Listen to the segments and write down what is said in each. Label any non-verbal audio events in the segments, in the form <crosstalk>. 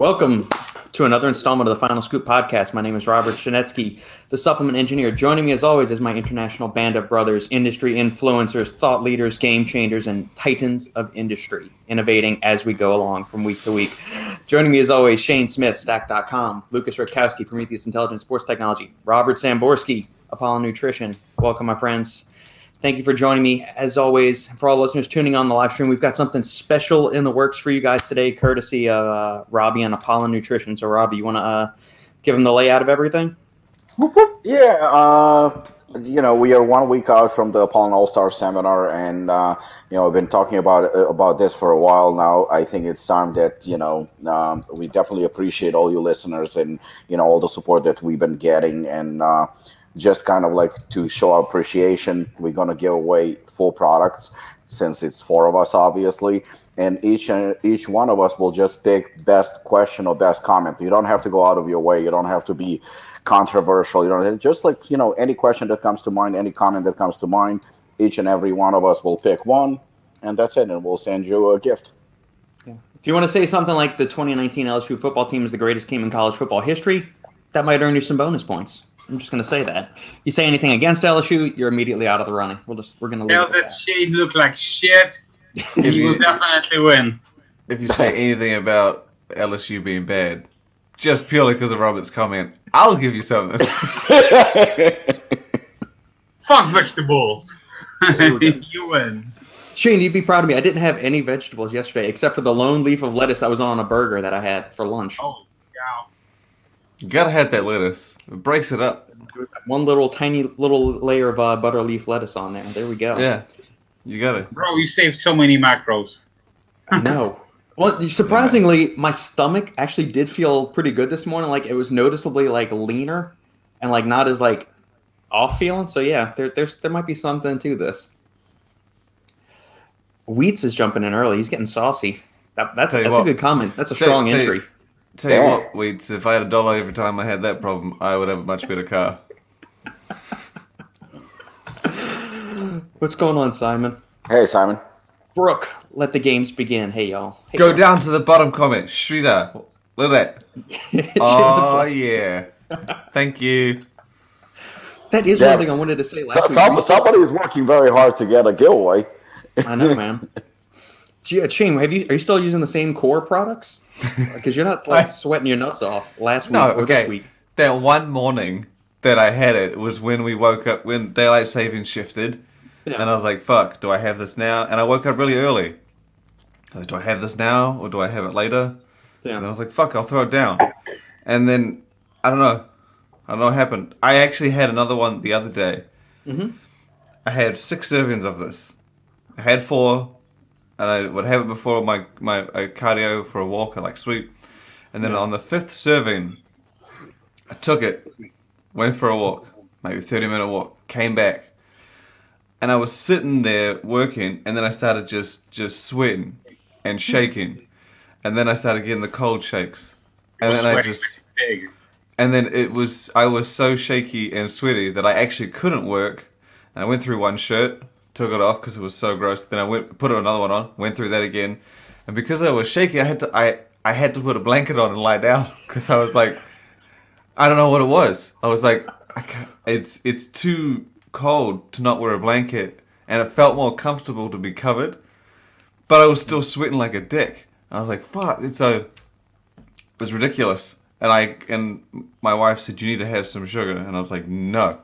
Welcome to another installment of the Final Scoop podcast. My name is Robert Shanetsky, the supplement engineer. Joining me as always is my international band of brothers, industry influencers, thought leaders, game changers, and titans of industry, innovating as we go along from week to week. Joining me as always, Shane Smith, Stack.com, Lucas Rutkowski, Prometheus Intelligence Sports Technology, Robert Samborski, Apollo Nutrition. Welcome, my friends. Thank you for joining me. As always, for all listeners tuning on the live stream, we've got something special in the works for you guys today, courtesy of uh, Robbie and Apollo Nutrition. So, Robbie, you want to uh, give them the layout of everything? Yeah, uh, you know, we are one week out from the Apollo All Star Seminar, and uh, you know, I've been talking about about this for a while now. I think it's time that you know um, we definitely appreciate all you listeners and you know all the support that we've been getting, and uh, just kind of like to show our appreciation, we're going to give away four products since it's four of us, obviously. And each and each one of us will just pick best question or best comment. You don't have to go out of your way. You don't have to be controversial. You don't just like you know any question that comes to mind, any comment that comes to mind. Each and every one of us will pick one, and that's it. And we'll send you a gift. If you want to say something like the 2019 LSU football team is the greatest team in college football history, that might earn you some bonus points. I'm just going to say that. You say anything against LSU, you're immediately out of the running. We'll just we're going to tell that, that shade look like shit. <laughs> you, you will definitely win. If you say anything about LSU being bad, just purely because of Robert's comment, I'll give you something. <laughs> Fuck vegetables. <laughs> you win. Shane, you'd be proud of me. I didn't have any vegetables yesterday except for the lone leaf of lettuce that was on a burger that I had for lunch. Oh, yeah. You gotta have that lettuce. It breaks it up. one little tiny little layer of uh, butter leaf lettuce on there. There we go. Yeah, you got it, bro. You saved so many macros. no. <laughs> Well, surprisingly, my stomach actually did feel pretty good this morning. Like it was noticeably like leaner and like not as like off feeling. So yeah, there there's there might be something to this. Wheats is jumping in early. He's getting saucy. That, that's that's what, a good comment. That's a strong tell, entry. Tell you what, Weeds, if I had a dollar every time I had that problem, I would have a much better car. <laughs> What's going on, Simon? Hey, Simon. Brooke, let the games begin. Hey, y'all. Hey, Go y'all. down to the bottom comment. Shrita, look at that. <laughs> oh, yeah. Thank you. That is yes. one thing I wanted to say last so, week. Somebody is working very hard to get a giveaway. I know, man. <laughs> Yeah, Shane, have you are you still using the same core products? <laughs> Because you're not like sweating your nuts off last week no, or okay. this week. That one morning that I had it was when we woke up when daylight savings shifted, yeah. and I was like, "Fuck, do I have this now?" And I woke up really early. Like, do I have this now or do I have it later? Yeah. And I was like, "Fuck, I'll throw it down." And then I don't know, I don't know what happened. I actually had another one the other day. Mm-hmm. I had six servings of this. I had four and I would have it before my my cardio for a walk. I like sweet, and then yeah. on the fifth serving, I took it, went for a walk, maybe thirty minute walk, came back, and I was sitting there working, and then I started just just sweating and shaking, and then I started getting the cold shakes, and then I just. And then it was I was so shaky and sweaty that I actually couldn't work, and I went through one shirt, took it off because it was so gross. Then I went put another one on, went through that again, and because I was shaky, I had to I I had to put a blanket on and lie down <laughs> because I was like, I don't know what it was. I was like, I it's it's too cold to not wear a blanket, and it felt more comfortable to be covered, but I was still sweating like a dick. I was like, fuck, it's so it was ridiculous. And I and my wife said you need to have some sugar, and I was like, no.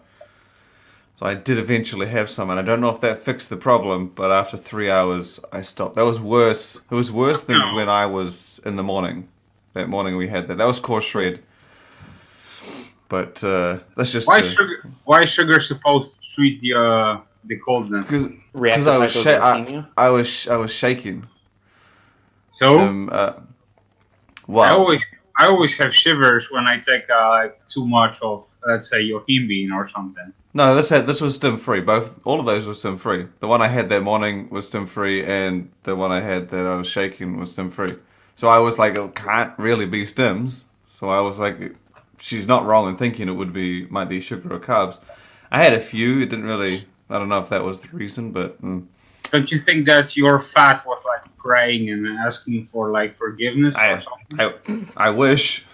So I did eventually have some, and I don't know if that fixed the problem, but after three hours, I stopped. That was worse. It was worse than when I was in the morning. That morning we had that. That was core shred. But uh, that's just why uh, sugar. Why is sugar supposed to treat the uh, the coldness? Because I was sh- I, I, was I was shaking. So um, uh, I always I always have shivers when I take uh, like too much of let's say your yohimbine or something. No, this had this was stim free. Both all of those were stim free. The one I had that morning was stim free, and the one I had that I was shaking was stim free. So I was like, it can't really be stims. So I was like, she's not wrong in thinking it would be might be sugar or carbs. I had a few. It didn't really. I don't know if that was the reason, but mm. don't you think that your fat was like praying and asking for like forgiveness I, or something? I, I wish.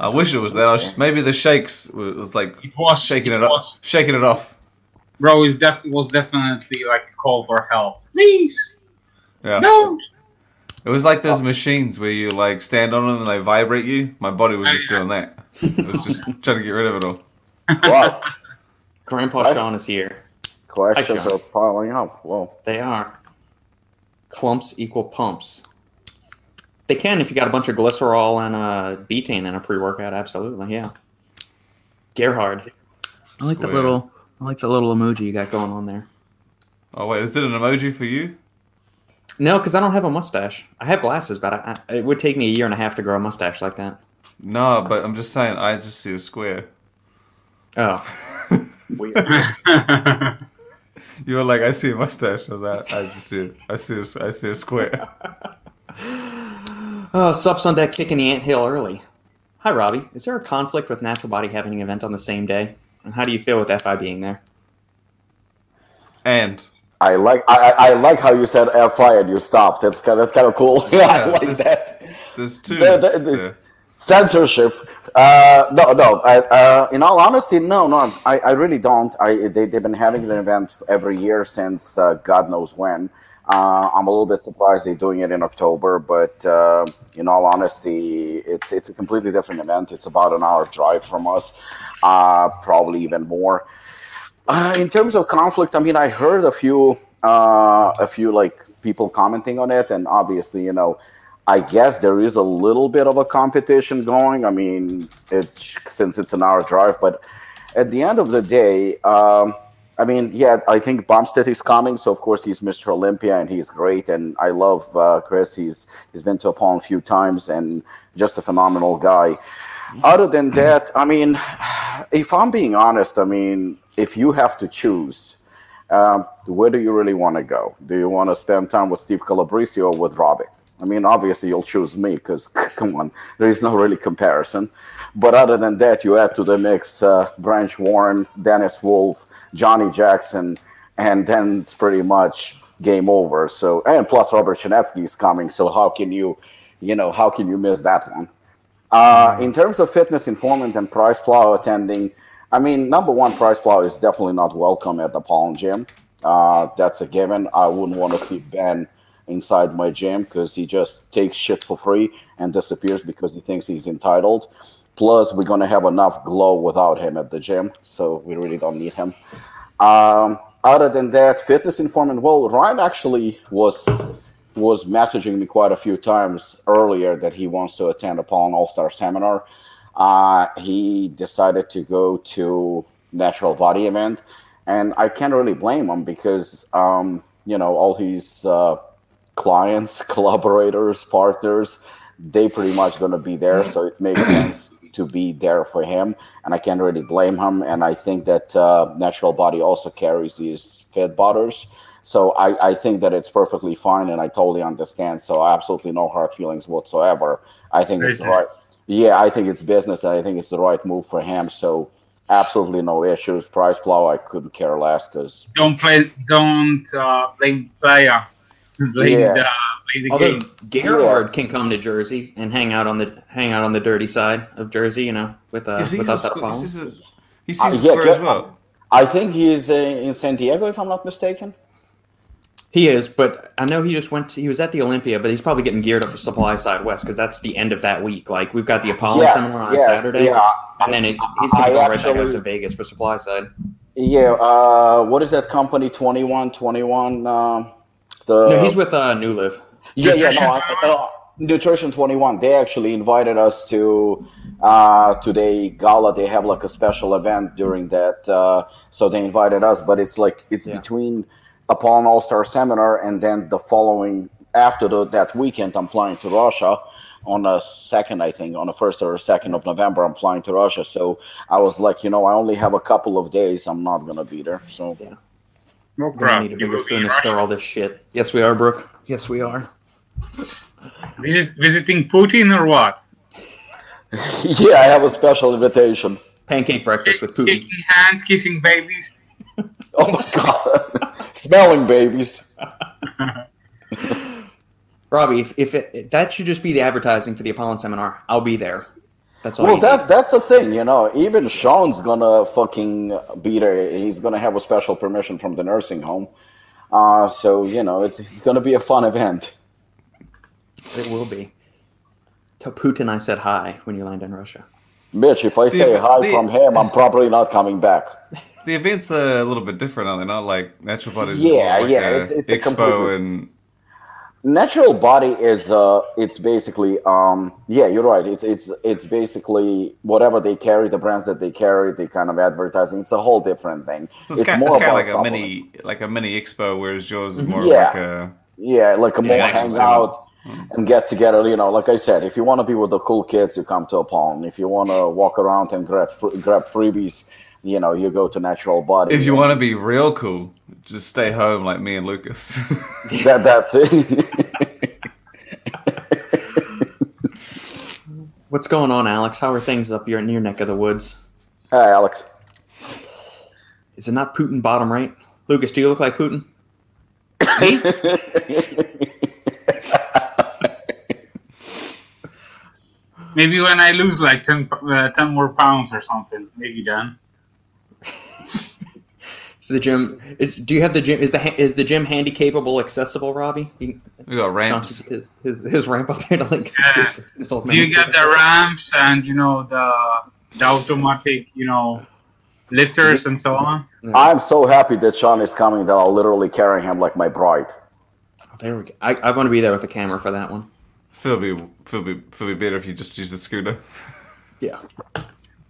I wish it was that. I was, maybe the shakes was like It was shaking it it, off, shaking it off. Bro, it def- was definitely like a call for help. Please, Yeah. no. It was like those oh. machines where you like stand on them and they vibrate you. My body was oh, just doing that. It was just <laughs> trying to get rid of it all. Wow, <laughs> Grandpa What? Sean is here. questions are piling up. Whoa. They are. Clumps equal pumps. They can if you got a bunch of glycerol and uh, betaine in a pre-workout. Absolutely, yeah. Gerhard. I like the Square. little. I like the little emoji you got going on there. Oh wait, is it an emoji for you? No, because I don't have a mustache. I have glasses, but I, I, it would take me a year and a half to grow a mustache like that. No, but I'm just saying. I just see a square. Oh, <laughs> weird. You were like, I see a mustache. I was like, I just see, it. I see, a, I see a square. <laughs> Oh, Sups on deck kicking the ant hill early. Hi, Robbie. Is there a conflict with Natural Body having an event on the same day? And how do you feel with FI being there? And I like I, I I like how you said FI and you stopped. That's kind that's kind of cool. <laughs> Yeah, I like this- that. there's two. The- the- the- there. Censorship. Uh, no, no. I, uh, in all honesty, no, no. I, I really don't. I they, they've been having an event every year since uh, God knows when. Uh, I'm a little bit surprised they're doing it in October, but uh, in all honesty, it's it's a completely different event. It's about an hour drive from us, uh, probably even more. Uh, in terms of conflict, I mean, I heard a few, uh, a few like people commenting on it, and obviously, you know, I guess there is a little bit of a competition going. I mean, it's since it's an hour drive, but at the end of the day, um, I mean, yeah, I think Bumstead is coming, so of course he's Mr. Olympia and he's great, and I love uh, Chris. He's he's been to Apollo a few times and just a phenomenal guy. Other than that, I mean, if I'm being honest, I mean, if you have to choose, um, where do you really want to go? Do you want to spend time with Steve Calabrese or with Robbie? I mean, obviously you'll choose me because <laughs> come on, there is no really comparison. But other than that, you add to the mix uh, Branch Warren, Dennis Wolf, Johnny Jackson, and then it's pretty much game over. So, and plus Robert Chinetsky is coming. So how can you, you know, how can you miss that one? Uh, in terms of fitness informant and PricePlow attending, I mean, number one, PricePlow is definitely not welcome at the Palm Gym. Uh, that's a given. I wouldn't want to see Ben inside my gym because he just takes shit for free and disappears because he thinks he's entitled. Plus, we're gonna have enough glow without him at the gym, so we really don't need him. Um, other than that, fitness informant. Well, Ryan actually was was messaging me quite a few times earlier that he wants to attend a Apollon All Star seminar. Uh, he decided to go to Natural Body event, and I can't really blame him because um, you know all his uh, clients, <laughs> collaborators, partners, they pretty much to be there, so it makes sense to be there for him, and I can't really blame him. And I think that uh, Natural Body also carries these FitButters. So I, I think that it's perfectly fine, and I totally understand. So absolutely no hard feelings whatsoever. I think it's right. Yeah, I think it's business, and I think it's the right move for him. So absolutely no issues. PricePlow, I couldn't care less because Don't play. Don't uh, blame the player. Blame Yeah. the, blame the Although game. Gerhard Yes. can come to Jersey and hang out on the hang out on the dirty side of Jersey, you know, with uh, Is he with a us at squ- Apollo. a- he sees Uh, yeah, square as well. I think he's uh, in San Diego, if I'm not mistaken. He is, but I know he just went. To, he was at the Olympia, but he's probably getting geared up for SupplySide West because that's the end of that week. Like we've got the Apollo Yes, seminar on yes, Saturday, yeah. and then it, he's going to go right back actually- to Vegas for SupplySide. Yeah, uh, what is that company? Twenty one, twenty one. Uh, the No, he's with uh, New Live. Yeah, yeah, no, Nutrition I, uh, Nutrition Twenty One. They actually invited us to uh, today gala. They have like a special event during that, uh, so they invited us. But it's like it's Yeah. between Apollo All Star Seminar and then the following after the, that weekend. I'm flying to Russia on a second, I think, on the first or second of November. I'm flying to Russia, so I was like, you know, I only have a couple of days. I'm not gonna be there. So yeah, No We're gonna crap. need a You be spoon in Russia. all this shit. Yes, we are, Brooke. Yes, we are. <laughs> Visit, visiting Putin or what? <laughs> yeah, I have a special invitation. Pancake breakfast with Putin. Shaking hands, kissing babies. <laughs> Oh my god! smelling babies. Robbie, if, if it, that should just be the advertising for the Apollon seminar, I'll be there. That's all. Well, that need. that's the thing, you know. Even Sean's gonna fucking be there. He's gonna have a special permission from the nursing home. Uh, so you know, it's it's gonna be a fun event. It will be. Tell Putin I said hi when you land in Russia. Mitch, if I the, say hi the, from him, I'm probably not coming back. The events are a little bit different, are they? Not like natural bodies. Yeah, like yeah. It's, it's expo and natural body is uh it's basically um yeah you're right it's it's it's basically whatever they carry the brands that they carry the kind of advertising it's a whole different thing so it's, it's kind, more it's kind of like a mini like a mini expo whereas yours is more yeah. like a yeah like a more hangout and get together you know like i said if you want to be with the cool kids you come to Apollon if you want to walk around and grab grab freebies you know, you go to natural body. If you want to be real cool, just stay home like me and Lucas. <laughs> that that's it. <laughs> What's going on, Alex? How are things up your in your neck of the woods? Hi, Alex. Is it not Putin bottom right? Lucas, do you look like Putin? <laughs> Maybe when I lose like 10, uh, 10 more pounds or something, maybe then. <laughs> So the gym is. Do you have the gym? Is the is the gym handy capable, accessible, Robbie? we got ramps. His, his, his ramp up there to link. Yeah. <laughs> His, his do you get the ramps and you know the the automatic you know lifters and so on? I'm so happy that Sean is coming that I'll literally carry him like my bride. Oh, there we go. I, I want to be there with the camera for that one. Feel be feel be feel be better if you just use the scooter. <laughs> Yeah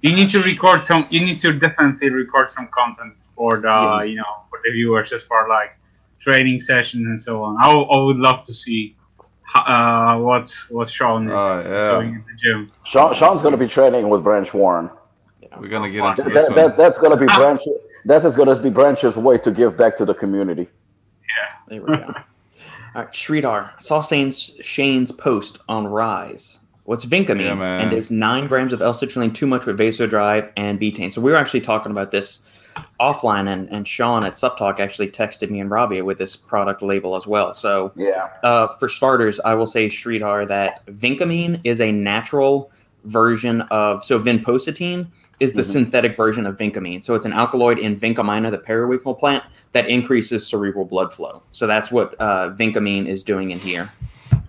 you need to record some you need to definitely record some content for the yes. you know for the viewers just for like training sessions and so on i, I would love to see uh, what's what sean is uh, yeah. doing in the gym sean, sean's going to be training with branch warren yeah, we're going to get into that, this that, that's going to be branch that is going to be branch's way to give back to the community yeah there we go all right Sridhar, saw Shane's, Shane's post on Ryse what's Vincamine yeah, and is nine grams of L-citrulline too much with Vasodrive and betaine. So we were actually talking about this offline, and, and Sean at SupTalk actually texted me and Robbie with this product label as well. So yeah, uh, for starters, I will say Sridhar that Vincamine is a natural version of so vinpocetine is the mm-hmm. synthetic version of vincamine. So it's an alkaloid in vinca minor, the periwinkle plant, that increases cerebral blood flow. So that's what uh, vincamine is doing in here.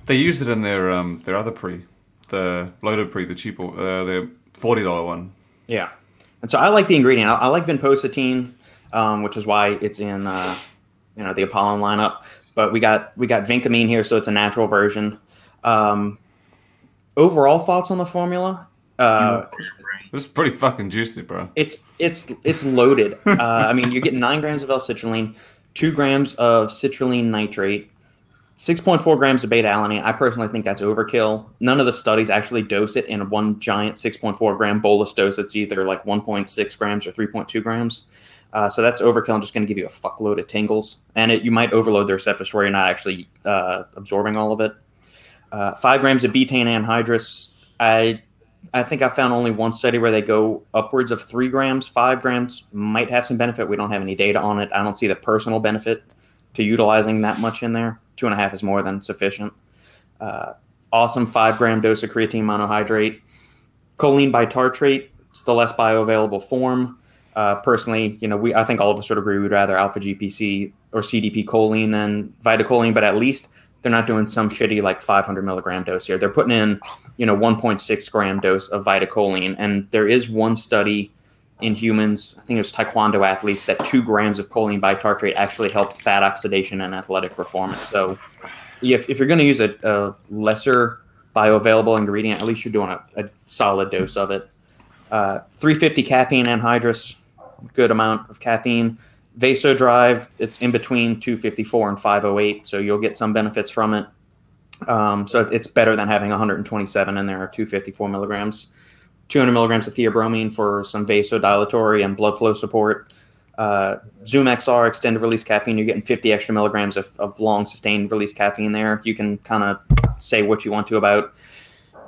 They use it in their um, their other pre the loaded pre, the cheaper, uh, the forty dollar one. Yeah, and so I like the ingredient. I, I like vinpocetine, um, which is why it's in uh, you know the Apollon lineup. But we got we got vincamine here, so it's a natural version. Um, overall thoughts on the formula? Uh, it's pretty fucking juicy, bro. It's it's it's loaded. <laughs> uh, I mean, you're getting nine grams of L-citrulline, two grams of citrulline nitrate, 6.4 grams of beta alanine. I personally think that's overkill. None of the studies actually dose it in one giant 6.4 gram bolus dose. It's either like 1.6 grams or 3.2 grams. Uh, so that's overkill and just going to give you a fuckload of tingles. And it, you might overload the receptors where you're not actually uh, absorbing all of it. Uh, five grams of betaine anhydrous. I I think I found only one study where they go upwards of three grams. Five grams might have some benefit. We don't have any data on it. I don't see the personal benefit to utilizing that much in there two and a half is more than sufficient. Uh, awesome five gram dose of creatine monohydrate. Choline bitartrate, it's the less bioavailable form. Uh, personally, you know, we I think all of us would agree we'd rather alpha GPC or CDP choline than vitacholine, but at least they're not doing some shitty like 500 milligram dose here. They're putting in, you know, 1.6 gram dose of vitacholine, and there is one study in humans, I think it was taekwondo athletes, that two grams of choline bitartrate actually helped fat oxidation and athletic performance. So, if, if you're going to use a, a, lesser bioavailable ingredient, at least you're doing a, a solid dose of it. Uh, 350 caffeine anhydrous, good amount of caffeine. Vasodrive, it's in between 254 and 508, so you'll get some benefits from it. Um, so it's better than having 127 in there or 254 milligrams. 200 milligrams of theobromine for some vasodilatory and blood flow support. Uh, ZumXR extended release caffeine, you're getting 50 extra milligrams of, of long sustained release caffeine there. You can kind of say what you want to about.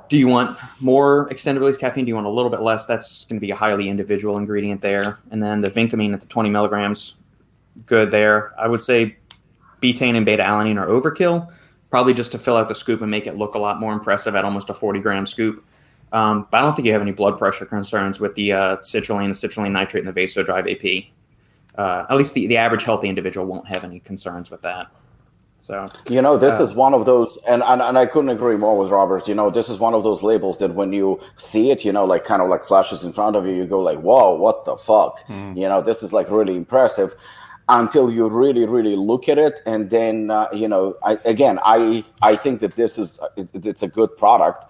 Do you want more extended release caffeine? Do you want a little bit less? That's going to be a highly individual ingredient there. And then the vincamine at the 20 milligrams, good there. I would say betaine and beta alanine are overkill, probably just to fill out the scoop and make it look a lot more impressive at almost a 40 gram scoop. Um, but I don't think you have any blood pressure concerns with the uh, citrulline, the citrulline nitrate, and the vasodrive AP. Uh, at least the, the average healthy individual won't have any concerns with that. So you know, this uh, is one of those, and, and and I couldn't agree more with Robert. You know, this is one of those labels that when you see it, you know, like kind of like flashes in front of you, you go like, "Whoa, what the fuck?" Mm. You know, this is like really impressive. Until you really, really look at it, and then uh, you know, I, again, I I think that this is it, it's a good product,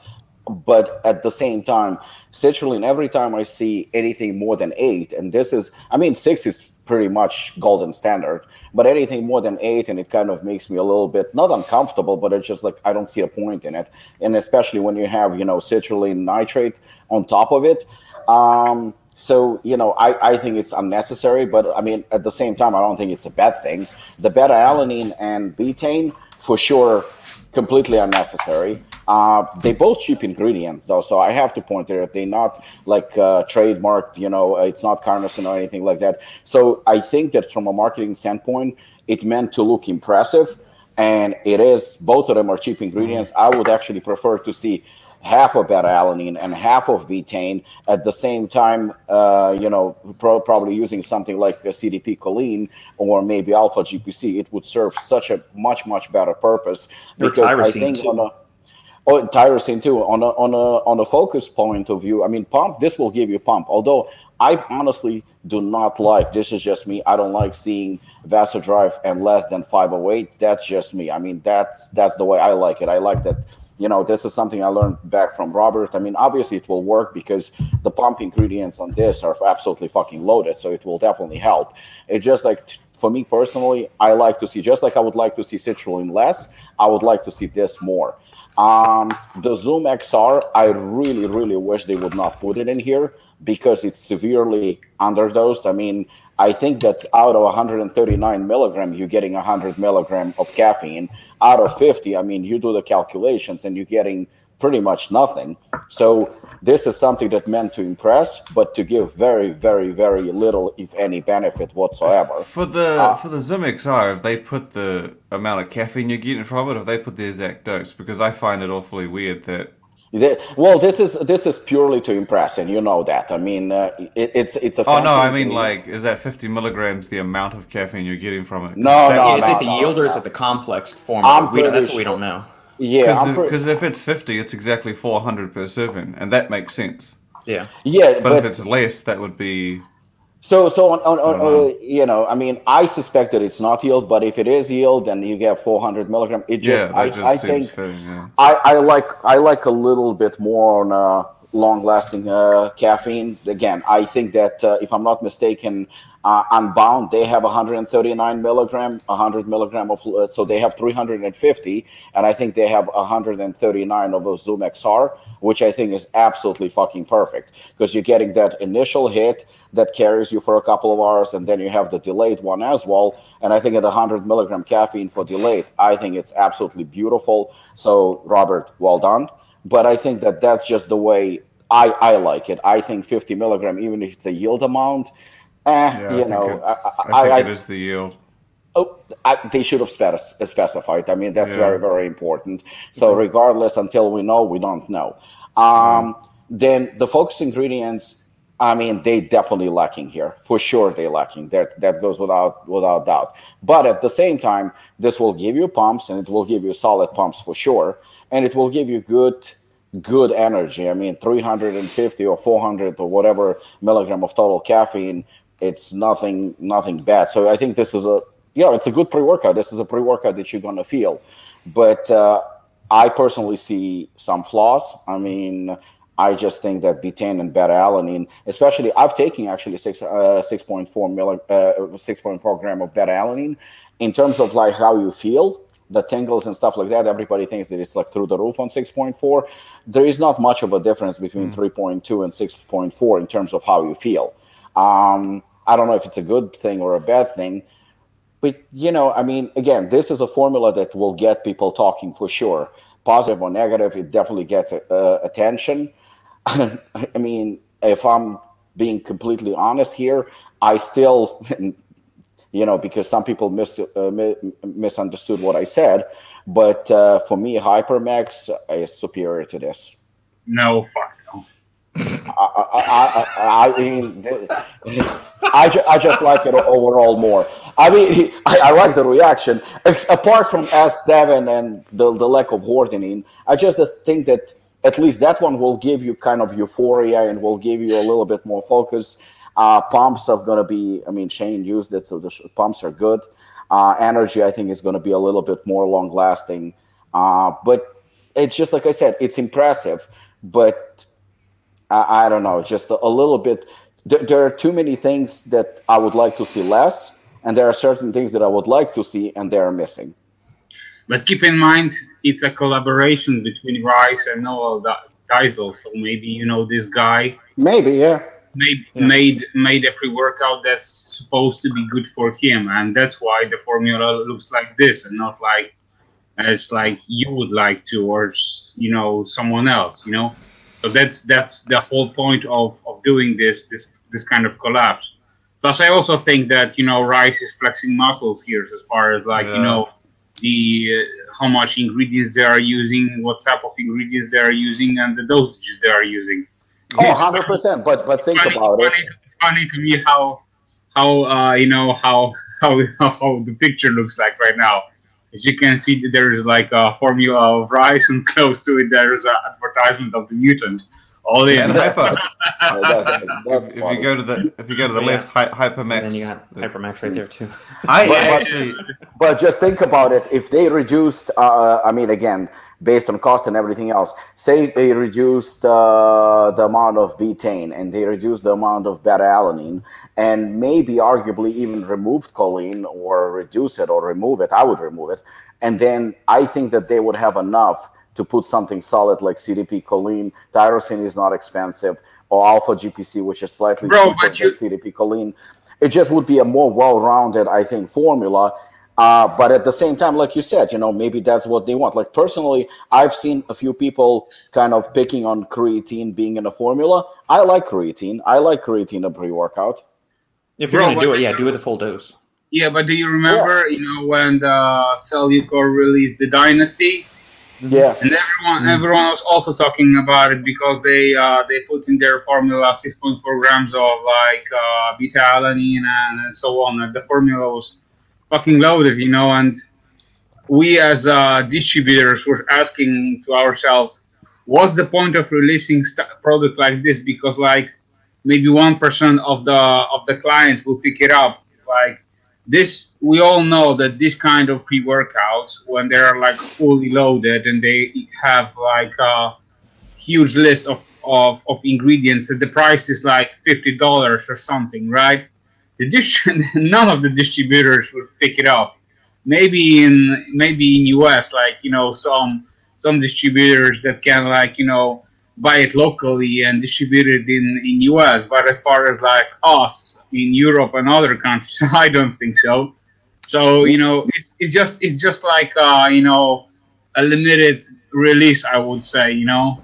but at the same time, citrulline. Every time I see anything more than eight, and this is, I mean, six is pretty much golden standard. But anything more than eight, and it kind of makes me a little bit not uncomfortable, but it's just like I don't see a point in it. And especially when you have you know citrulline nitrate on top of it. Um, so you know, I, I think it's unnecessary, but I mean at the same time, I don't think it's a bad thing. The beta alanine and betaine for sure completely unnecessary. Uh, they both cheap ingredients though, so I have to point there. That they're not like uh, trademarked, you know, it's not carnosine or anything like that. So I think that from a marketing standpoint, it meant to look impressive, and it is. Both of them are cheap ingredients. I would actually prefer to see half of beta alanine and half of betaine at the same time uh, you know pro- probably using something like a cdp choline or maybe alpha gpc it would serve such a much much better purpose because i think too. on a Oh, tyrosine too. On a on a on a focus point of view, I mean, pump. This will give you pump. Although I honestly do not like. This is just me. I don't like seeing vasodrive and less than 508. That's just me. I mean, that's that's the way I like it. I like that. You know, this is something I learned back from Robert. I mean, obviously it will work because the pump ingredients on this are absolutely fucking loaded, so it will definitely help. It's just like for me personally, I like to see just like I would like to see citrulline less. I would like to see this more um, the ZumXR, I really, really wish they would not put it in here because it's severely underdosed. I mean, I think that out of 139 milligram, you're getting 100 milligram of caffeine. Out of 50, I mean, you do the calculations and you're getting pretty much nothing. So this is something that meant to impress, but to give very, very, very little, if any, benefit whatsoever. For the uh, for the ZumXR, if they put the amount of caffeine you're getting from it, if they put the exact dose, because I find it awfully weird that. Well, this is this is purely to impress, and you know that. I mean, uh, it, it's it's a. Oh no, I mean like, is that 50 milligrams the amount of caffeine you're getting from it? No, that, no, Is no, it the no, yield or no. is it the complex form? I'm we don't, that's pretty what we don't know. Yeah, Because if, if it's 50, it's exactly 400 per serving, and that makes sense. Yeah. yeah, But, but, if it's less, that would be. So, so on, on, on know. uh, you know, I mean, I suspect that it's not yield, but if it is yield, then you get 400 milligram. It just, yeah, I, just I think, yeah. I, I like, I like a little bit more on uh, long-lasting uh, caffeine. Again, I think that uh, if I'm not mistaken, uh, Unbound they have 139 milligram, 100 milligram of, uh, so they have 350, and I think they have 139 of a ZumXR, which I think is absolutely fucking perfect because you're getting that initial hit that carries you for a couple of hours, and then you have the delayed one as well. And I think at 100 milligram caffeine for delayed, I think it's absolutely beautiful. So Robert, well done. But I think that that's just the way I, I like it. I think 50 milligram, even if it's a yield amount, eh, Yeah, you think know, I, I, I, think it is the yield. Oh, I, they should have specified. I mean, that's Yeah. very, very important. So, regardless, until we know, we don't know. Um, Then the focus ingredients, I mean, they definitely lacking here for sure. They lacking. That that goes without without doubt. But at the same time, this will give you pumps, and it will give you solid pumps for sure, and it will give you good good energy. I mean, 350 or 400 or whatever milligram of total caffeine. It's nothing nothing bad. So I think this is a know it's a good pre workout. This is a pre workout that you're gonna feel, but. Uh, I personally see some flaws. I mean, I just think that betaine and beta alanine, especially, I've taken actually six uh, six point four milli, uh, six point four gram of beta alanine. In terms of like how you feel, the tingles and stuff like that, everybody thinks that it's like through the roof on six point four. There is not much of a difference between three point two and six point four in terms of how you feel. Um, I don't know if it's a good thing or a bad thing, but you know, I mean, again, this is a formula that will get people talking for sure. Positive or negative, it definitely gets uh, attention. <laughs> I mean, if I'm being completely honest here, I still, <laughs> you know, because some people mis- uh, mi- misunderstood what I said. But uh, for me, Hypermax is superior to this. No, fuck. I, I, I, I mean, I, ju- I just like it overall more. I mean, I, I like the reaction. Apart from S7 and the, the lack of hardening, I just think that at least that one will give you kind of euphoria and will give you a little bit more focus. Uh, pumps are going to be, I mean, Shane used it, so the sh- pumps are good. Uh, energy, I think, is going to be a little bit more long lasting. Uh, but it's just like I said, it's impressive, but I, I don't know, just a, a little bit. There, there are too many things that I would like to see less, and there are certain things that I would like to see, and they are missing. But keep in mind, it's a collaboration between Ryse and Noel Deyzel. So maybe you know this guy. Maybe, yeah. Made yeah. made made a pre-workout that's supposed to be good for him, and that's why the formula looks like this, and not like as like you would like to, or you know someone else. You know, so that's that's the whole point of of doing this this this kind of collapse. Plus, I also think that you know Ryse is flexing muscles here as far as like yeah. you know the uh, how much ingredients they are using, what type of ingredients they are using, and the dosages they are using. Oh, 100 percent. But but think funny, about funny, it. Funny to me how how uh, you know how <laughs> how how the picture looks like right now. As you can see, there's like a formula of Ryse, and close to it there's an advertisement of the mutant. All in. And hyper. <laughs> if, if you go to the if you go to the left, hy- hypermax. And then you got hypermax right there too. I But- actually. But just think about it. If they reduced, uh, I mean, again, based on cost and everything else, say they reduced uh, the amount of betaine and they reduced the amount of beta alanine, and maybe arguably even removed choline or reduce it or remove it, I would remove it. And then I think that they would have enough to put something solid like CDP choline. Tyrosine is not expensive, or alpha GPC, which is slightly Bro, cheaper but than CDP choline. It just would be a more well-rounded, I think, formula. Uh, but at the same time, like you said, you know, maybe that's what they want. Like personally, I've seen a few people kind of picking on creatine being in a formula. I like creatine. I like creatine a pre-workout. If you're Bro, gonna do it, yeah, do it the full dose. Yeah, but do you remember, you know, when the Cellucor released the Dynasty, Yeah. and everyone everyone was also talking about it because they uh, they put in their formula 6.4 grams of like uh, beta alanine and, and so on. And the formula was fucking loaded, you know. And we as uh, distributors were asking to ourselves, what's the point of releasing st- product like this? Because like maybe one percent of the of the clients will pick it up, like this we all know that this kind of pre-workouts when they're like fully loaded and they have like a huge list of, of, of ingredients and the price is like $50 or something right the <laughs> none of the distributors would pick it up. Maybe in maybe in us like you know some some distributors that can like you know buy it locally and distribute it in in us but as far as like us in europe and other countries <laughs> i don't think so. So you know it's, it's just it's just like uh you know a limited release i would say you know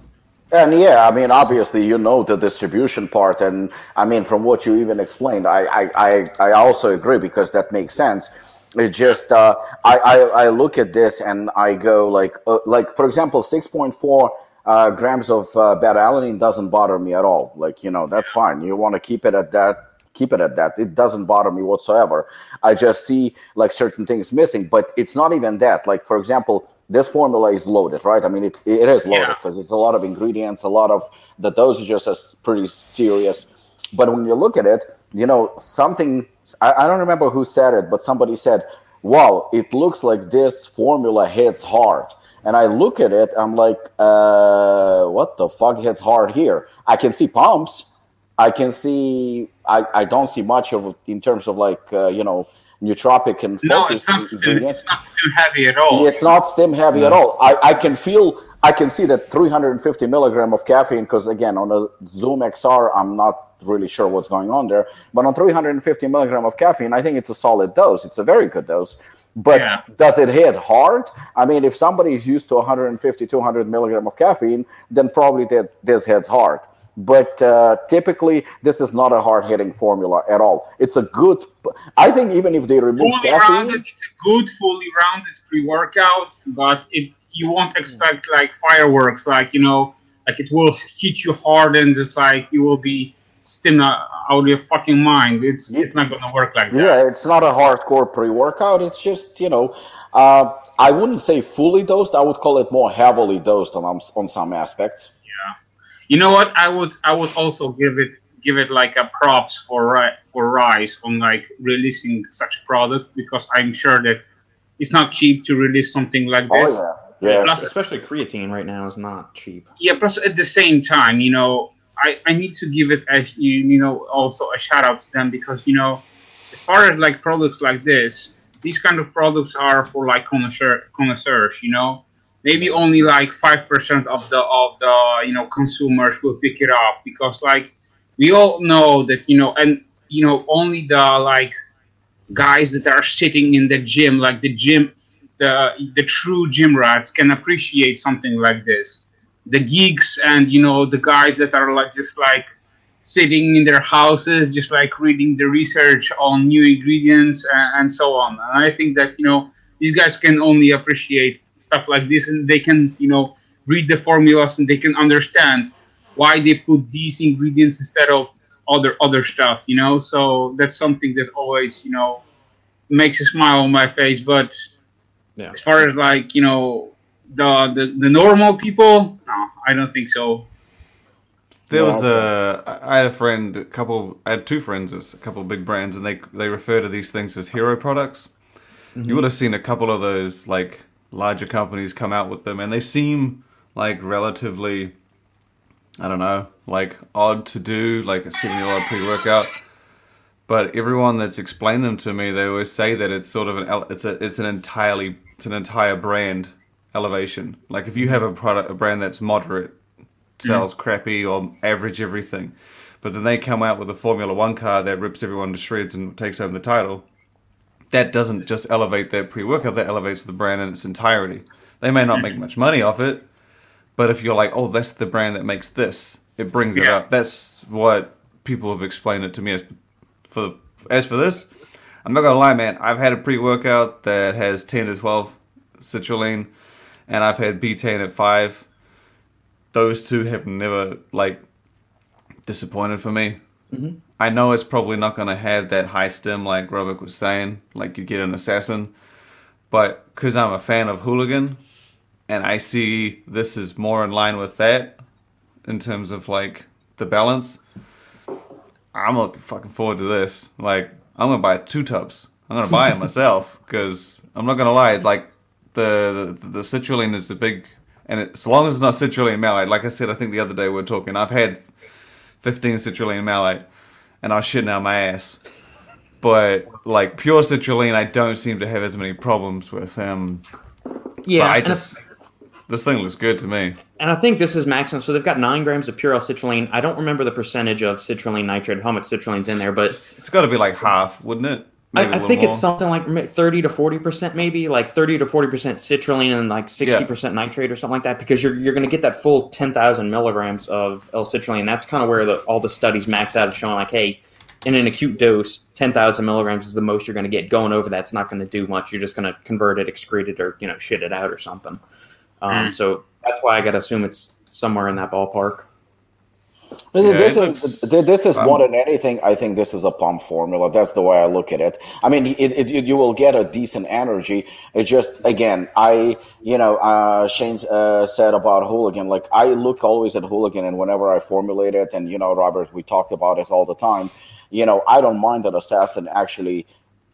And yeah, I mean, obviously, you know the distribution part, and I mean, from what you even explained, I I, I, I also agree because that makes sense. It just uh, I, I I look at this and I go like uh, like for example, six point four uh, grams of uh, beta alanine doesn't bother me at all. Like you know, that's fine. You want to keep it at that, keep it at that. It doesn't bother me whatsoever. I just see like certain things missing, but it's not even that. Like for example, this formula is loaded, right? I mean, it, it is loaded Yeah. because it's a lot of ingredients, a lot of the dosages is pretty serious. But when you look at it, you know, something, I, I don't remember who said it, but somebody said, wow, it looks like this formula hits hard. And I look at it, I'm like, uh, what the fuck hits hard here? I can see pumps. I can see, I, I don't see much of in terms of like, uh, you know, nootropic and no focus it's not ingredients. it's not heavy at all It's not stim heavy at all. I, I can feel, I can see that 350 milligram of caffeine, because again, on a ZumXR, I'm not really sure what's going on there. But on 350 milligram of caffeine, I think it's a solid dose. It's a very good dose. But Yeah. does it hit hard? I mean, if somebody is used to 150, 200 milligram of caffeine, then probably this, this hits hard. But uh, typically this is not a hard hitting formula at all. It's a good. I think even if they remove fully caffeine, rounded, it's a good fully rounded pre-workout, but it you won't expect like fireworks, like you know, like it will hit you hard and just like you will be stimmed out of your fucking mind. It's it's not gonna work like that. yeah, it's not a hardcore pre workout. It's just you know. Uh, I wouldn't say fully dosed. I would call it more heavily dosed on on some aspects. You know what? I would I would also give it give it like a props for Ri- for Ryse on like releasing such a product because I'm sure that it's not cheap to release something like oh, this. Oh yeah, yeah. Plus, Especially creatine right now is not cheap. yeah plus at the same time you know i i need to give it a you, you know also a shout out to them because you know as far as like products like this these kind of products are for like connoisseur, connoisseurs you know maybe only like 5% of the of the you know consumers will pick it up because like we all know that you know and you know only the like guys that are sitting in the gym like the gym the the true gym rats can appreciate something like this. The geeks and you know the guys that are like just like sitting in their houses just like reading the research on new ingredients and, and so on. And i think that you know these guys can only appreciate stuff like this and they can you know read the formulas and they can understand why they put these ingredients instead of other other stuff you know so that's something that always you know makes a smile on my face but Yeah. as far as like you know the the, the normal people no i don't think so There was a. I had a friend, a couple. I had two friends, there's a couple of big brands, and they they refer to these things as hero products. You mm-hmm. would have seen a couple of those like larger companies come out with them, and they seem like relatively, I don't know, like odd to do, like a dollar pre workout. But everyone that's explained them to me, they always say that it's sort of an it's a it's an entirely it's an entire brand elevation. Like if you have a product a brand that's moderate mm-hmm. sells crappy or average everything. But then they come out with a Formula One car that rips everyone to shreds and takes home the title. That doesn't just elevate their pre workout, that elevates the brand in its entirety. They may not make much money off it, but if you're like, oh, that's the brand that makes this, it brings it up. That's what people have explained it to me as for as for this. I'm not gonna lie, man. I've had a pre workout that has 10 to 12 citrulline, and I've had betaine at five those two have never like disappointed for me. Mm-hmm. I know it's probably not going to have that high stem like Robert was saying, like you get an assassin, but because I'm a fan of Hooligan, and I see this is more in line with that in terms of like the balance. I'm looking fucking forward to this. Like I'm gonna buy two tubs. I'm gonna buy it <laughs> myself because I'm not gonna lie. Like the the, the citrulline is the big, and it, so long as it's not citrulline malate. Like I said, I think the other day we were talking. I've had 15 citrulline malate, and I was shitting out my ass. But like pure citrulline, I don't seem to have as many problems with. Um, Yeah, but I just this thing looks good to me. And I think this is maximum. So they've got nine grams of pure L-citrulline. I don't remember the percentage of citrulline nitrate, how much citrulline's in there, but It's got to be like half, wouldn't it? I, I think more. it's something like 30 to 40 percent, maybe like 30 to 40 percent citrulline and like 60 percent nitrate or something like that, because you're you're going to get that full 10,000 milligrams of L-citrulline. That's kind of where the, all the studies max out, of showing like, hey, in an acute dose, 10,000 milligrams is the most you're going to get. Going over that's not going to do much. You're just going to convert it, excrete it, or you know, shit it out or something. Um, Mm. So that's why I got to assume it's somewhere in that ballpark. This Yeah, is it looks- this is um, more than anything. I think this is a pump formula. That's the way I look at it. I mean, it, it- you will get a decent energy. It just again, I you know, uh, Shane uh, said about hooligan. Like I look always at hooligan, and whenever I formulate it, and you know, Robert, we talk about this all the time. You know, I don't mind that assassin actually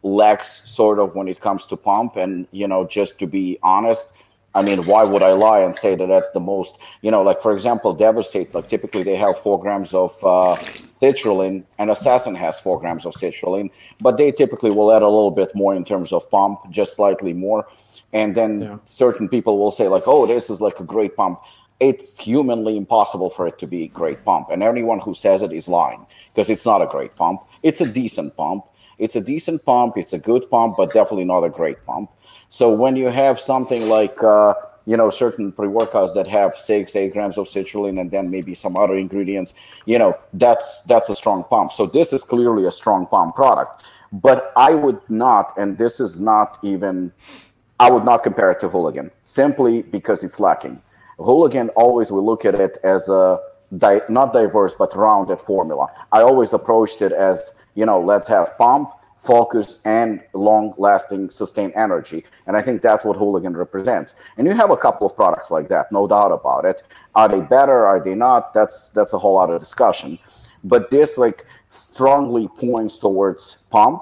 lacks sort of when it comes to pump, and you know, just to be honest. I mean, why would I lie and say that that's the most? You know, like for example, Devastate. Like typically they have four grams of uh, citrulline, and Assassin has four grams of citrulline, but they typically will add a little bit more in terms of pump, just slightly more. And then Yeah. certain people will say like, "Oh, this is like a great pump." It's humanly impossible for it to be a great pump, and anyone who says it is lying because it's not a great pump. It's a decent pump. It's a decent pump. It's a good pump, but definitely not a great pump. So when you have something like uh, you know certain pre-workouts that have six eight grams of citrulline and then maybe some other ingredients you know that's that's a strong pump. So this is clearly a strong pump product. But i would not and this is not even i would not compare it to hooligan simply because it's lacking. Hooligan always will look at it as a di- not diverse but rounded formula. I always approached it as you know let's have pump focus and long lasting sustained energy. And i think that's what hooligan represents. And you have a couple of products like that no doubt about it. Are they better? Are they not? That's that's a whole other discussion. But this like strongly points towards pump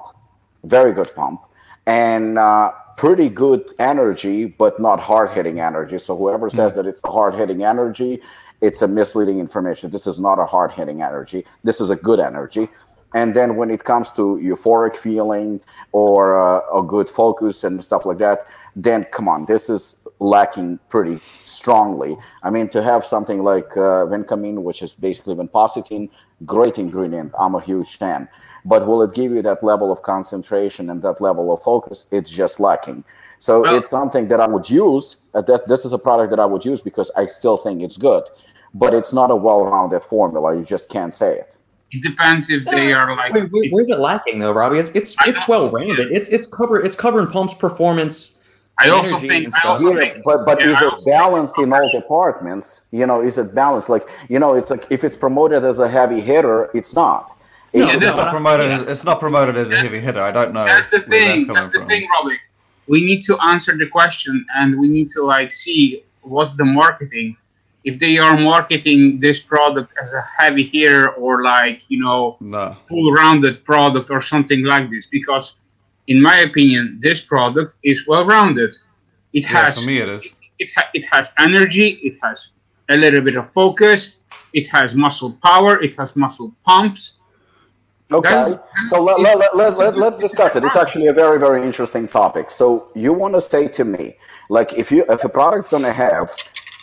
very good pump and uh, pretty good energy but not hard hitting energy. So whoever says that it's a hard hitting energy it's a misleading information. This is not a hard hitting energy. This is a good energy and then when it comes to euphoric feeling or uh, a good focus and stuff like that then come on this is lacking pretty strongly. I mean to have something like uh, vincamine which is basically vinpocetine great ingredient. I'm a huge fan. But will it give you that level of concentration and that level of focus? It's just lacking. So well, it's something that i would use uh, that this is a product that i would use because i still think it's good. But it's not a well-rounded formula. You just can't say it it depends if they are like. Wait, wait, where's it lacking though, Robbie? It's it's, it's well rounded. It's it's cover it's covering Pump's performance. I also think, I also yeah, think, but but yeah, is it balanced in all departments? You know, is it balanced? Like you know, it's like if it's promoted as a heavy hitter, it's not. No, it's, not promoted. As, it's not promoted as a heavy hitter. I don't know. That's the thing. That's, that's the from. thing, Robbie. We need to answer the question, and we need to like see what's the marketing if they are marketing this product as a heavy hitter or like you know no. full rounded product or something like this because in my opinion this product is well rounded it yeah, has for me it is. it, it, ha- it has energy it has a little bit of focus it has muscle power it has muscle pumps. Okay that's, so let, let, let, let, let's discuss it. It's actually a very very interesting topic. So you want to say to me like if you if a product's going to have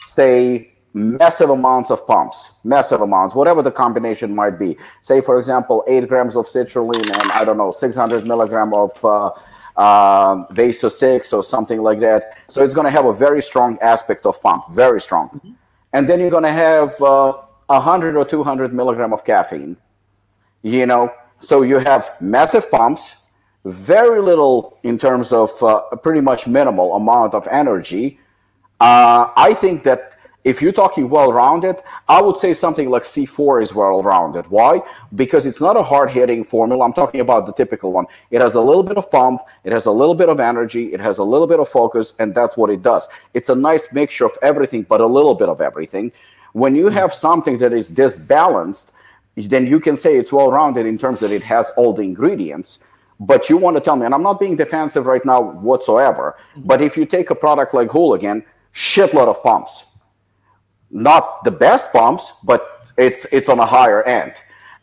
say massive amounts of pumps, massive amounts, whatever the combination might be. Say, for example, eight grams of citrulline and I don't know, 600 milligram of uh, uh, Vaso 6 or something like that. So it's going to have a very strong aspect of pump, very strong. Mm-hmm. And then you're going to have uh, 100 or 200 milligram of caffeine. You know, so you have massive pumps, very little in terms of uh, pretty much minimal amount of energy. Uh, I think that if you're talking well-rounded, I would say something like C4 is well-rounded. Why? Because it's not a hard-hitting formula. I'm talking about the typical one. It has a little bit of pump, it has a little bit of energy, it has a little bit of focus, and that's what it does. It's a nice mixture of everything, but a little bit of everything. When you have something that is disbalanced, then you can say it's well-rounded in terms that it has all the ingredients. But you want to tell me, and I'm not being defensive right now whatsoever, but if you take a product like Hooligan, shitload of pumps not the best pumps, but it's it's on a higher end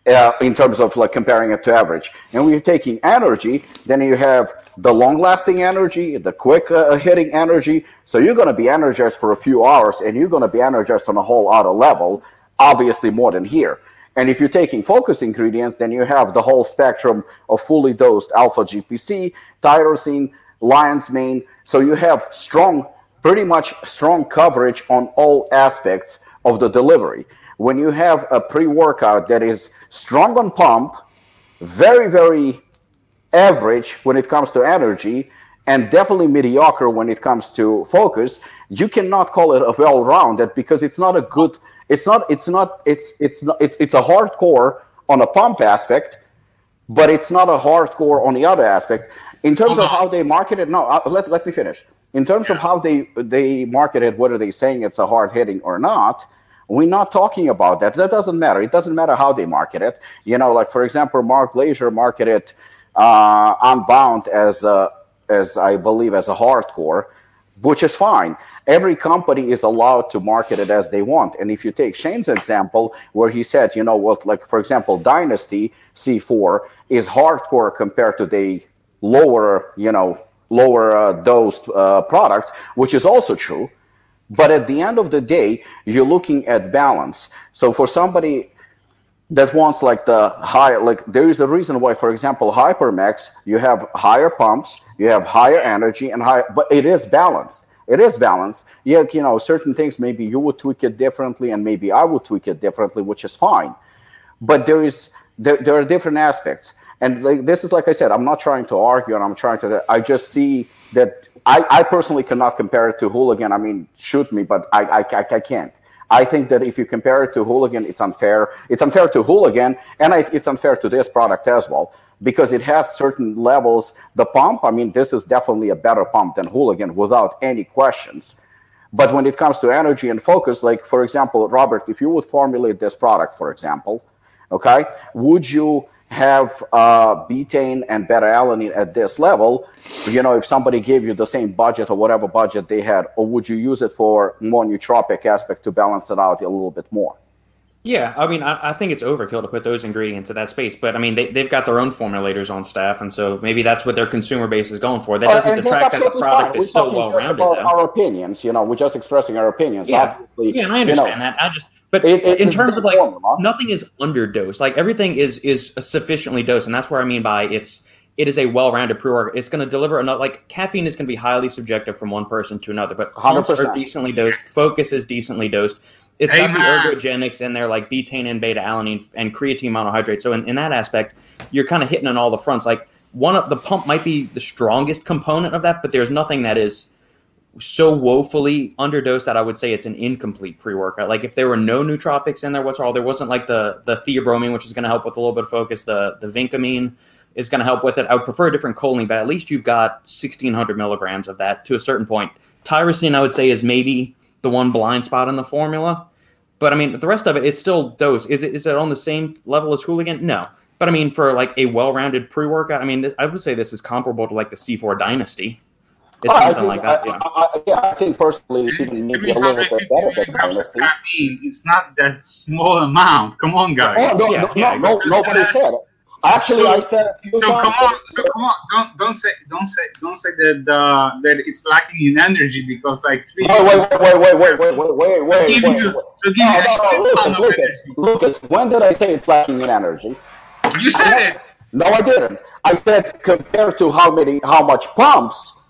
uh, in terms of like comparing it to average. And when you're taking energy, then you have the long-lasting energy, the quick uh, hitting energy. So you're going to be energized for a few hours, and you're going to be energized on a whole other level, obviously more than here. And if you're taking focus ingredients, then you have the whole spectrum of fully dosed alpha GPC, tyrosine, lion's mane. So you have strong pretty much strong coverage on all aspects of the delivery. When you have a pre workout that is strong on pump, very, very average when it comes to energy, and definitely mediocre when it comes to focus, you cannot call it a well rounded because it's not a good, it's not, it's not, it's, it's not, it's, it's a hardcore on a pump aspect, but it's not a hardcore on the other aspect. In terms of how they market it, no, uh, let, let me finish. In terms of how they they market it, whether they're saying it's a hard hitting or not, we're not talking about that. That doesn't matter. It doesn't matter how they market it. You know, like for example, Mark Glaser marketed uh, Unbound as a, as I believe as a hardcore, which is fine. Every company is allowed to market it as they want. And if you take Shane's example, where he said, you know what, like for example, Dynasty C4 is hardcore compared to the lower, you know, lower uh, dosed uh, products, which is also true. But at the end of the day, you're looking at balance. So for somebody that wants like the higher, like there is a reason why, for example, Hypermax, you have higher pumps, you have higher energy and higher, but it is balanced. It is balanced. Yeah, you know, certain things maybe you would tweak it differently, and maybe I would tweak it differently, which is fine. But there is there, there are different aspects, and like this is like I said, I'm not trying to argue, and I'm trying to. I just see that I, I personally cannot compare it to Hooligan. I mean, shoot me, but I I, I, I can't. I think that if you compare it to Hooligan, it's unfair. It's unfair to Hooligan, and I, it's unfair to this product as well because it has certain levels. The pump, I mean, this is definitely a better pump than Hooligan without any questions. But when it comes to energy and focus, like for example, Robert, if you would formulate this product, for example, okay, would you have uh, betaine and beta alanine at this level? You know, if somebody gave you the same budget or whatever budget they had, or would you use it for more nootropic aspect to balance it out a little bit more? Yeah, I mean, I, I, think it's overkill to put those ingredients in that space. But I mean, they, they've got their own formulators on staff, and so maybe that's what their consumer base is going for. That uh, doesn't uh, detract that the product is still well rounded. Our opinions, you know, we're just expressing our opinions. Yeah, yeah, I understand you know, that. I just, but it, it, in terms of like, formula. nothing is underdosed. Like everything is is sufficiently dosed, and that's where I mean by it's it is a well-rounded pre-workout. It's going to deliver enough. Like caffeine is going to be highly subjective from one person to another, but 100% are decently dosed. Focus is decently dosed it's got the ergogenics in there, like betaine and beta alanine and creatine monohydrate. So in, in that aspect, you're kind of hitting on all the fronts. Like one of the pump might be the strongest component of that, but there's nothing that is so woefully underdosed that I would say it's an incomplete pre-workout. Like if there were no nootropics in there, what's all there wasn't like the the theobromine, which is going to help with a little bit of focus. The the vincamine is going to help with it. I would prefer a different choline, but at least you've got 1600 milligrams of that to a certain point. Tyrosine, I would say, is maybe the one blind spot in the formula. But I mean, the rest of it, it's still dose. Is it is it on the same level as Hooligan? No. But I mean, for like a well-rounded pre-workout, I mean, I would say this is comparable to like the C4 Dynasty. It's oh, something think, like that. I, yeah. I, I, yeah, I think personally, it's even maybe a little bit better than Dynasty. Caffeine, it's not that small amount. Come on, guys. Oh, no, yeah, no, yeah, no, no, nobody said it. Actually, so, I said a few so times. Come on, so come on, don't don't say don't say don't say that uh, that it's lacking in energy because like three. Wait, wait, wait, wait, wait, wait, wait, wait, wait, wait. wait. No, no, no, Lucas, Lucas, Lucas. When did I say it's lacking in energy? You said I, it. No, I didn't. I said compared to how many, how much pumps,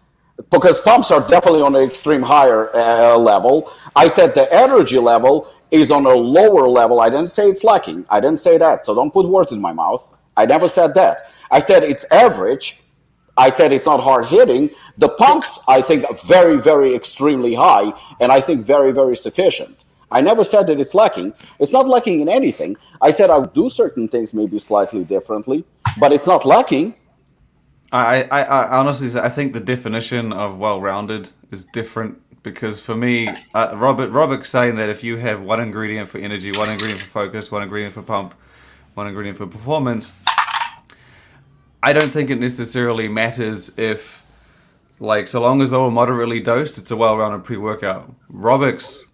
because pumps are definitely on an extreme higher uh, level. I said the energy level is on a lower level. I didn't say it's lacking. I didn't say that. So don't put words in my mouth. I never said that. I said it's average. I said it's not hard hitting. The pumps, I think, are very, very extremely high, and I think very, very sufficient. I never said that it's lacking. It's not lacking in anything. I said I would do certain things maybe slightly differently, but it's not lacking. I, I, I honestly, I think the definition of well-rounded is different because for me, uh, Robert, Robert's saying that if you have one ingredient for energy, one ingredient for focus, one ingredient for pump, one ingredient for performance, I don't think it necessarily matters if, like, so long as they were moderately dosed, it's a well-rounded pre-workout. Robick's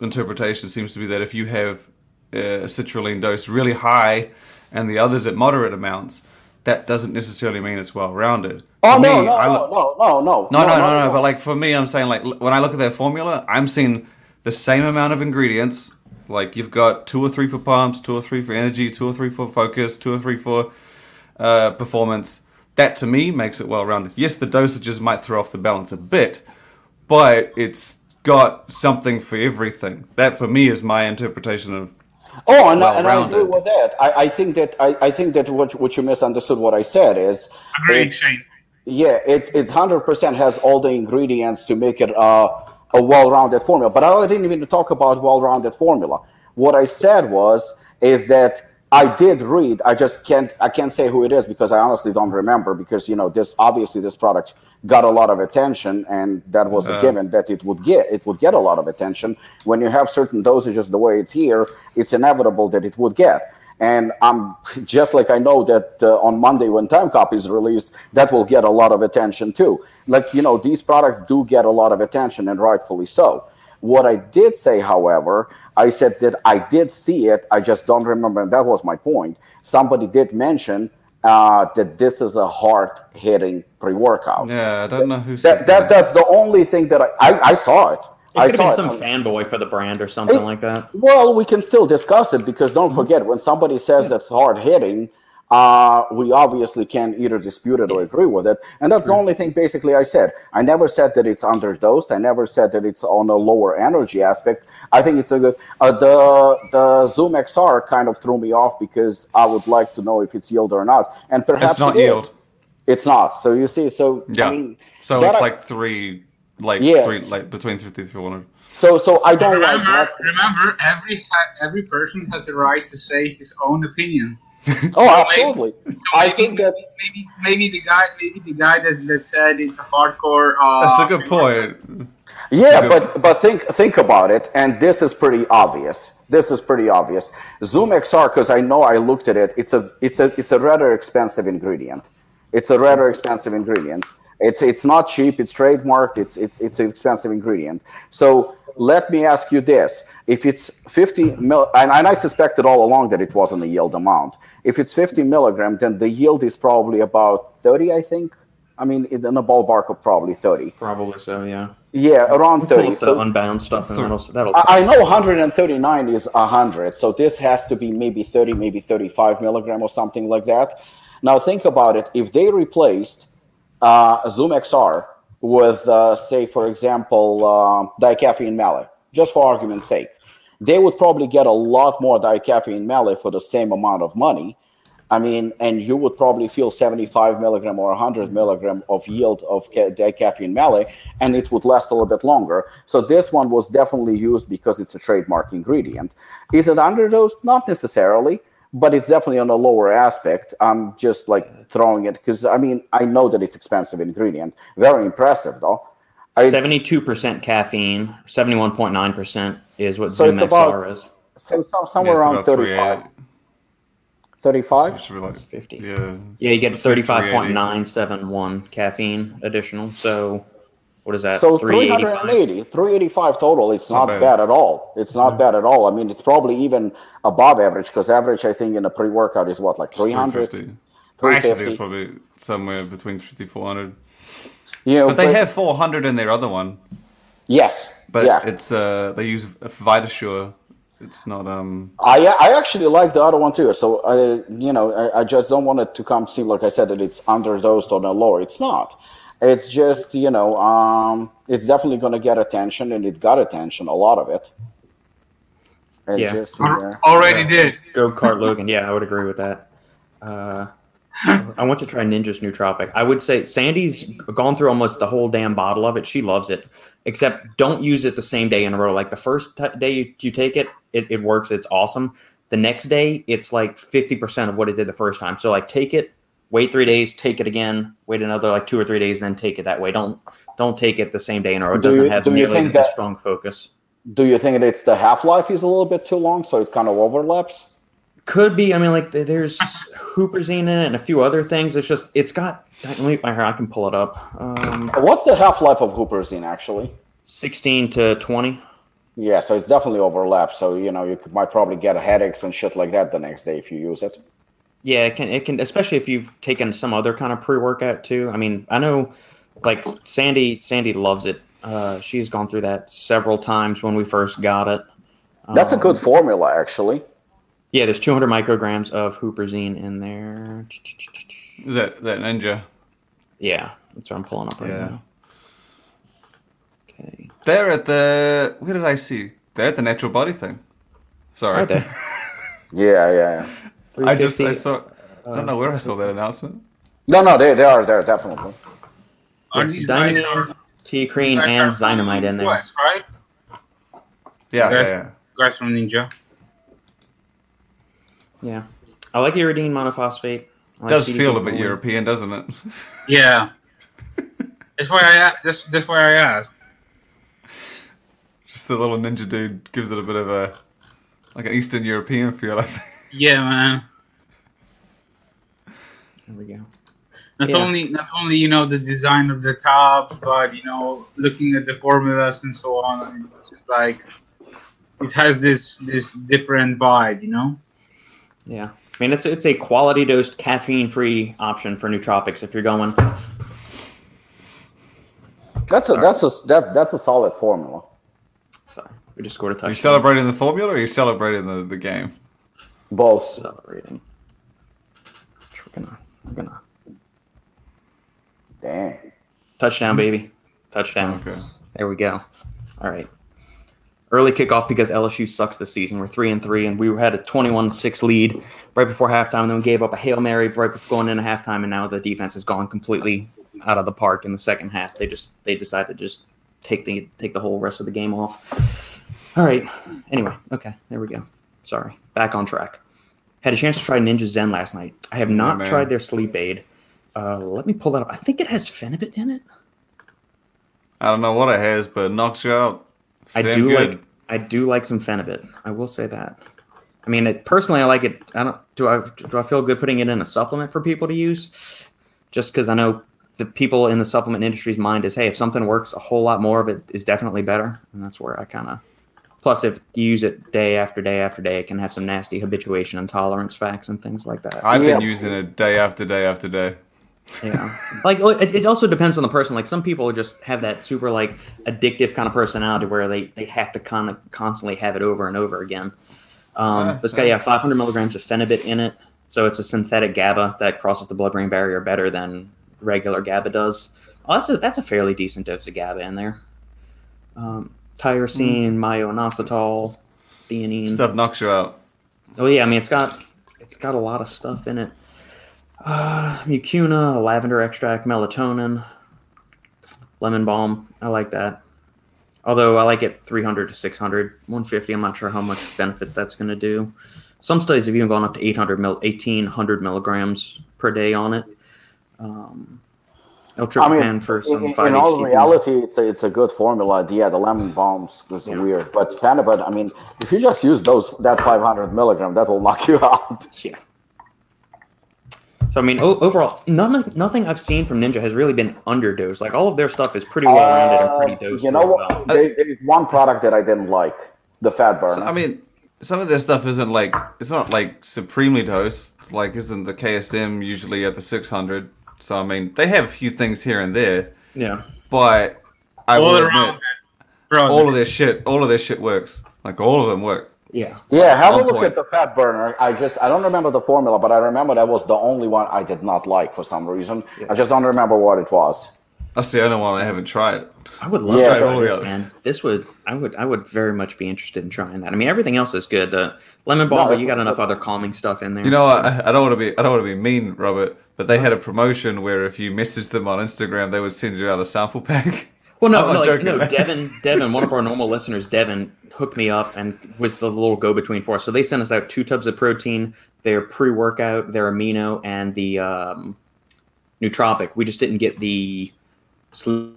interpretation seems to be that if you have a citrulline dose really high and the others at moderate amounts, that doesn't necessarily mean it's well-rounded. Oh no, me, no, no, no, no, no, no, no, no, no. But like for me, I'm saying like when I look at their formula, I'm seeing the same amount of ingredients. Like you've got two or three for pumps, two or three for energy, two or three for focus, two or three for uh, performance. That to me makes it well rounded. Yes, the dosages might throw off the balance a bit, but it's got something for everything. That for me is my interpretation of. Oh, and, and I agree with that. I, I think that I, I think that what what you misunderstood what I said is. Agreed, Shane. Yeah, it's it's hundred percent has all the ingredients to make it uh, a well-rounded formula. But I didn't even talk about well-rounded formula. What I said was is that I did read. I just can't. I can't say who it is because I honestly don't remember. Because you know, this obviously this product got a lot of attention, and that was uh, a given that it would get. It would get a lot of attention when you have certain dosages the way it's here. It's inevitable that it would get. And I'm <laughs> just like I know that uh, on Monday when Time Copy is released, that will get a lot of attention too. Like you know, these products do get a lot of attention, and rightfully so. What I did say, however, I said that I did see it. I just don't remember. And that was my point. Somebody did mention uh, that this is a hard hitting pre workout. Yeah, I don't know who that, that, that. That's the only thing that I, I, I saw it. It I could have been some fanboy for the brand or something it, like that. Well, we can still discuss it because don't forget when somebody says that's hard hitting, uh, we obviously can either dispute it or agree with it. And that's the only thing basically I said. I never said that it's underdosed. I never said that it's on a lower energy aspect. I think it's a good. Uh, the the ZumXR kind of threw me off because I would like to know if it's yield or not, and perhaps It's not it is. yield. It's not. So you see. So Yeah. I mean, so it's I- like three, like Yeah. three, like between three to four hundred. so so I don't like Remember, that. remember, every every person has a right to say his own opinion. Oh, absolutely. I maybe, think that maybe maybe the guy maybe the guy that, that said it's a hardcore. Uh, That's a good point. Yeah, Good. but but think think about it, and this is pretty obvious. This is pretty obvious. ZumXR, because I know I looked at it. It's a it's a it's a rather expensive ingredient. It's a rather expensive ingredient. It's it's not cheap. It's trademarked. It's it's it's an expensive ingredient. So let me ask you this: If it's 50 mil, and, and I suspected all along that it wasn't a yield amount. If it's 50 milligram, then the yield is probably about 30. I think. I mean, in the ballpark of probably 30. Probably so, yeah. Yeah, around Pull 30. up the So unbound stuff and that'll that'll. I I know 139 is 100, so this has to be maybe 30, maybe 35 milligram or something like that. Now think about it. If they replaced uh, ZumXR with, uh, say, for example, uh, dicaffeine malate, just for argument's sake, they would probably get a lot more dicaffeine malate for the same amount of money. I mean, and you would probably feel 75 milligram or 100 milligram of yield of ca- dicaffeine mallee, and it would last a little bit longer. So this one was definitely used because it's a trademark ingredient. Is it underdosed? Not necessarily, but it's definitely on a lower aspect. I'm just like throwing it because I mean I know that it's expensive ingredient. Very impressive though. Seventy-two percent caffeine, seventy-one point nine percent is what So Zoom it's about- XR is. so, so somewhere Yeah, around 35. 35? It should be like 50. Yeah. Yeah, you get thirty-five point nine seven one caffeine additional. So, what is that? So 385? 380, 385 total. It's not, not bad. bad. at all. It's not bad at all. I mean, it's probably even above average because average, I think, in a pre-workout is what, like 300, 350. I actually think it's probably somewhere between 350 400. You know, But they have 400 in their other one. yes, But yeah. it's uh they use Vitasure. It's not um I I actually like the other one too. So I you know I, I just don't want it to come seem like I said that it's underdosed or no lower. It's not. It's just you know um it's definitely going to get attention and it got attention a lot of it. It's Yeah. just, yeah. already Yeah. did. Go Kart Logan. Yeah, I would agree with that. Uh, I want to try Ninja's Nootropic. I would say Sandy's gone through almost the whole damn bottle of it. She loves it. Except don't use it the same day in a row. Like the first t- day you, you take it, it, it works. It's awesome. The next day, it's like 50% of what it did the first time. So like take it, wait three days, take it again, wait another like two or three days, then take it that way. Don't don't take it the same day in a row. It Do doesn't you- have do nearly think the that- strong focus. Do you think that it's the half life is a little bit too long, so it kind of overlaps? Could be. I mean, like th- there's Huperzine in it and a few other things. It's just it's got. Let me. Here, I can pull it up. Um, What's the half life of Huperzine actually? 16 to 20. Yeah, so it's definitely overlapped. So you know you might probably get headaches and shit like that the next day if you use it. Yeah, it can. It can, especially if you've taken some other kind of pre-workout too. I mean, I know, like Sandy. Sandy loves it. Uh, she's gone through that several times when we first got it. That's a Um, good formula, actually. Yeah, there's 200 micrograms of Huperzine in there. is that that ninja. Yeah, that's what I'm pulling up right Yeah. now. Okay. They're at the where did I see? They're at the natural body thing. Sorry. Right there. <laughs> Yeah, yeah, yeah. I just I saw I don't know where I saw that um, announcement. No, no, they, they are there definitely. Are Yes, these guys are teacrine these guys and dynamine in there. US, right? Yeah, Guys- yeah, yeah. Guys from Ninja. Yeah, I like uridine monophosphate. I like does CDP feel a bit choline. European, doesn't it? <laughs> Yeah. that's why I a- that's that's why I asked. Just the little ninja dude gives it a bit of a like an Eastern European feel. I think. Yeah, man. There we go. Not Yeah. only not only you know the design of the tops, but you know looking at the formulas and so on. It's just like it has this this different vibe, you know. Yeah, I mean it's it's a quality dosed caffeine free option for nootropics if you're going. That's a that's a that that's a solid formula. Sorry, we just scored a Are you celebrating the formula or are you celebrating the, the game? Both. Celebrating. We're gonna, we're gonna Dang. touchdown, baby, touchdown. Okay. There we go. All right. Early kickoff because LSU sucks this season. We're three and three, and we had a 21-6 lead right before halftime. And then we gave up a hail mary right before going into halftime, and now the defense has gone completely out of the park in the second half. They just they decided to just take the take the whole rest of the game off. All right. Anyway, okay, there we go. Sorry, back on track. Had a chance to try Ninja Zen last night. I have not man. tried their sleep aid. Uh, let me pull that up. I think it has Phenibut in it. I don't know what it has, but it knocks you out. It's I do good. like I do like some Phenibut. I will say that. I mean, it, personally, I like it. I don't do I do I feel good putting it in a supplement for people to use, just because I know the people in the supplement industry's mind is, hey, if something works, a whole lot more of it is definitely better, and that's where I kind of. Plus, if you use it day after day after day, it can have some nasty habituation and tolerance facts and things like that. I've been Yeah. using it day after day after day. Yeah. like it, it also depends on the person. Like some people just have that super like addictive kind of personality where they, they have to kind of constantly have it over and over again. Um, Ah, this guy, yeah, 500 milligrams of phenibut in it. So it's a synthetic GABA that crosses the blood-brain barrier better than regular GABA does. Oh, that's a that's a fairly decent dose of GABA in there. Um, tyrosine, myoinositol, theanine. Stuff knocks you out. Oh yeah, I mean it's got it's got a lot of stuff in it. Uh, mucuna, lavender extract, melatonin, lemon balm. I like that. Although I like it 300 to 600, 150. I'm not sure how much benefit that's going to do. Some studies have even gone up to 800 mil, 1800 milligrams per day on it. Um, L-tryptophan I mean, for in, some in, 5 in all HTP. reality, it's a, it's a good formula. Yeah, the lemon balm is Yeah. weird, but Phenibut, I mean, if you just use those that 500 milligram, that will knock <laughs> you out. Yeah. So I mean, o- overall, none, nothing I've seen from Ninja has really been underdosed. Like all of their stuff is pretty well rounded and pretty Uh, dosed. you know what? well. There, there's one product that I didn't like, the fat burner. So, I mean, some of their stuff isn't like it's not like supremely dosed. Like, isn't the KSM usually at the 600? So I mean, they have a few things here and there, Yeah. but I all will around admit, all of this- their shit, all of their shit works. Like all of them work. Yeah. yeah, have a look point. at the fat burner. I just I don't remember the formula, but I remember that was the only one I did not like for some reason. I just don't remember what it was. That's the only one I haven't tried. I would love Yeah. to Try all try the this, others. man. This would I would I would very much be interested in trying that. I mean, everything else is good. The lemon balm, No, but you got is- enough other calming stuff in there. You know, I, I don't want to be, I don't want to be mean, Robert, but they had a promotion where if you messaged them on Instagram, they would send you out a sample pack. <laughs> Well, no, <laughs> no, like, no. Devin, Devin, one of our normal listeners, Devin, hooked me up and was the little go-between for us. So they sent us out two tubs of protein, their pre-workout, their amino, and the um, nootropic. We just didn't get the sleep.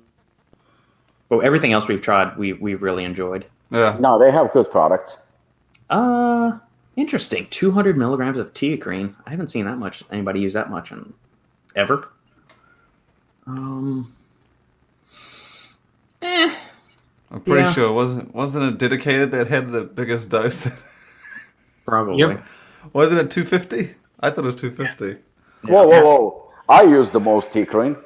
But everything else we've tried, we we've really enjoyed. Yeah. No, they have good products. Uh, interesting. Two hundred milligrams of teacrine. I haven't seen that much. Anybody use that much in ever? Um. Eh. I'm pretty Yeah. sure wasn't wasn't it dedicated that had the biggest dose? <laughs> Probably. Yep. wasn't it 250? I thought it was 250. Whoa, whoa, whoa! I use the most teacrine.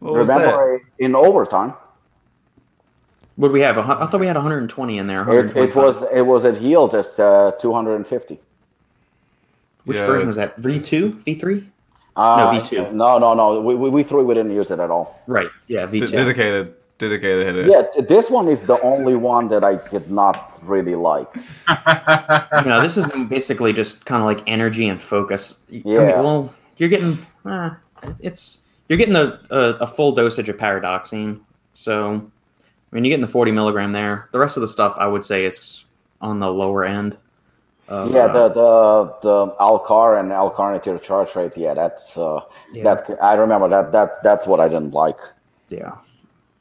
What was that? Remember in overtime, What do we have? I thought we had 120 in there. it, it was it was at yield at uh, 250. Which Yeah. version was that? V2, V3? Uh, V2. No, no, no. We, we, we three we didn't use it at all. Right. Yeah, D- V2. dedicated, dedicated had it. Yeah, this one is the only one that I did not really like. <laughs> you know, this is basically just kind of like energy and focus. I mean, Yeah. well, you're getting uh, it's you're getting a, a, a full dosage of paradoxine. So, I mean, you're getting the 40 milligram there. The rest of the stuff, I would say, is on the lower end. Of, Yeah, uh, the the the Alcar and Alcarnitine charge rate. Yeah, that's uh, Yeah. that I remember that that that's what I didn't like. Yeah.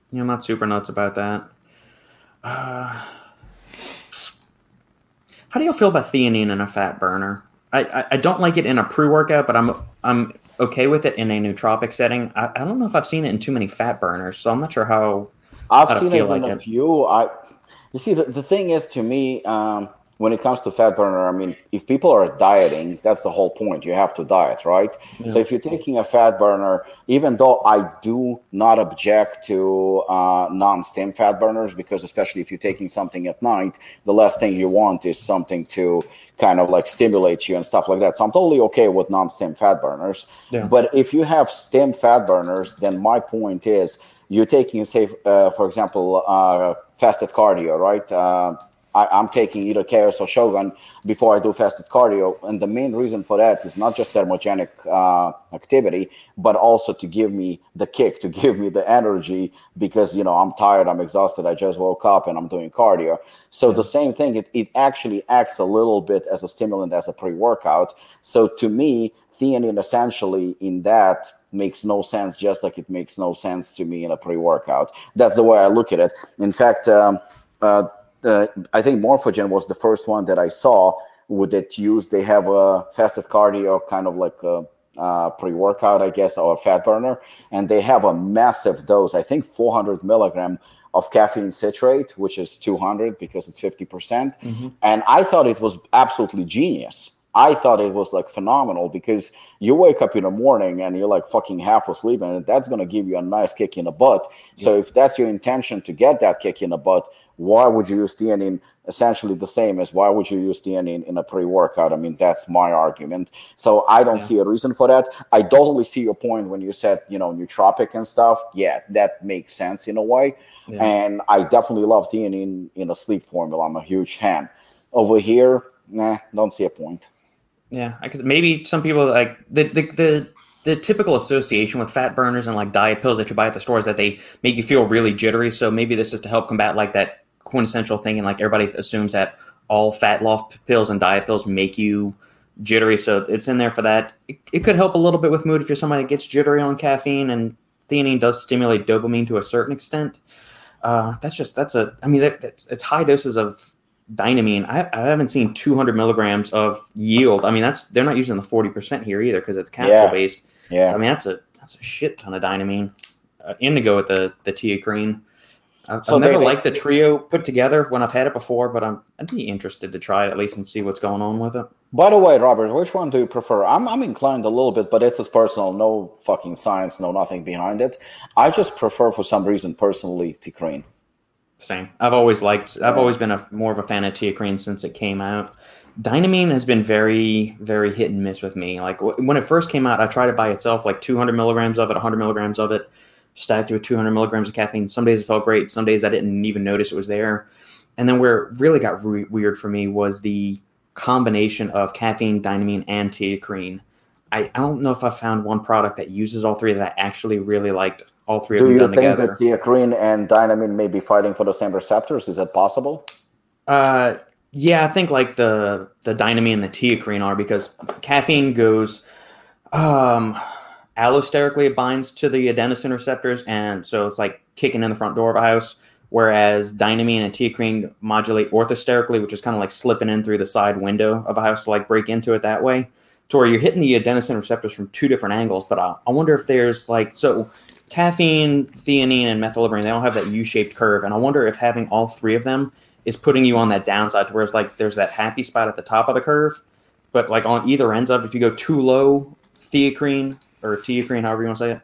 Yeah, I'm not super nuts about that. Uh, how do you feel about theanine in a fat burner? I, I, I don't like it in a pre workout, but I'm I'm okay with it in a nootropic setting. I, I don't know if I've seen it in too many fat burners, so I'm not sure how. I've seen it in like a few. I you see the, the thing is to me, um, when it comes to fat burner, I mean, if people are dieting, that's the whole point. You have to diet, right? Yeah. So if you're taking a fat burner, even though I do not object to uh, non-stim fat burners, because especially if you're taking something at night, the last thing you want is something to kind of like stimulate you and stuff like that. So I'm totally okay with non-stim fat burners. Yeah. But if you have stim fat burners, then my point is you're taking, say, uh, for example, uh, fasted cardio, right? Uh, I, am taking either Chaos or Shogun before I do fasted cardio. And the main reason for that is not just thermogenic uh, activity, but also to give me the kick, to <laughs> give me the energy because, you know, I'm tired, I'm exhausted, I just woke up and I'm doing cardio. So the same thing, it, it actually acts a little bit as a stimulant, as a pre workout. So to me, theanine essentially in that makes no sense, just like it makes no sense to me in a pre workout. That's the way I look at it. In fact, um, uh, uh, I think Morphogen was the first one that I saw with it used. They have a fasted cardio, kind of like a, a pre-workout, I guess, or a fat burner, and they have a massive dose. I think 400 milligram of caffeine citrate, which is 200 because it's 50 percent. Mm-hmm. And I thought it was absolutely genius. I thought it was like phenomenal because you wake up in the morning and you're like fucking half asleep, and that's gonna give you a nice kick in the butt. Yeah. So if that's your intention to get that kick in the butt, why would you use theanine essentially the same as why would you use theanine in a pre-workout i mean that's my argument so i don't yeah. see a reason for that i totally see your point when you said you know nootropic and stuff yeah that makes sense in a way yeah. and i definitely love theanine in a sleep formula i'm a huge fan over here nah don't see a point yeah because maybe some people like the, the the the typical association with fat burners and like diet pills that you buy at the store is that they make you feel really jittery. So maybe this is to help combat like that quintessential thing, and like everybody assumes that all fat loss pills and diet pills make you jittery. So it's in there for that. It, it, could help a little bit with mood if you're somebody that gets jittery on caffeine, and theanine does stimulate dopamine to a certain extent. Uh, that's just that's a. I mean, that, that's it's high doses of dynamine. I, I haven't seen 200 milligrams of yield. I mean, that's they're not using the 40 percent here either because it's capsule yeah. based. Yeah. So, I mean, that's a that's a shit ton of dynamine. Uh, indigo with the the teacrine. I've, so I've never they, liked the trio put together when I've had it before, but I'm I'd be interested to try it at least and see what's going on with it. By the way, Robert, which one do you prefer? I'm I'm inclined a little bit, but it's just personal, no fucking science, no nothing behind it. I just prefer for some reason personally teacrine. Same. I've always liked. I've always been a more of a fan of teacrine since it came out. Dynamine has been very, very hit and miss with me. Like when it first came out, I tried it by itself, like 200 milligrams of it, 100 milligrams of it stacked with 200 milligrams of caffeine. Some days it felt great. Some days I didn't even notice it was there. And then where it really got re- weird for me was the combination of caffeine, dynamine, and teacrine. I, I don't know if I found one product that uses all three that I actually really liked all three Do of them. Do you think together. that teacrine and dynamine may be fighting for the same receptors? Is that possible? Uh, yeah, I think like the the dynamine and the teacrine are because caffeine goes um allosterically it binds to the adenosine receptors, and so it's like kicking in the front door of a house. Whereas dynamine and teacrine modulate orthosterically, which is kind of like slipping in through the side window of a house to like break into it that way, to where you're hitting the adenosine receptors from two different angles. But I, I wonder if there's like so caffeine, theanine, and methylliberine, they all have that U-shaped curve, and I wonder if having all three of them is putting you on that downside, to where it's like there's that happy spot at the top of the curve, but like on either ends of, if you go too low, theacrine or teacrine, however you want to say it,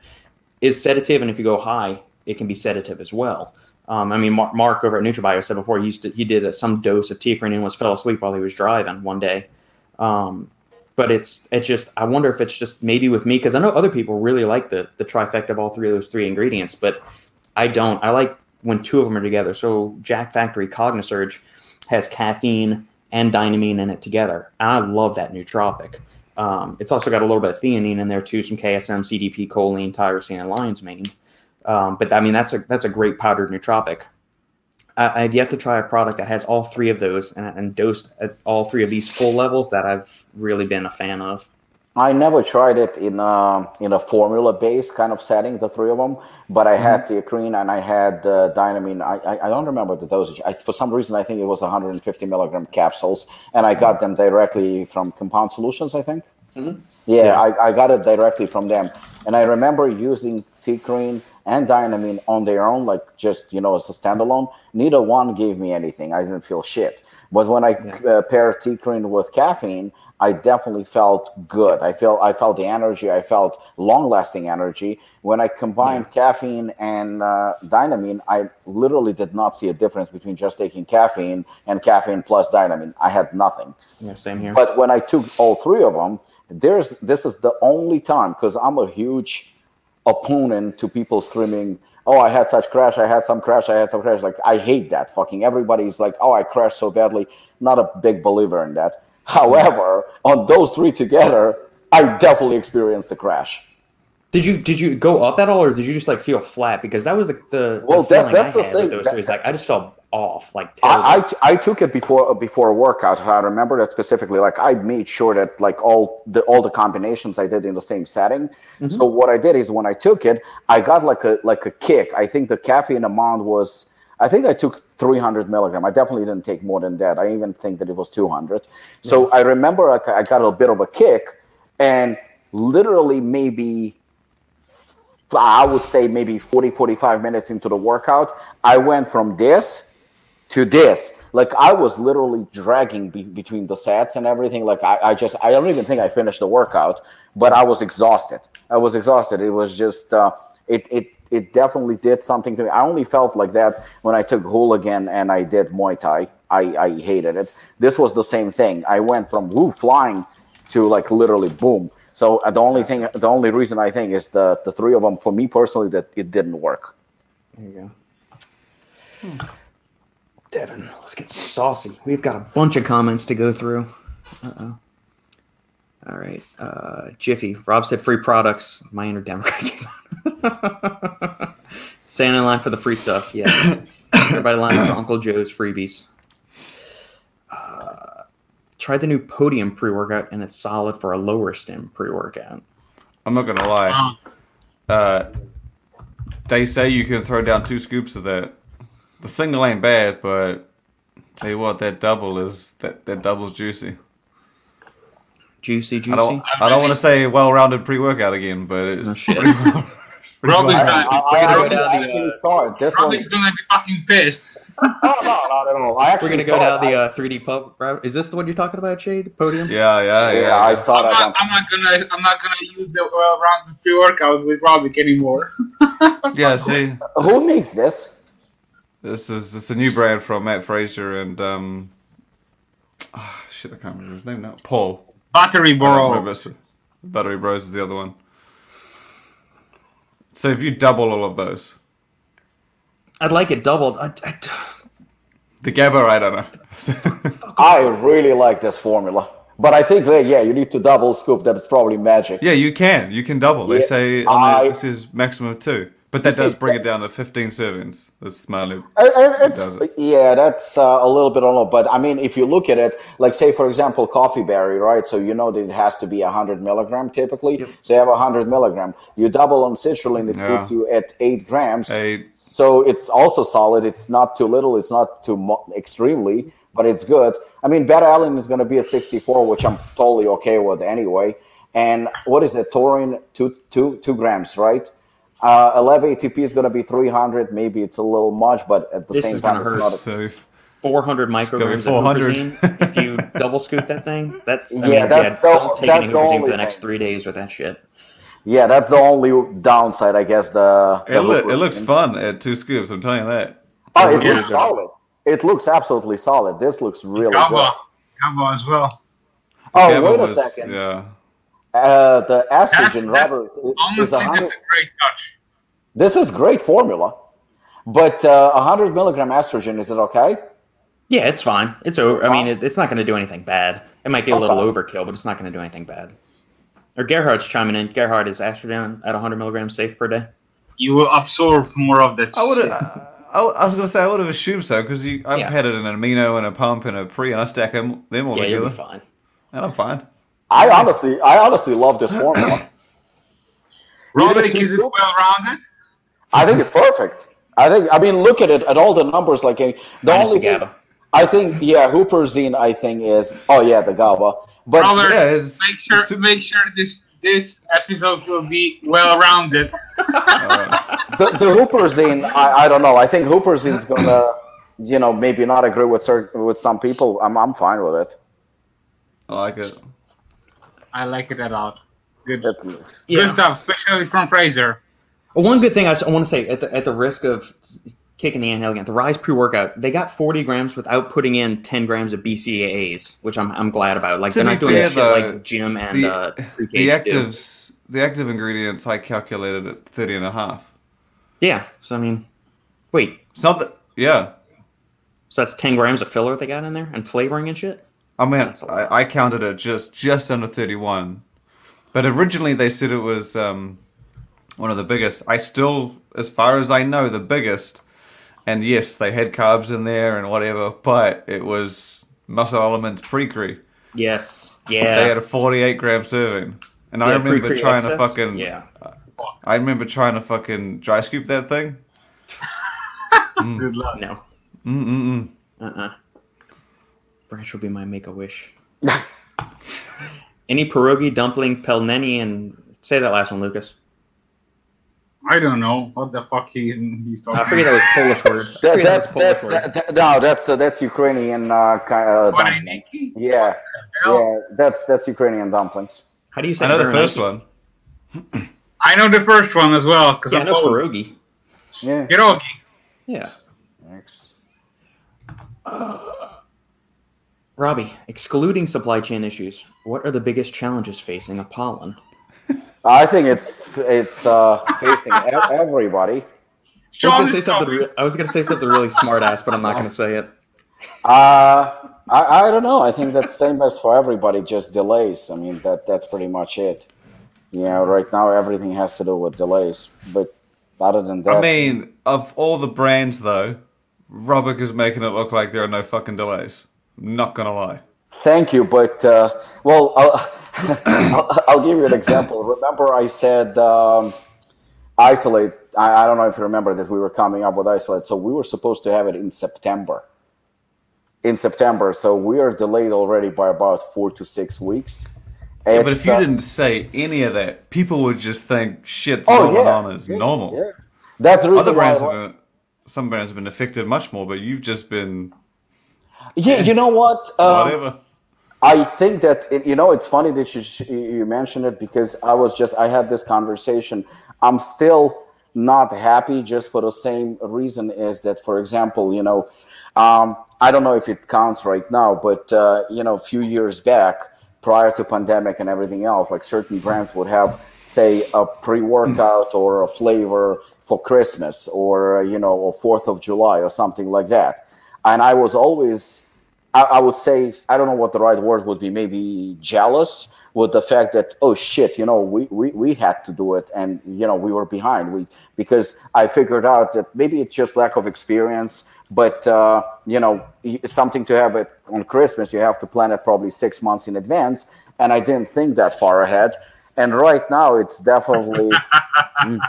is sedative, and if you go high, it can be sedative as well. Um, I mean, Mark, Mark, over at NutraBio said before he used to, he did a, some dose of teacrine and almost fell asleep while he was driving one day. Um, but it's it's just I wonder if it's just maybe with me because I know other people really like the the trifecta of all three of those three ingredients, but I don't. I like when two of them are together. So Jacked Factory Cognisurge has caffeine and dynamine in it together. And I love that nootropic. Um, it's also got a little bit of theanine in there too, some KSM, CDP, choline, tyrosine, and lion's mane. Um, but I mean, that's a that's a great powdered nootropic. I, have yet to try a product that has all three of those and, and dosed at all three of these full levels that I've really been a fan of. I never tried it in a in a formula based kind of setting, the three of them. But I mm-hmm. had teacrine and I had uh, dynamine. I, I, I don't remember the dosage. I, for some reason, I think it was 150 milligram capsules, and I got them directly from Compound Solutions. I think. Mm-hmm. Yeah, yeah. I, I got it directly from them, and I remember using teacrine and dynamine on their own, like just you know as a standalone. Neither one gave me anything. I didn't feel shit. But when I Yeah. uh, pair with caffeine, I definitely felt good. I feel I felt the energy. I felt long lasting energy. When I combined caffeine and uh, dynamine, I literally did not see a difference between just taking caffeine and caffeine plus dynamine. I had nothing. Yeah, same here. But when I took all three of them, there's this is the only time because I'm a huge opponent to people screaming, "Oh, I had such crash! I had some crash! I had some crash!" Like I hate that. Fucking everybody's like, "Oh, I crashed so badly." Not a big believer in that. However, on those three together, I definitely experienced a crash. Did you did you go up at all, or did you just like feel flat? Because that was the the, Well, the that- that's I the thing. those That- three. Like I just felt off, like. I, I, I took it before before a workout. I remember that specifically. Like I made sure that like all the all the combinations I did in the same setting. Mm-hmm. So what I did is when I took it, I got like a like a kick. I think the caffeine amount was. I think I took 300 milligram. I definitely didn't take more than that. I even think that it was 200. So I remember I, I got a bit of a kick, and literally maybe I would say maybe 40, 45 minutes into the workout, I went from this to this. Like I was literally dragging be- between the sets and everything. Like I, I just, I don't even think I finished the workout, but I was exhausted. I was exhausted. It was just, uh, it, it, it definitely did something to me. I only felt like that when I took hooligan and I did Muay Thai. I, I hated it. This was the same thing. I went from woo flying to like literally boom. So uh, the only thing, the only reason I think is the the three of them for me personally that it didn't work. There you go. Devin, let's get saucy. We've got a bunch of comments to go through. Uh oh. All right. Uh, Jiffy. Rob said free products. My inner Democrat came out. <laughs> Staying in line for the free stuff. Yeah. <coughs> Everybody line up for Uncle Joe's freebies. Uh, tried the new Podium pre workout, and it's solid for a lower stem pre workout. I'm not gonna lie. Uh, Uh, they say you can throw down two scoops of that. The single ain't bad, but tell you what, that double is that that double's juicy. Juicy, juicy. I don't I don't want to say well-rounded pre-workout again, but it's Oh, shit. pretty well- <laughs> pretty well- gonna- I, I, I actually, down the, actually saw it. This one. Robbie's gonna be fucking pissed. <laughs> No, no, not at all. I We're gonna go down it. the uh, 3D pub route. Is this the one you're talking about, Shade? Podium? Yeah, yeah, yeah, yeah. I saw I'm that. not, I'm not gonna I'm not gonna use the well-rounded pre-workout with Robic anymore. <laughs> Yeah, see, Who makes this? This is it's a new brand from Matt Frazier and um, ah, shit, I can't remember his name now. Paul. Battery I bro. Battery Bros is the other one. So if you double all of those, I'd like it doubled. I, I, the GABA, I don't know. <laughs> I really like this formula, but I think that yeah, you need to double scoop. That it's probably magic. yeah, you can. You can double. They Yeah, say I- this is maximum of two, but that does bring it down to 15 servings. That's smartly. I- I- it's, does it. yeah, that's uh, a little bit on low. But I mean, if you look at it, like say for example, coffee berry, right? So you know that it has to be hundred milligram typically. So you have hundred milligram. You double on citrulline, it Yeah. puts you at eight grams. Eight. So it's also solid. It's not too little. It's not too mo- extremely, but it's good. I mean, beta alanine is going to be at 64, which I'm totally okay with anyway. And what is it? Taurine, two, two, two grams, right? Uh, 11 ATP is going to be 300. Maybe it's a little much, but at the This same time, it's not. A, So 400 gonna be micrograms of 400. huperzine. if you <laughs> double scoop that thing, that's I Yeah, mean, that's yeah, the- don't take that's any the huperzine for the next thing. three days with that shit. yeah, that's the only downside, I guess. The, it, the loo- liquid it looks fun at two scoops. I'm telling you that. Oh, it Yeah. looks solid. It looks absolutely solid. This looks really Gaba, good. Gaba as well. Oh, GABA wait a was- second. Yeah. Uh, the That's, AstraGin, that's Robert, is honestly 100 a great touch. This is great formula, but uh, 100 milligram AstraGin is it okay? Yeah, it's fine. It's over. It's I mean, it, it's not going to do anything bad. It might be a little overkill, but it's not going to do anything bad. Or Gerhard's chiming in. Gerhard is AstraGin at 100 milligrams safe per day. You will absorb more of that I would shit. have. I, I was gonna say I would have assumed so because I've Yeah. had it in an amino and a pump and a pre, and I stack them them all Yeah, you'll together, be fine. and I'm fine. I honestly, I honestly love this formula. <clears throat> Robic, two is it well rounded? I think it's perfect. I think. I mean, look at it at all the numbers. Like the Minus only the thing, I think, yeah, Huperzine. I think is. Oh yeah, the GABA. But Robert, yeah, it's- make sure it's- make sure this this episode will be well rounded. Alright. <laughs> the, the Huperzine, I, I don't know. I think Huperzine's gonna you know, maybe not agree with certain with some people. I'm I'm fine with it. I like it. I like it a lot. Good, That- Yeah. good stuff, especially from Fraser. One good thing I, want to say at the, at the risk of kicking the anthill again, the Ryse pre workout, they got 40 grams without putting in 10 grams of BCAAs, which I'm, I'm glad about. Like, To they're not doing fair, that shit though, like Jim and the- uh, The Pre-Cage do. actives, the active ingredients, I calculated at 30 and a half. Yeah. So, I mean, wait. It's not that. Yeah. So that's 10 grams of filler they got in there and flavoring and shit? I mean, That's a lot. I, I counted it just just under 31. But originally they said it was um, one of the biggest. I still, as far as I know, the biggest. And yes, they had carbs in there and whatever, but it was Muscle Elements Pre-Cre. Yes. Yeah. They had a 48 gram serving. And I remember pre-Cre trying to fucking. Yeah. I remember trying to fucking dry scoop that thing. <laughs> Good luck. No. Mm-mm-mm. Uh-uh. Branch will be my make-a-wish. <laughs> Any pierogi, dumpling, pelmeni, and say that last one, Lucas. I don't know what the fuck he, he's talking. I forget that was Polish word. That, <laughs> forget that that's that's Polish word. that, that- no, that's uh, that's Ukrainian uh, kind of dumplings. Yeah, Hell, yeah, that's that's Ukrainian dumplings. How do you say I know the first one. <clears throat> I know the first one as well because Yeah, I I'm know Polish. pierogi. Yeah. Pierogi. Yeah. Thanks. Robbie, excluding supply chain issues, what are the biggest challenges facing Apollon? I think it's it's uh, facing e- everybody. I was Sean gonna say something. Re- I was gonna say something really smart ass, but I'm not gonna say it. Uh, I, I don't know. I think that's the same as for everybody, just delays. I mean, that that's pretty much it. Yeah, right now everything has to do with delays. But other than that, I mean, of all the brands though, Robic is making it look like there are no fucking delays. Not gonna lie. thank you. But uh, well, I'll, I'll, <laughs> I'll give you an example. Remember, I said um, isolate. I, I don't know if you remember that we were coming up with isolate. So we were supposed to have it in September. In September, so we are delayed already by about four to six weeks. Yeah, but if you uh, didn't say any of that, people would just think shit's Oh, rolling yeah. on as Yeah, normal. Yeah. That's the reason Other brands I have been, some brands have been affected much more, but you've just been yeah, you know what? <laughs> Um, whatever. I think that it, you know it's funny that you you mentioned it because I was just I had this conversation. I'm still not happy just for the same reason is that. For example, you know, um, I don't know if it counts right now, but uh, you know, a few years back, prior to pandemic and everything else, like certain brands would have say a pre-workout or a flavor for Christmas or you know, or Fourth of July or something like that. And I was always I, I would say I don't know what the right word would be. Maybe jealous with the fact that oh shit, you know, we, we, we had to do it, and you know we were behind. We because I figured out that maybe it's just lack of experience, but uh, you know it's something to have it on Christmas. You have to plan it probably six months in advance, and I didn't think that far ahead. And right now, it's definitely. <laughs>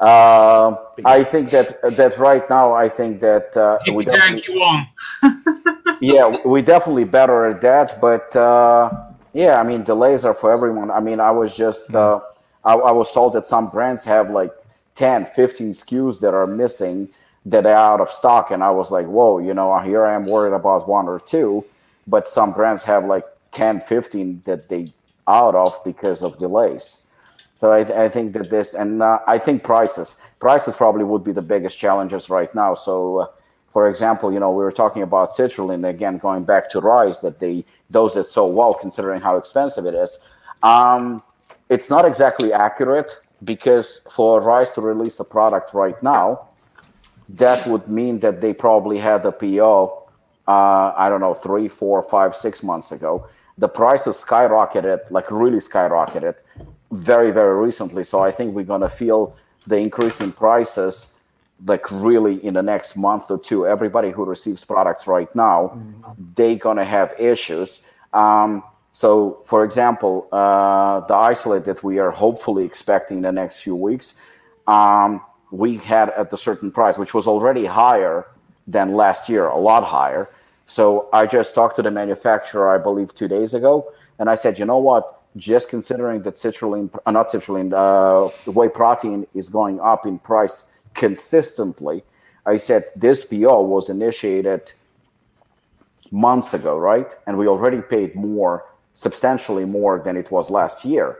Uh, I think that that right now, I think that uh, we Hippie definitely, Yankee won. <laughs> yeah, we definitely better at that. But uh, yeah, I mean, delays are for everyone. I mean, I was just uh, I, I was told that some brands have like 10, 15 SKUs that are missing that are out of stock, and I was like, whoa, you know, here I am worried about one or two, but some brands have like 10, 15 that they out of because of delays. So I, I think that this, and uh, I think prices, prices probably would be the biggest challenges right now. So, uh, for example, you know, we were talking about citrulline again, going back to Ryse that they dose it so well, considering how expensive it is. Um, it's not exactly accurate because for Ryse to release a product right now, that would mean that they probably had a PO, uh, I don't know, three, four, five, six months ago. The prices skyrocketed, like really skyrocketed, very, very recently. So I think we're going to feel the increase in prices like really in the next month or two. Everybody who receives products right now, they're going to have issues. Um, so, for example, uh, the isolate that we are hopefully expecting in the next few weeks, um, we had at a certain price, which was already higher than last year, a lot higher. So I just talked to the manufacturer, I believe, two days ago, and I said, you know what? Just considering that citrulline, uh, not citrulline, uh, whey protein is going up in price consistently, I said this PO was initiated months ago, right? And we already paid more, substantially more than it was last year.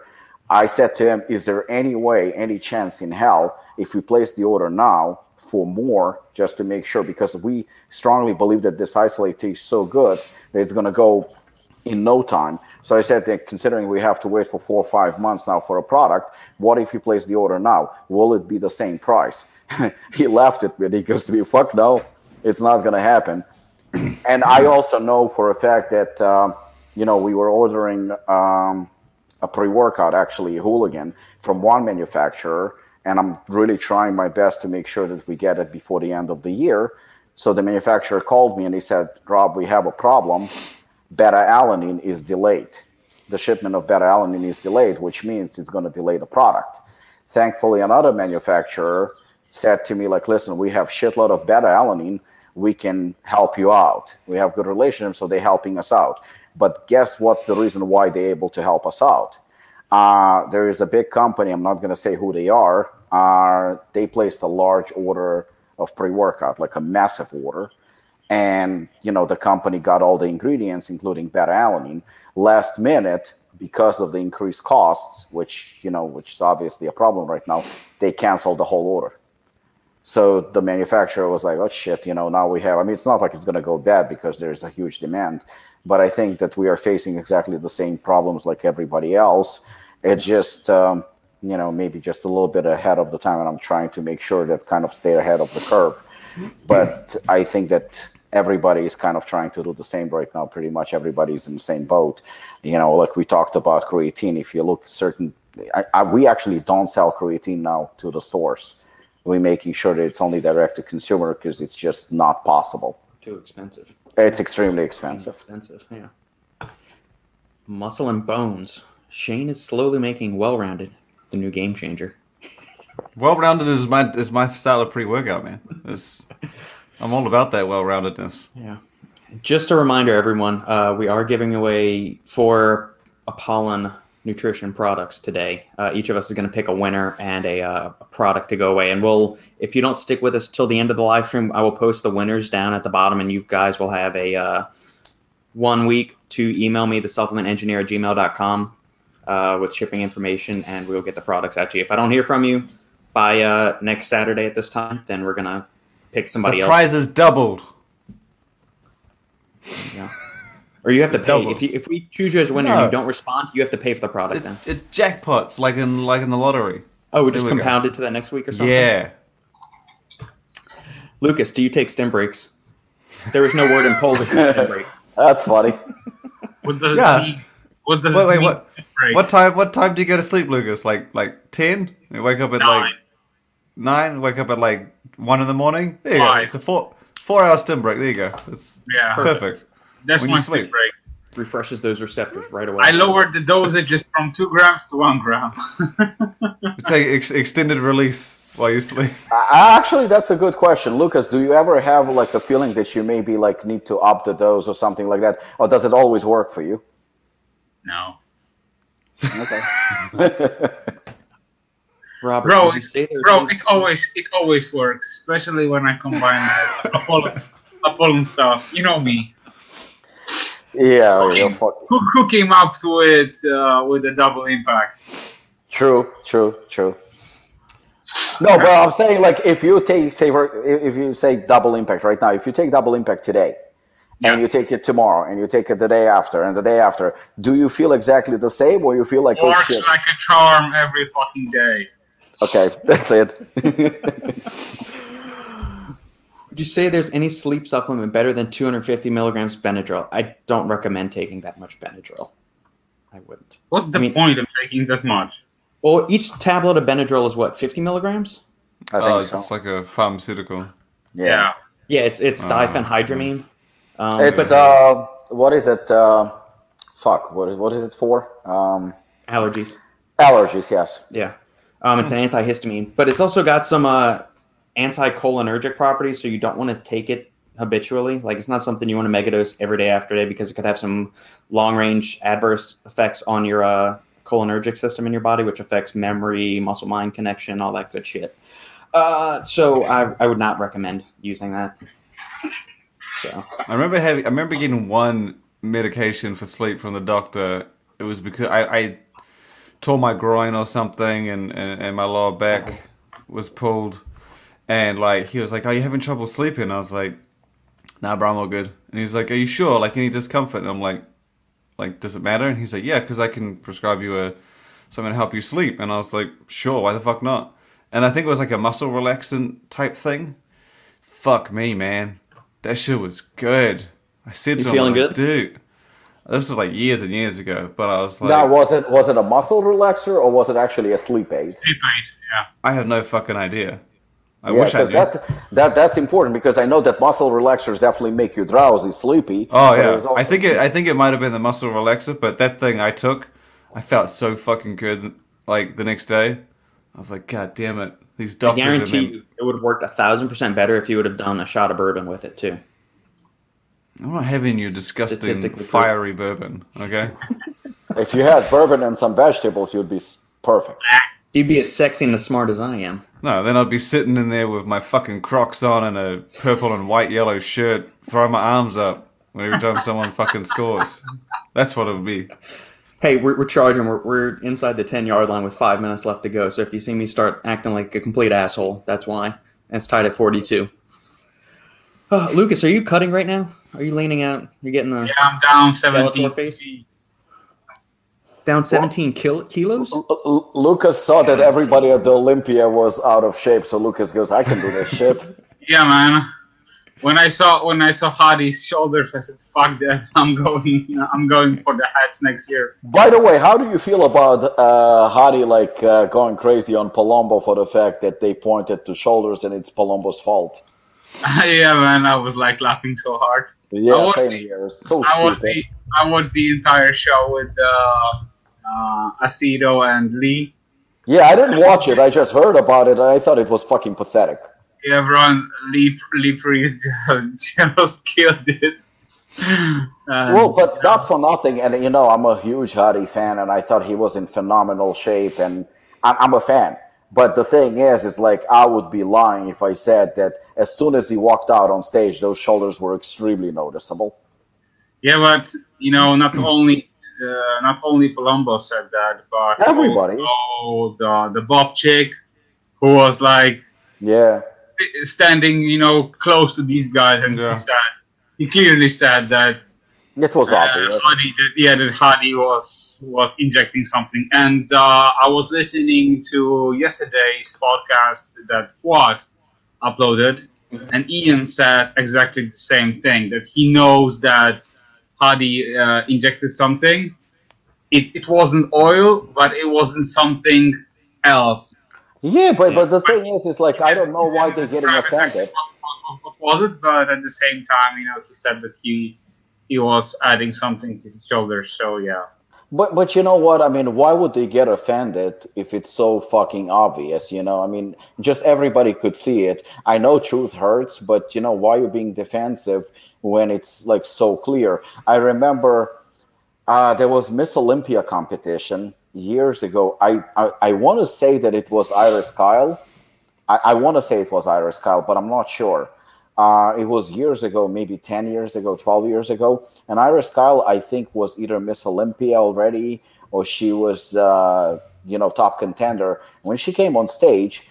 I said to him, Is there any way, any chance in hell, if we place the order now for more, just to make sure? Because we strongly believe that this isolate is so good that it's going to go in no time. So I said considering we have to wait for four or five months now for a product, what if you place the order now? Will it be the same price? <laughs> he laughed at me. He goes to me, "Fuck no, it's not going to happen." <clears throat> and I also know for a fact that um, you know we were ordering um, a pre-workout, actually a hooligan, from one manufacturer, and I'm really trying my best to make sure that we get it before the end of the year. So the manufacturer called me and he said, "Rob, we have a problem. Beta alanine is delayed. The shipment of beta alanine is delayed, which means it's going to delay the product." Thankfully, another manufacturer said to me, "Like, listen, we have shitload of beta alanine." we can help you out. We have good relationships, so they're helping us out. But guess what's the reason why they're able to help us out? Uh, there is a big company, I'm not going to say who they are. Uh, they placed a large order of pre-workout, like a massive order. And, you know, the company got all the ingredients, including beta-alanine. Last minute, because of the increased costs, which, you know, which is obviously a problem right now, they canceled the whole order. So the manufacturer was like, oh shit, you know, now we have, I mean, it's not like it's going to go bad because there's a huge demand, but I think that we are facing exactly the same problems like everybody else. It just, um, you know, maybe just a little bit ahead of the time, and I'm trying to make sure that kind of stay ahead of the curve. But I think that everybody is kind of trying to do the same right now. Pretty much everybody's in the same boat. You know, like we talked about creatine. If you look certain, I, I, we actually don't sell creatine now to the stores we're making sure that it's only direct to consumer because it's just not possible. Too expensive. It's extremely expensive. Expensive, yeah. Muscle and bones. Shane is slowly making well-rounded the new game changer. well-rounded is my is my style of pre-workout, man. It's, <laughs> I'm all about that well-roundedness. Yeah. Just a reminder, everyone, uh, we are giving away four Apollon nutrition products today. Uh, each of us is going to pick a winner and a, uh, a, product to go away. And we'll, if you don't stick with us till the end of the live stream, I will post the winners down at the bottom, and you guys will have a uh, one week to email me the supplement engineer at gmail.com uh, with shipping information, and we'll get the products out to you. If I don't hear from you by uh, next Saturday at this time, then we're going to pick somebody the else. The prize is doubled. Yeah. <laughs> Or you have to pay if, you, if we choose you as winner no. and you don't respond, you have to pay for the product. It, then it jackpots like in like in the lottery. Oh, we just compound it to that next week or something. Yeah. Lucas, do you take stim breaks? There is no word in Polish for stim break. <laughs> <laughs> That's funny. What does yeah. Mean? What does wait, wait, what? What time? What time do you go to sleep, Lucas? Like like ten? You wake up at nine. like nine. Wake up at like one in the morning. There you Five. go. It's a four four hour stim break. There you go. It's yeah, perfect. perfect. That's when my sleep break. Refreshes those receptors right away. I lowered the dosages from two grams to one gram. <laughs> take ex- extended release while you sleep. <laughs> Uh, actually, that's a good question, Lucas. Do you ever have like the feeling that you maybe like need to up the dose or something like that, or does it always work for you? No. Okay. <laughs> Robert, bro, bro, it always it always works, especially when I combine <laughs> Apollon, Apollon stuff. You know me. Yeah, who, came, who, who came up with it uh, with a double impact? True, true, true. No, but I'm saying like if you take say if you say double impact right now, if you take double impact today, yeah. and you take it tomorrow, and you take it the day after, and the day after, do you feel exactly the same, or you feel like works oh, like a charm every fucking day? Okay, <laughs> that's it. Would you say there's any sleep supplement better than 250 milligrams Benadryl? I don't recommend taking that much Benadryl. I wouldn't. What's the I mean, point of taking that much? Well, each tablet of Benadryl is what 50 milligrams. I think oh, so. it's like a pharmaceutical. Yeah. Yeah, it's it's uh, diphenhydramine. Um, it's but, uh, what is it? Uh, fuck, what is what is it for? Um, allergies. Allergies, yes. Yeah. Um, it's an antihistamine, but it's also got some uh, anticholinergic properties, so you don't want to take it habitually. Like it's not something you want to megadose every day after day because it could have some long range adverse effects on your uh, cholinergic system in your body, which affects memory, muscle mind connection, all that good shit. Uh, so I, I would not recommend using that. So I remember having. I remember getting one medication for sleep from the doctor. It was because I, I tore my groin or something, and, and, and my lower back was pulled. And like he was like, "Are you having trouble sleeping?" I was like, "Nah, bro, I'm all good." And he's like, "Are you sure? Like any discomfort?" And I'm like, "Like, does it matter?" And he's like, "Yeah, because I can prescribe you a something to help you sleep." And I was like, "Sure, why the fuck not?" And I think it was like a muscle relaxant type thing. Fuck me, man. That shit was good. I said You to him, feeling like, good? dude. This was like years and years ago, but I was like, now, was it was it a muscle relaxer or was it actually a sleep aid? Sleep aid, yeah. I have no fucking idea. I yeah, wish I 'cause did. that's that that's important because I know that muscle relaxers definitely make you drowsy, sleepy. Oh yeah, also- I think it. I think it might have been the muscle relaxer, but that thing I took, I felt so fucking good. Like the next day, I was like, God damn it, these doctors. are guarantee you it would have worked a thousand percent better if you would have done a shot of bourbon with it too. I'm not having your disgusting Statistically fiery bourbon. Okay. <laughs> if you had bourbon and some vegetables, you'd be perfect. You'd be as sexy and as smart as I am. No, then I'd be sitting in there with my fucking Crocs on and a purple and white yellow shirt, throwing my arms up every time someone fucking scores. That's what it would be. Hey, we're, we're charging. We're, we're inside the 10 yard line with five minutes left to go. So if you see me start acting like a complete asshole, that's why. And it's tied at 42. Uh, Lucas, are you cutting right now? Are you leaning out? You're getting the Yeah, I'm down 17. Face? down 17 kil- kilos? L- L- Lucas saw that everybody at the Olympia was out of shape, so Lucas goes, "I can do this shit." <laughs> Yeah, man. When I saw when I saw Hadi's shoulders, I said, "Fuck that! I'm going. I'm going for the hats next year." By the way, how do you feel about uh, Hadi like uh, going crazy on Palumbo for the fact that they pointed to shoulders and it's Palumbo's fault? <laughs> yeah, man. I was like laughing so hard. Yeah, I watched same the- here. So I watched the I watched the entire show with uh, uh, Aceto and Lee. Yeah, I didn't watch it. I just heard about it, and I thought it was fucking pathetic. Yeah, everyone Lee Lee Priest just, <laughs> just killed it. And, Well, but not for nothing. And you know, I'm a huge Hadi fan, and I thought he was in phenomenal shape, and I'm, I'm a fan. But the thing is, is like I would be lying if I said that as soon as he walked out on stage, those shoulders were extremely noticeable. Yeah, but you know, not only uh, not only Palumbo said that, but Everybody. Oh, the the Bob chick, who was like Yeah, standing, you know, close to these guys, and Yeah. he said he clearly said that it was uh, obvious. Hadi, that, yeah, that Hadi was was injecting something, and uh, I was listening to yesterday's podcast that Fouad uploaded, and Ian said exactly the same thing that he knows that Hadi uh, injected something. It, it wasn't oil, but it wasn't something else. Yeah, but but the thing is, is like I don't know why they're getting offended. What, what, what was it? But at the same time, you know, he said that he he was adding something to his shoulders. So yeah. But but you know what? I mean, why would they get offended if it's so fucking obvious? You know, I mean, just everybody could see it. I know truth hurts, but you know, why are you being defensive when it's like so clear? I remember uh, there was Miss Olympia competition years ago. I I, I want to say that it was Iris Kyle. I, I want to say it was Iris Kyle, but I'm not sure. Uh, it was years ago, maybe 10 years ago, 12 years ago. And Iris Kyle, I think, was either Miss Olympia already or she was, uh, you know, top contender. When she came on stage,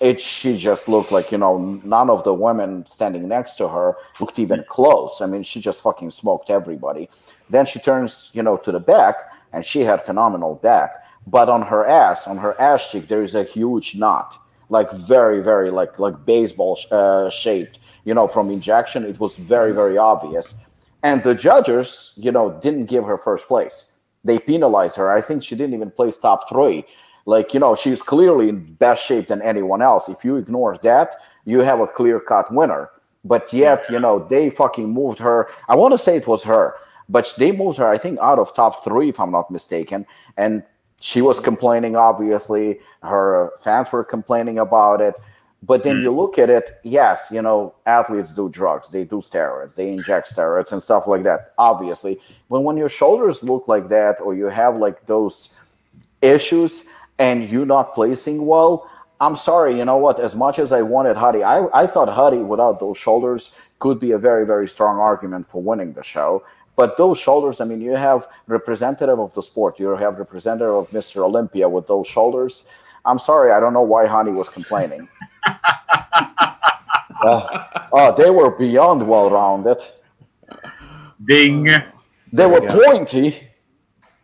it she just looked like, you know, none of the women standing next to her looked even close. I mean, she just fucking smoked everybody. Then she turns, you know, to the back and she had phenomenal back. But on her ass, on her ass cheek, there is a huge knot like very very like like baseball uh, shaped you know from injection it was very very obvious. And the judges you know didn't give her first place. They penalized her. I think she didn't even place top three. Like you know she's clearly in best shape than anyone else. If you ignore that you have a clear cut winner. But yet you know they fucking moved her. I want to say it was her but they moved her i think out of top three if i'm not mistaken. And she was complaining obviously. Her fans were complaining about it but then hmm. you look at it yes you know athletes do drugs they do steroids they inject steroids and stuff like that obviously but when your shoulders look like that or you have like those issues and you're not placing well I'm sorry, you know what? As much as I wanted Hadi, I, I thought Hadi without those shoulders could be a very, very strong argument for winning the show. But those shoulders, I mean, you have representative of the sport, you have representative of Mr. Olympia with those shoulders. I'm sorry, I don't know why Honey was complaining. <laughs> uh, uh, they were beyond well rounded. Ding. They were pointy.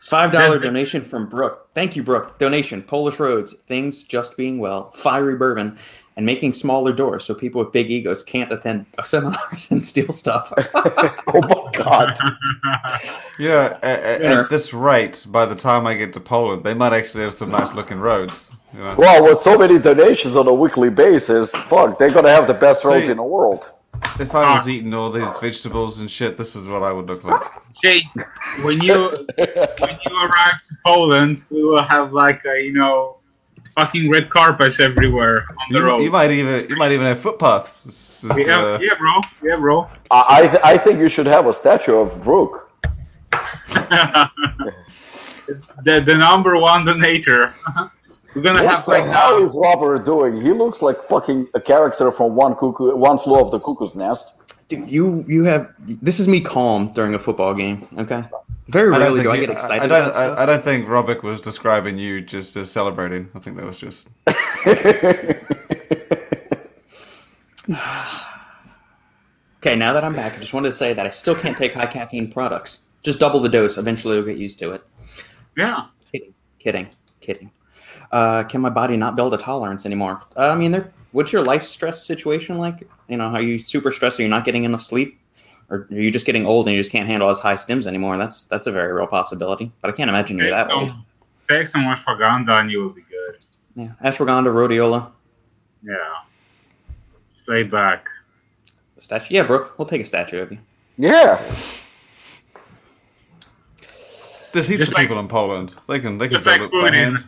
Five dollar donation from Brooke. Thank you, Brooke. Donation: Polish roads, things just being well, fiery bourbon, and making smaller doors so people with big egos can't attend seminars and steal stuff. <laughs> oh my god! Yeah, at, at, this rate, by the time I get to Poland, they might actually have some nice looking roads. You know? Well, with so many donations on a weekly basis, fuck, they're gonna have the best roads See, in the world. If I was ah. eating all these vegetables and shit, this is what I would look like. Jay, when you when you arrive to Poland, we will have like a you know fucking red carpets everywhere on the You, road. you might even you might even have footpaths. It's- it's, yeah, uh, yeah, bro. Yeah, bro. I I, th- I think you should have a statue of Brooke. <laughs> the the number one donator. <laughs> We're gonna What have the like hell now. is Robert doing? He looks like fucking a character from one cuckoo, one floor of the cuckoo's nest. Dude, you you have this is me calm during a football game. Okay, very rarely think do I you- get excited. I don't. stuff. I, I don't think Robic was describing you just as celebrating. I think that was just. <laughs> Okay, now that I'm back, I just wanted to say that I still can't take high caffeine products. Just double the dose. Eventually, you'll get used to it. Yeah. Kidding, kidding, kidding. Uh, can my body not build a tolerance anymore? Uh, I mean, there. What's your life stress situation like? You know, are you super stressed? Are you not getting enough sleep, or are you just getting old and you just can't handle as high stims anymore? That's that's a very real possibility. But I can't imagine you're Take that old. some, take some ashwagandha and you will be good. Yeah, ashwagandha, rhodiola, Yeah. Stay lay back. statue. Yeah, Brooke, we'll take a statue of you. Yeah, There's heaps Just of like- people in Poland. They can. They can just build like it by hand.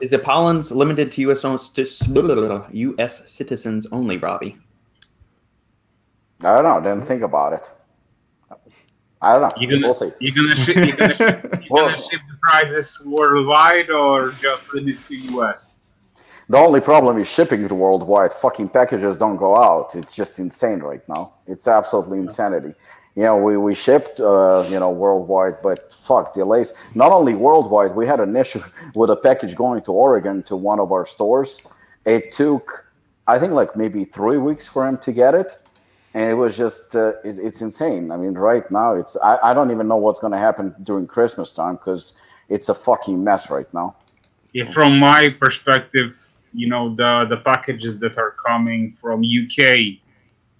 Is the pollens limited to U.S. <laughs> U.S. citizens only, Robbie? I don't know. Didn't think about it. I don't know. You gonna we'll see. you gonna ship you gonna, ship, <laughs> you Well- gonna ship the prices worldwide or just limited to US? The only problem is shipping it worldwide. Fucking packages don't go out. It's just insane right now. It's absolutely insanity. You know, we, we shipped, uh, you know, worldwide, but fuck, delays. Not only worldwide, we had an issue <laughs> with a package going to Oregon to one of our stores. It took, I think, like maybe three weeks for him to get it. And it was just, uh, it, it's insane. I mean, right now, it's, I, I don't even know what's going to happen during Christmas time because it's a fucking mess right now. Yeah, from my perspective, you know the the packages that are coming from UK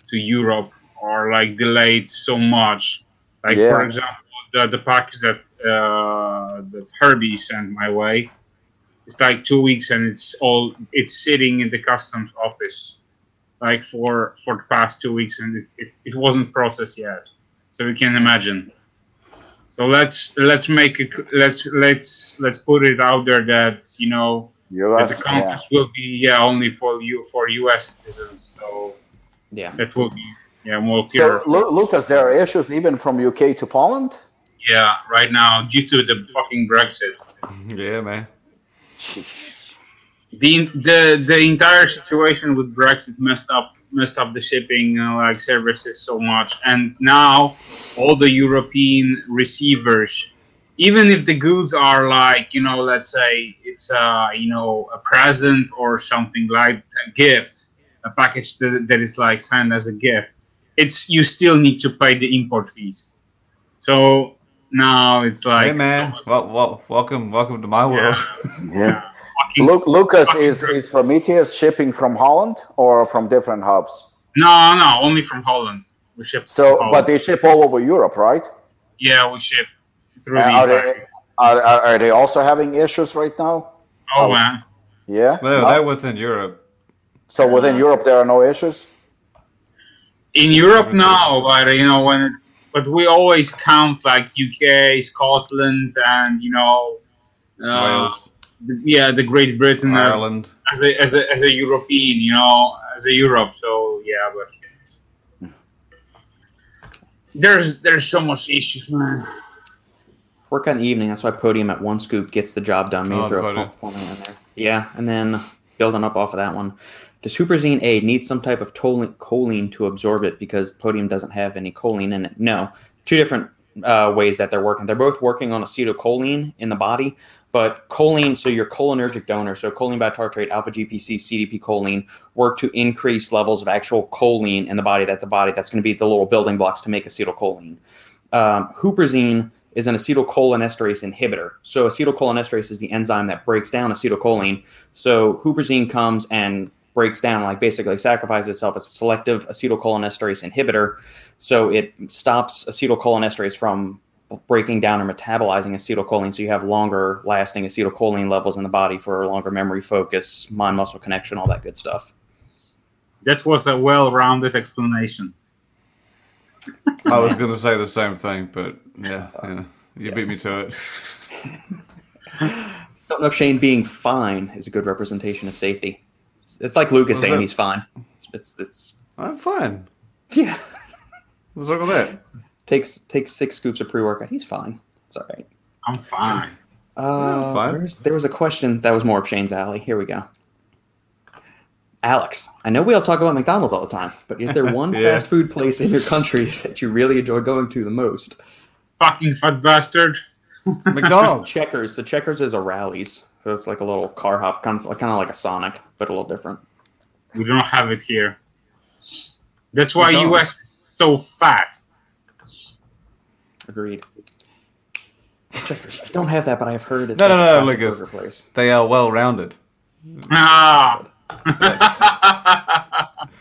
to Europe are like delayed so much. Like Yeah. for example, the the package that uh, that Herbie sent my way, it's like two weeks and it's all it's sitting in the customs office, like for for the past two weeks and it, it, it wasn't processed yet. So you can imagine. So let's let's make it let's let's let's put it out there that you know that US, the contest will be yeah only for you for U.S. citizens. So Yeah. that will be yeah more So, clear. Lu- Lucas, there are issues even from UK to Poland. yeah, right now due to the fucking Brexit, <laughs> Yeah, man. the the the entire situation with Brexit messed up messed up the shipping uh, like services so much, and now all the European receivers. Even if the goods are like, you know, let's say it's a, you know, a present or something like a gift, a package that, that is like signed as a gift, it's you still need to pay the import fees. So now it's like hey, man. so- Well, well, welcome, welcome to my world. <laughs> Yeah. fucking- Lu- Lucas, is, crazy. is Prometheus shipping from Holland or from different hubs? no, no, only from Holland. We ship. So, from but they ship all over Europe, right? yeah, we ship through Uh, the. are, they, are, are, are they also having issues right now? oh man, Yeah. They're, No? they're within Europe. So within Europe, there are no issues. In Europe now, but you know when, but we always count like UK, Scotland, and you know, uh, Wales, the- yeah, the Great Britain as, Ireland. as a as a as a European, you know, as a Europe. So yeah, but there's there's so much issues, man. Work on the evening. That's why podium at one scoop gets the job done. Maybe Oh, throw a pump in there. Yeah, and then building up off of that one. Does Huperzine A need some type of choline, to absorb it because podium doesn't have any choline in it? No. Two different uh, ways that they're working. They're both working on acetylcholine in the body, but choline, so your cholinergic donor, so choline bitartrate, alpha GPC, CDP choline, work to increase levels of actual choline in the body. That the body that's going to be the little building blocks to make acetylcholine. Um, huperzine is an acetylcholinesterase inhibitor. So acetylcholinesterase is the enzyme that breaks down acetylcholine. So huperzine comes and breaks down, like basically sacrifices itself as a selective acetylcholinesterase inhibitor. So it stops acetylcholinesterase from breaking down or metabolizing acetylcholine. So you have longer lasting acetylcholine levels in the body for longer memory focus, mind muscle connection, all that good stuff. That was a well-rounded explanation. I was going to say the same thing, but yeah, uh, yeah. you beat me to it. I <laughs> don't know if Shane being fine is a good representation of safety. It's like Lucas Was saying that- he's fine. It's, it's, it's I'm fine. yeah. <laughs> What's wrong with that? takes takes six scoops of pre workout. He's fine. It's all right. I'm fine. Uh, fine. there was a question that was more of Shane's alley. Here we go. Alex, I know we all talk about McDonald's all the time, but is there <laughs> one Yeah. fast food place in your country <laughs> that you really enjoy going to the most? Fucking fat bastard. McDonald's. Checkers. The Checkers is a Rallies, so it's like a little car hop, kind of kind of like a Sonic, but a little different. We don't have it here. That's why US is so fat. Agreed. Checkers. I don't have that, but I've heard it's No, no, like a no, classic Lucas. burger place. They are well rounded. Ah.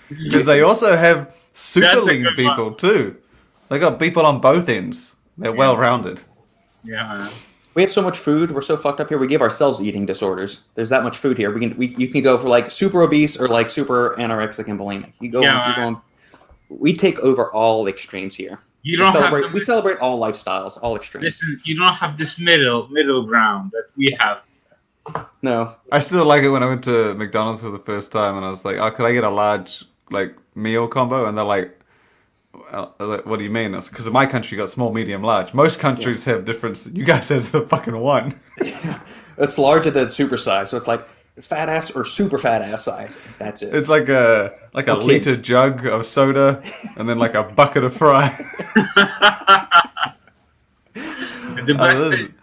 Because <laughs> they also have That's a superling good people too. They got people on both ends. They're well rounded. yeah. We have so much food. We're so fucked up here. We give ourselves eating disorders. There's that much food here. We can we you can go for like super obese or like super anorexic and bulimic. You go. Yeah, you go on, we take over all extremes here. You We don't celebrate, have we celebrate all lifestyles, all extremes. listen. You don't have this middle middle ground that we have. No, I still like it when I went to McDonald's for the first time and I was like, "Oh, could I get a large like meal combo?" And they're like, well, "What do you mean?" Because in my country, you got small, medium, large. Most countries have different. You guys have the fucking one. <laughs> yeah. it's larger than super size. So it's like fat ass or super fat ass size. That's it. It's like a like a four liter jug of soda and then like a bucket of fry. <laughs> The <laughs> Oh, best, this is- thing,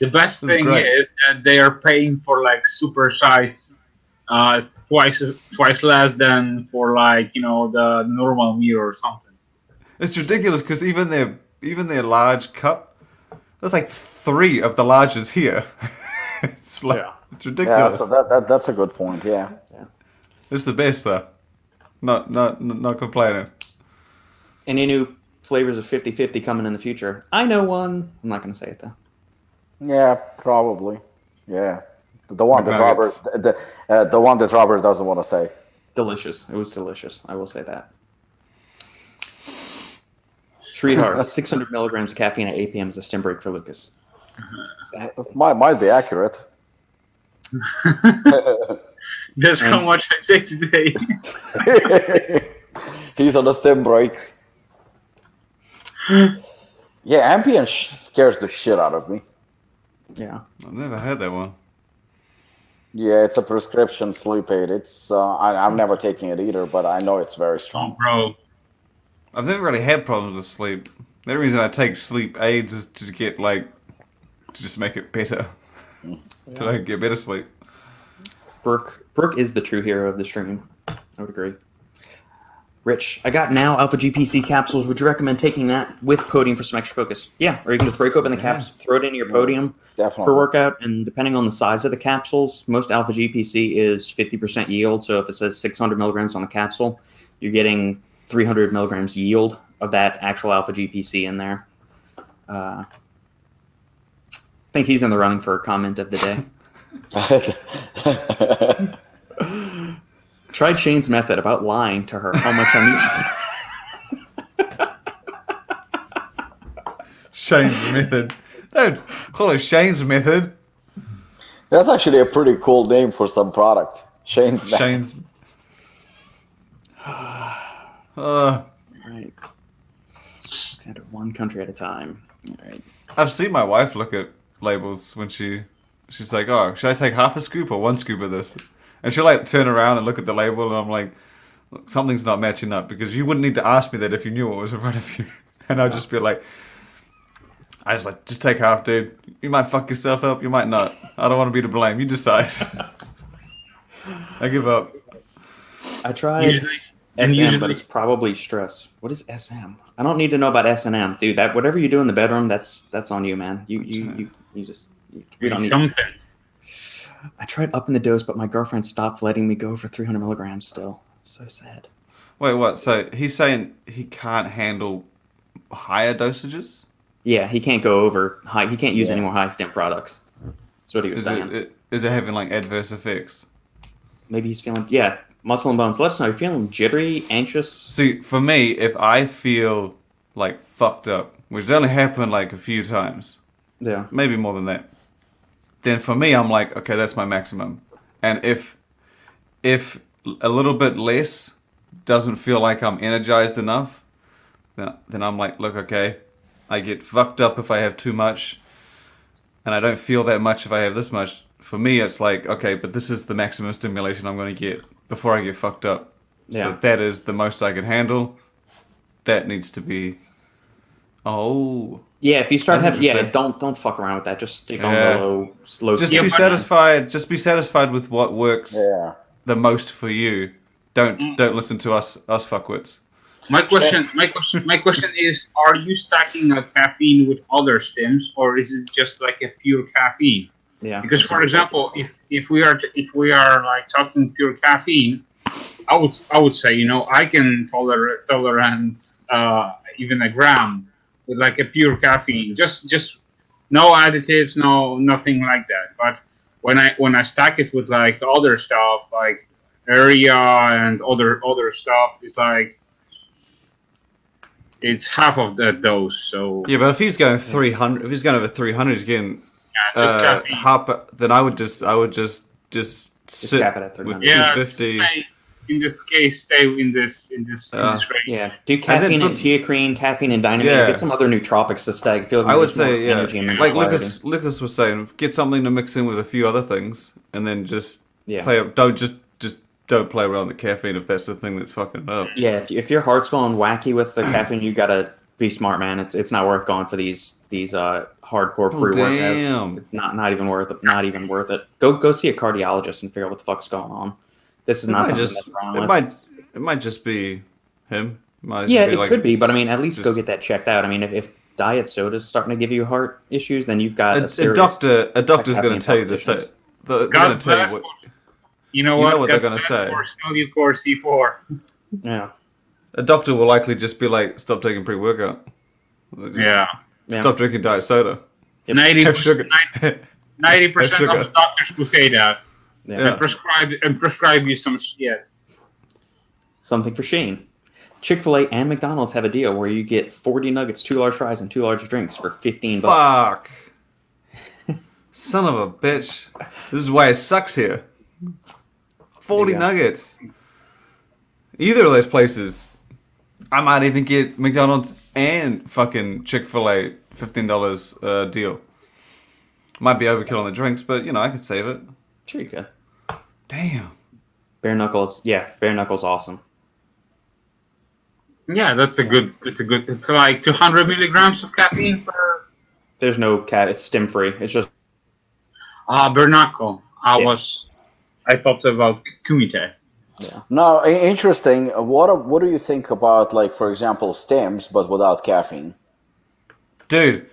the best this is thing is that they are paying for like super size, uh, twice twice less than for like you know the normal meal or something. It's ridiculous because even their even their large cup, there's like three of the larges here. <laughs> it's like Yeah. it's Yeah, ridiculous. so that, that that's a good point. Yeah. It's the best though. Not not not complaining. Any new flavors of 50-50 coming in the future? I know one. I'm not going to say it though. Yeah, probably. Yeah. The, the one that Robert McNuggets. the uh, the one that Robert doesn't want to say. Delicious. It was delicious. I will say that. Sweetheart, <laughs> 600 milligrams of caffeine at 8 p.m. is a stim break for Lucas. Sad. It might might be accurate. <laughs> That's how much I take today. <laughs> He's on a stim break. Yeah, Ambien sh- scares the shit out of me. Yeah. I've never had that one. Yeah, it's a prescription sleep aid. It's uh, I, I'm never taking it either, but I know it's very oh, strong. bro. I've never really had problems with sleep. The only reason I take sleep aids is to get like to just make it better. <laughs> to like, get better sleep. Brooke Brooke is the true hero of the stream. I would agree. Rich, I got now alpha GPC capsules. Would you recommend taking that with podium for some extra focus? Yeah, or you can just break open the caps, throw it into your podium Definitely. per workout, and depending on the size of the capsules, most alpha GPC is 50% yield. So if it says 600 milligrams on the capsule, you're getting 300 milligrams yield of that actual alpha GPC in there. Uh, I think he's in the running for comment of the day. <laughs> Tried Shane's method about lying to her how much I'm using. Shane's method. Don't call it Shane's method. That's actually a pretty cool name for some product. Shane's method. Shane's. Uh, Right. Except one country at a time. All right. I've seen my wife look at labels when she she's like, "Oh, should I take half a scoop or one scoop of this?" And she'll like turn around and look at the label, and I'm like, "Look, "Something's not matching up," because you wouldn't need to ask me that if you knew what was in front of you. <laughs> And I'd just be like, "I just like just take half, dude. You might fuck yourself up, you might not. I don't want to be to blame. You decide." <laughs> I give up. I tried Usually, SM, but it's probably stress. What is SM? I don't need to know about S and M, dude. That whatever you do in the bedroom, that's that's on you, man. You you you, you just you, you don't need. something. I tried upping the dose, but my girlfriend stopped letting me go for 300 milligrams. Still, so sad. Wait, what? So he's saying he can't handle higher dosages? Yeah, he can't go over high. He can't use Yeah. any more high stim products. That's what he was Is saying. it, it, is it having like adverse effects? Maybe he's feeling yeah, muscle and bones. Let us know. You're feeling jittery, anxious. See, for me, if I feel like fucked up, which has only happened like a few times, Yeah, maybe more than that, then for me, I'm like, okay, that's my maximum. And if if a little bit less doesn't feel like I'm energized enough, then then I'm like, look, okay, I get fucked up if I have too much, and I don't feel that much if I have this much. For me, it's like, okay, but this is the maximum stimulation I'm going to get before I get fucked up. Yeah. So that is the most I can handle. That needs to be. Oh, yeah. If you start That's having yeah, don't don't fuck around with that. Just stick Yeah. on the low slow. just be but- satisfied. Just be satisfied with what works Yeah. the most for you. Don't Mm. don't listen to us us fuckwits. My question, my question, my question is: Are you stacking a caffeine with other stims, or is it just like a pure caffeine? Yeah. Because, for example, if if we are if we are like talking pure caffeine, I would I would say you know I can tolerate tolerate uh, even a gram with like a pure caffeine, just just no additives, no nothing like that. But when I when I stack it with like other stuff like area and other other stuff, it's like it's half of that dose. So Yeah, but if he's going three hundred, if he's going over three hundred, he's getting yeah, just uh, caffeine. half. Then I would just I would just just sit cap it at with 300. yeah, 250. stay, in this case, stay in this in this, in Uh, this range. Yeah, do caffeine and, put- teacrine, caffeine and dynamine. Yeah. Get some other nootropics to stack. Feel like I would say yeah, energy and like. Lucas Lucas was saying, get something to mix in with a few other things, and then just Yeah. play. Don't just just don't play around with the caffeine if that's the thing that's fucking up. Yeah, if, if your heart's going wacky with the <clears throat> caffeine, you gotta be smart, man. It's it's not worth going for these these uh hardcore Oh, pre workouts. damn. Not not even worth it. Not even worth it. Go go see a cardiologist and figure out what the fuck's going on. This is It not something just that's wrong it with. might it might just be him. Might yeah, just it like- could be, but I mean, at least go get that checked out. I mean, if, if diet soda's starting to give you heart issues, then you've got a, a, a doctor a doctor's going to tell you the same. palpitations. They're going to tell you what. You know what, You what? know what they're gonna bless say. For Cellucor C4. Yeah, A doctor will likely just be like, "Stop taking pre-workout. Just Yeah. Yeah. Stop drinking diet soda. Ninety Have sugar. percent. Ninety <laughs> percent sugar. of doctors will say that yeah. Yeah. and prescribe and prescribe you some shit. Something for Shane. Chick Fil A and McDonald's have a deal where you get forty nuggets, two large fries, and two large drinks for fifteen bucks. Fuck. <laughs> Son of a bitch. This is why it sucks here. 40 There nuggets. Either of those places, I might even get McDonald's and fucking Chick fil A $15 uh, deal. Might be overkill on the drinks, but you know, I could save it. Sure, you could. Damn. Bare knuckles, yeah, bare knuckles, awesome. Yeah, that's a good. It's a good. It's like 200 milligrams of caffeine per. There's no cat. It's stim free. It's just Ah, Bernacle. I Yeah. was. I thought about Kumite. Yeah. No, i- interesting. Uh, what what do you think about like, for example, stims but without caffeine? Dude,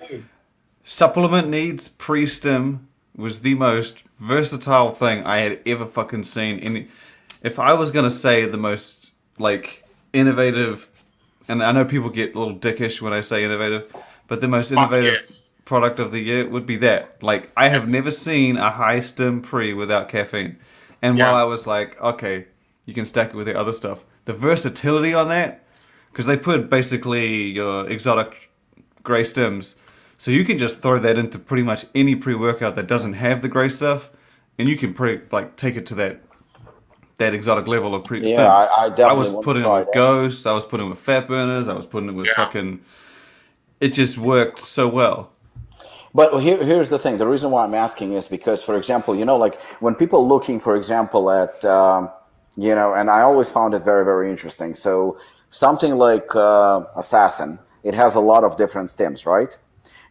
supplement needs pre stim was the most versatile thing I had ever fucking seen. In if I was gonna say the most like innovative, and I know people get a little dickish when I say innovative, but the most innovative yes. product of the year would be that. Like I have Yes. never seen a high stim pre without caffeine. And Yeah. while I was like, okay, you can stack it with the other stuff, the versatility on that, because they put basically your exotic gray stims, so you can just throw that into pretty much any pre workout that doesn't have the gray stuff, and you can pre like take it to that that exotic level of pre Yeah, stims. I- I I, was definitely want to putting it with that. ghosts, I was putting it with fat burners, I was putting it with Yeah. fucking it just worked so well. But here, here's the thing. The reason why I'm asking is because, for example, you know, like when people looking, for example, at um, you know, and I always found it very, very interesting. So something like uh, Assassin, it has a lot of different stims, right?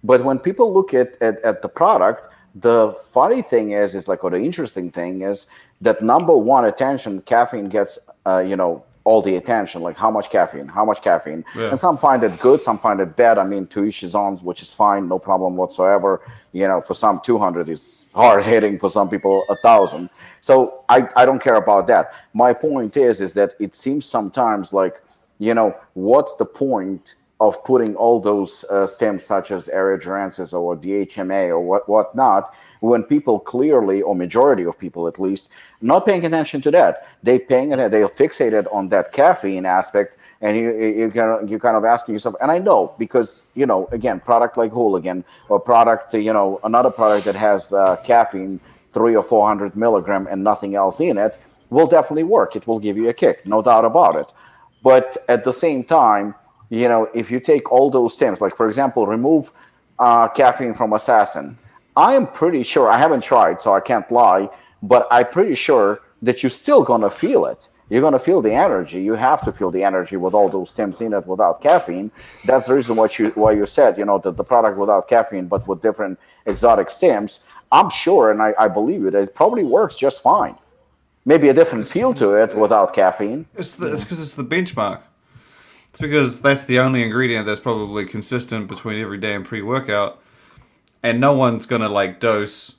But when people look at, at, at the product, the funny thing is, is like, or the interesting thing is that number one attention caffeine gets, uh, you know, all the attention, like how much caffeine, how much caffeine. Yeah. And some find it good, some find it bad. I mean, to each his own, which is fine, no problem whatsoever. You know, for some, 200 is hard hitting. For some people, a thousand. So I, I don't care about that. My point is, is that it seems sometimes like, you know, what's the point of putting all those uh, stims such as Eria jarensis or DMHA or what whatnot when people clearly or majority of people at least not paying attention to that they paying they fixated on that caffeine aspect and you you kind of you kind of asking yourself and I know because you know again product like Hooligan or product you know another product that has uh, caffeine three or four hundred milligram and nothing else in it will definitely work. It will give you a kick no doubt about it. But at the same time you know, if you take all those stims, like for example, remove uh, caffeine from Assassin, I am pretty sure, I haven't tried, so I can't lie, but I'm pretty sure that you're still to feel it. You're going to feel the energy. You have to feel the energy with all those stims in it without caffeine. That's the reason what you, why you said, you know, that the product without caffeine, but with different exotic stims. I'm sure, and I, I believe it, it probably works just fine. Maybe a different feel to it without caffeine. It's because it's, it's the benchmark. It's because that's the only ingredient that's probably consistent between every day and pre-workout, and no one's gonna like dose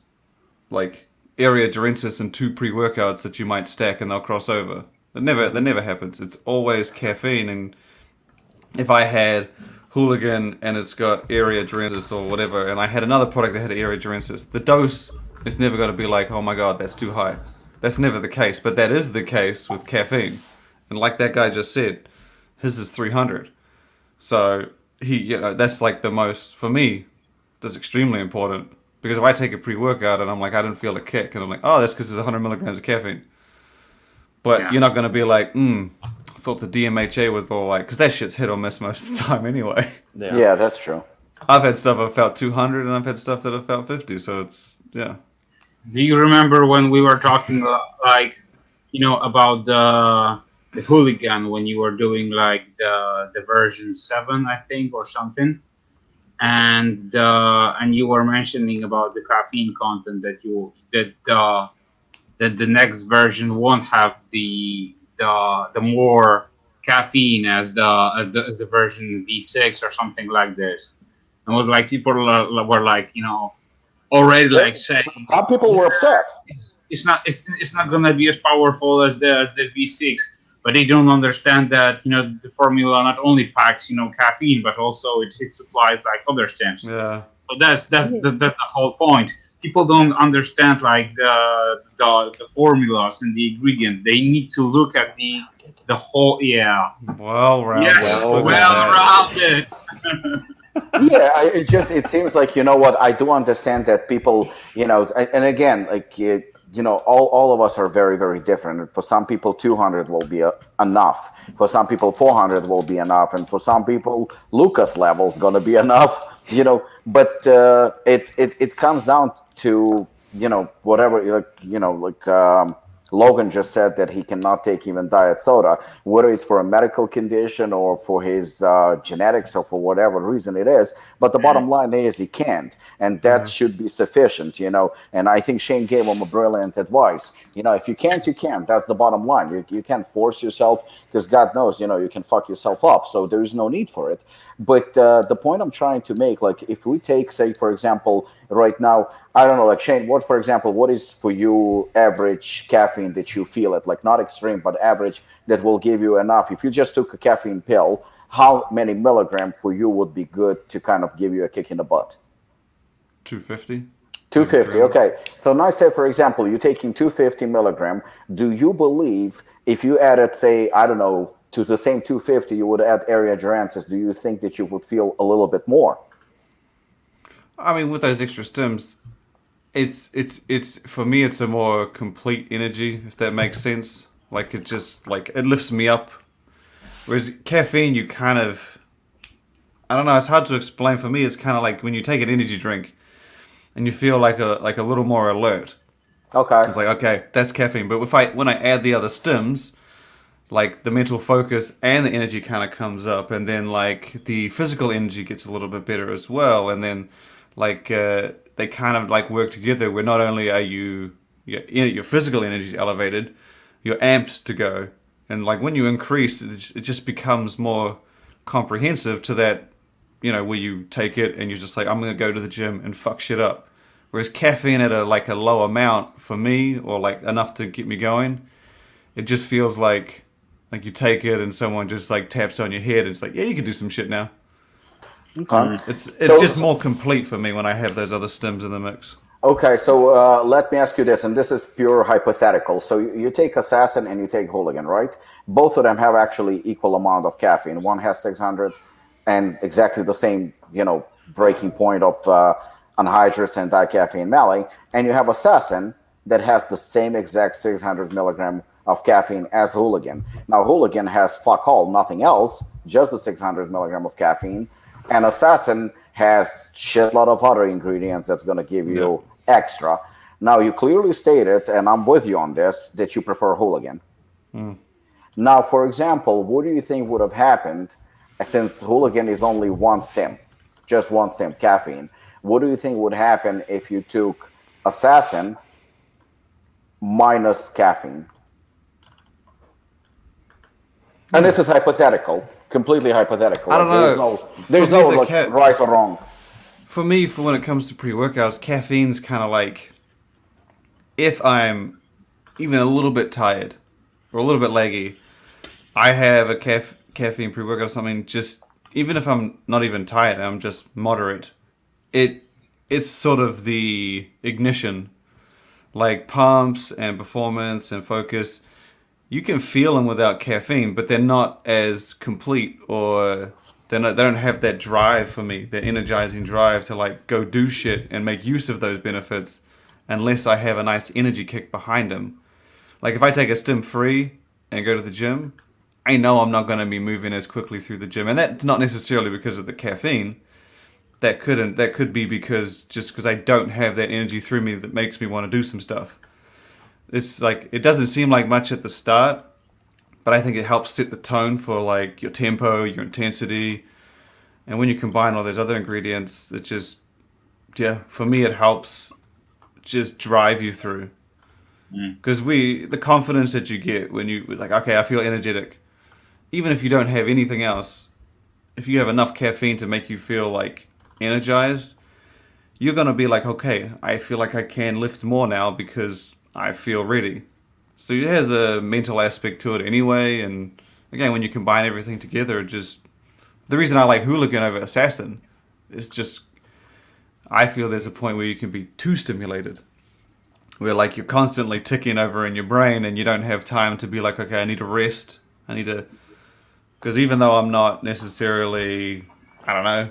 like Eria jarensis and two pre-workouts that you might stack and they'll cross over. That never that never happens. It's always caffeine, and if I had Hooligan and it's got Eria jarensis or whatever, and I had another product that had Eria jarensis, the dose is never going to be like, oh my god, that's too high. That's never the case, but that is the case with caffeine. And like that guy just said, his is 300. So he, you know, that's like the most for me. That's extremely important because if I take a pre-workout and I'm like, I didn't feel a kick, and I'm like, oh, that's because there's 100 milligrams of caffeine. But yeah. you're not going to be like, hmm, I thought the DMHA was all like, because that shit's hit or miss most of the <laughs> time anyway. Yeah. yeah, that's true. I've had stuff I've felt 200, and I've had stuff that I've felt 50. So it's yeah. Do you remember when we were talking uh, like, you know, about the the hooligan when you were doing like the the version seven, I think, or something, and uh, and you were mentioning about the caffeine content that you that uh, that the next version won't have the the the more caffeine as the as the version V6 or something like this. And it was like people were like, you know, already like saying some people were upset. It's, it's not it's, it's not gonna be as powerful as the as the V6 but they don't understand that you know the formula not only packs you know caffeine but also it, it supplies like other stims yeah. So that's that's the, that's the whole point people don't understand like the, the the formulas and the ingredient they need to look at the the whole yeah well rounded yes, well, well rounded <laughs> yeah I, it just it seems like you know what i do understand that people you know and again like you know, all, all of us are very, very different. For some people, 200 will be a, uh, enough. For some people, 400 will be enough. And for some people, Lucas level is going to be enough, <laughs> you know. But uh, it, it, it comes down to, you know, whatever, like, you know, like, um, Logan just said that he cannot take even diet soda, whether it's for a medical condition or for his uh, genetics or for whatever reason it is. But the mm-hmm. bottom line is he can't, and that mm-hmm. should be sufficient, you know. And I think Shane gave him a brilliant advice. You know, if you can't, you can't. That's the bottom line. You, you can't force yourself because God knows, you know, you can fuck yourself up. So there is no need for it. But uh, the point I'm trying to make, like, if we take, say, for example, right now, I don't know, like Shane, what, for example, what is for you average caffeine that you feel it, like not extreme, but average that will give you enough? If you just took a caffeine pill, how many milligram for you would be good to kind of give you a kick in the butt? 250. 250, okay. So now say, for example, you're taking 250 milligram. Do you believe if you added, say, I don't know, to the same 250, you would add area Eria jarensis, do you think that you would feel a little bit more? I mean, with those extra stims, it's it's it's for me it's a more complete energy if that makes sense like it just like it lifts me up whereas caffeine you kind of I don't know. It's hard to explain. For me, it's kind of like when you take an energy drink, and you feel like a like a little more alert. Okay. It's like okay, that's caffeine. But if I when I add the other stims, like the mental focus and the energy kind of comes up, and then like the physical energy gets a little bit better as well, and then like uh, they kind of like work together. Where not only are you your, physical energy is elevated, you're amped to go, and like when you increase, it just becomes more comprehensive to that. You know, where you take it and you're just like, I'm gonna go to the gym and fuck shit up. Whereas caffeine at a like a low amount for me, or like enough to get me going, it just feels like like you take it and someone just like taps on your head. And it's like, yeah, you can do some shit now. Okay. It's it's So- just more complete for me when I have those other stims in the mix. Okay, so uh, let me ask you this, and this is pure hypothetical. So you, you take Assassin and you take Hooligan, right? Both of them have actually equal amount of caffeine. One has 600 and exactly the same, you know, breaking point of uh, anhydrous and dicaffeine malate. And you have Assassin that has the same exact 600 milligram of caffeine as Hooligan. Now, Hooligan has fuck all, nothing else, just the 600 milligram of caffeine. And Assassin has shitload of other ingredients that's going to give you extra. Now, you clearly stated, and I'm with you on this, that you prefer Hooligan. Hmm. Now, for example, what do you think would have happened since Hooligan is only one stim, just one stim, caffeine? What do you think would happen if you took Assassin minus caffeine? And this is hypothetical, completely hypothetical. I don't There's know. no, there's no like, ca- right or wrong. For me, for when it comes to pre-workouts, caffeine's kind of like if I'm even a little bit tired or a little bit laggy, I have a caf- caffeine pre-workout or something. Just even if I'm not even tired, I'm just moderate. It it's sort of the ignition, like pumps and performance and focus. You can feel them without caffeine, but they're not as complete or they're not, they don't have that drive for me, that energizing drive to like go do shit and make use of those benefits unless I have a nice energy kick behind them. Like if I take a stim free and go to the gym, I know I'm not going to be moving as quickly through the gym, and that's not necessarily because of the caffeine. That couldn't. That could be because just because I don't have that energy through me that makes me want to do some stuff. It's like it doesn't seem like much at the start, but I think it helps set the tone for like your tempo, your intensity, and when you combine all those other ingredients, it just yeah, for me it helps just drive you through. Mm. Because we the confidence that you get when you like okay i feel energetic. Even if you don't have anything else if you have enough caffeine to make you feel like energized you're going to be like okay i feel like i can lift more now because i feel ready. So it has a mental aspect to it anyway and again when you combine everything together just the reason i like hooligan over assassin is just i feel there's a point where you can be too stimulated. Where like you're constantly ticking over in your brain and you don't have time to be like okay i need to rest. I need to because even though i'm not necessarily i don't know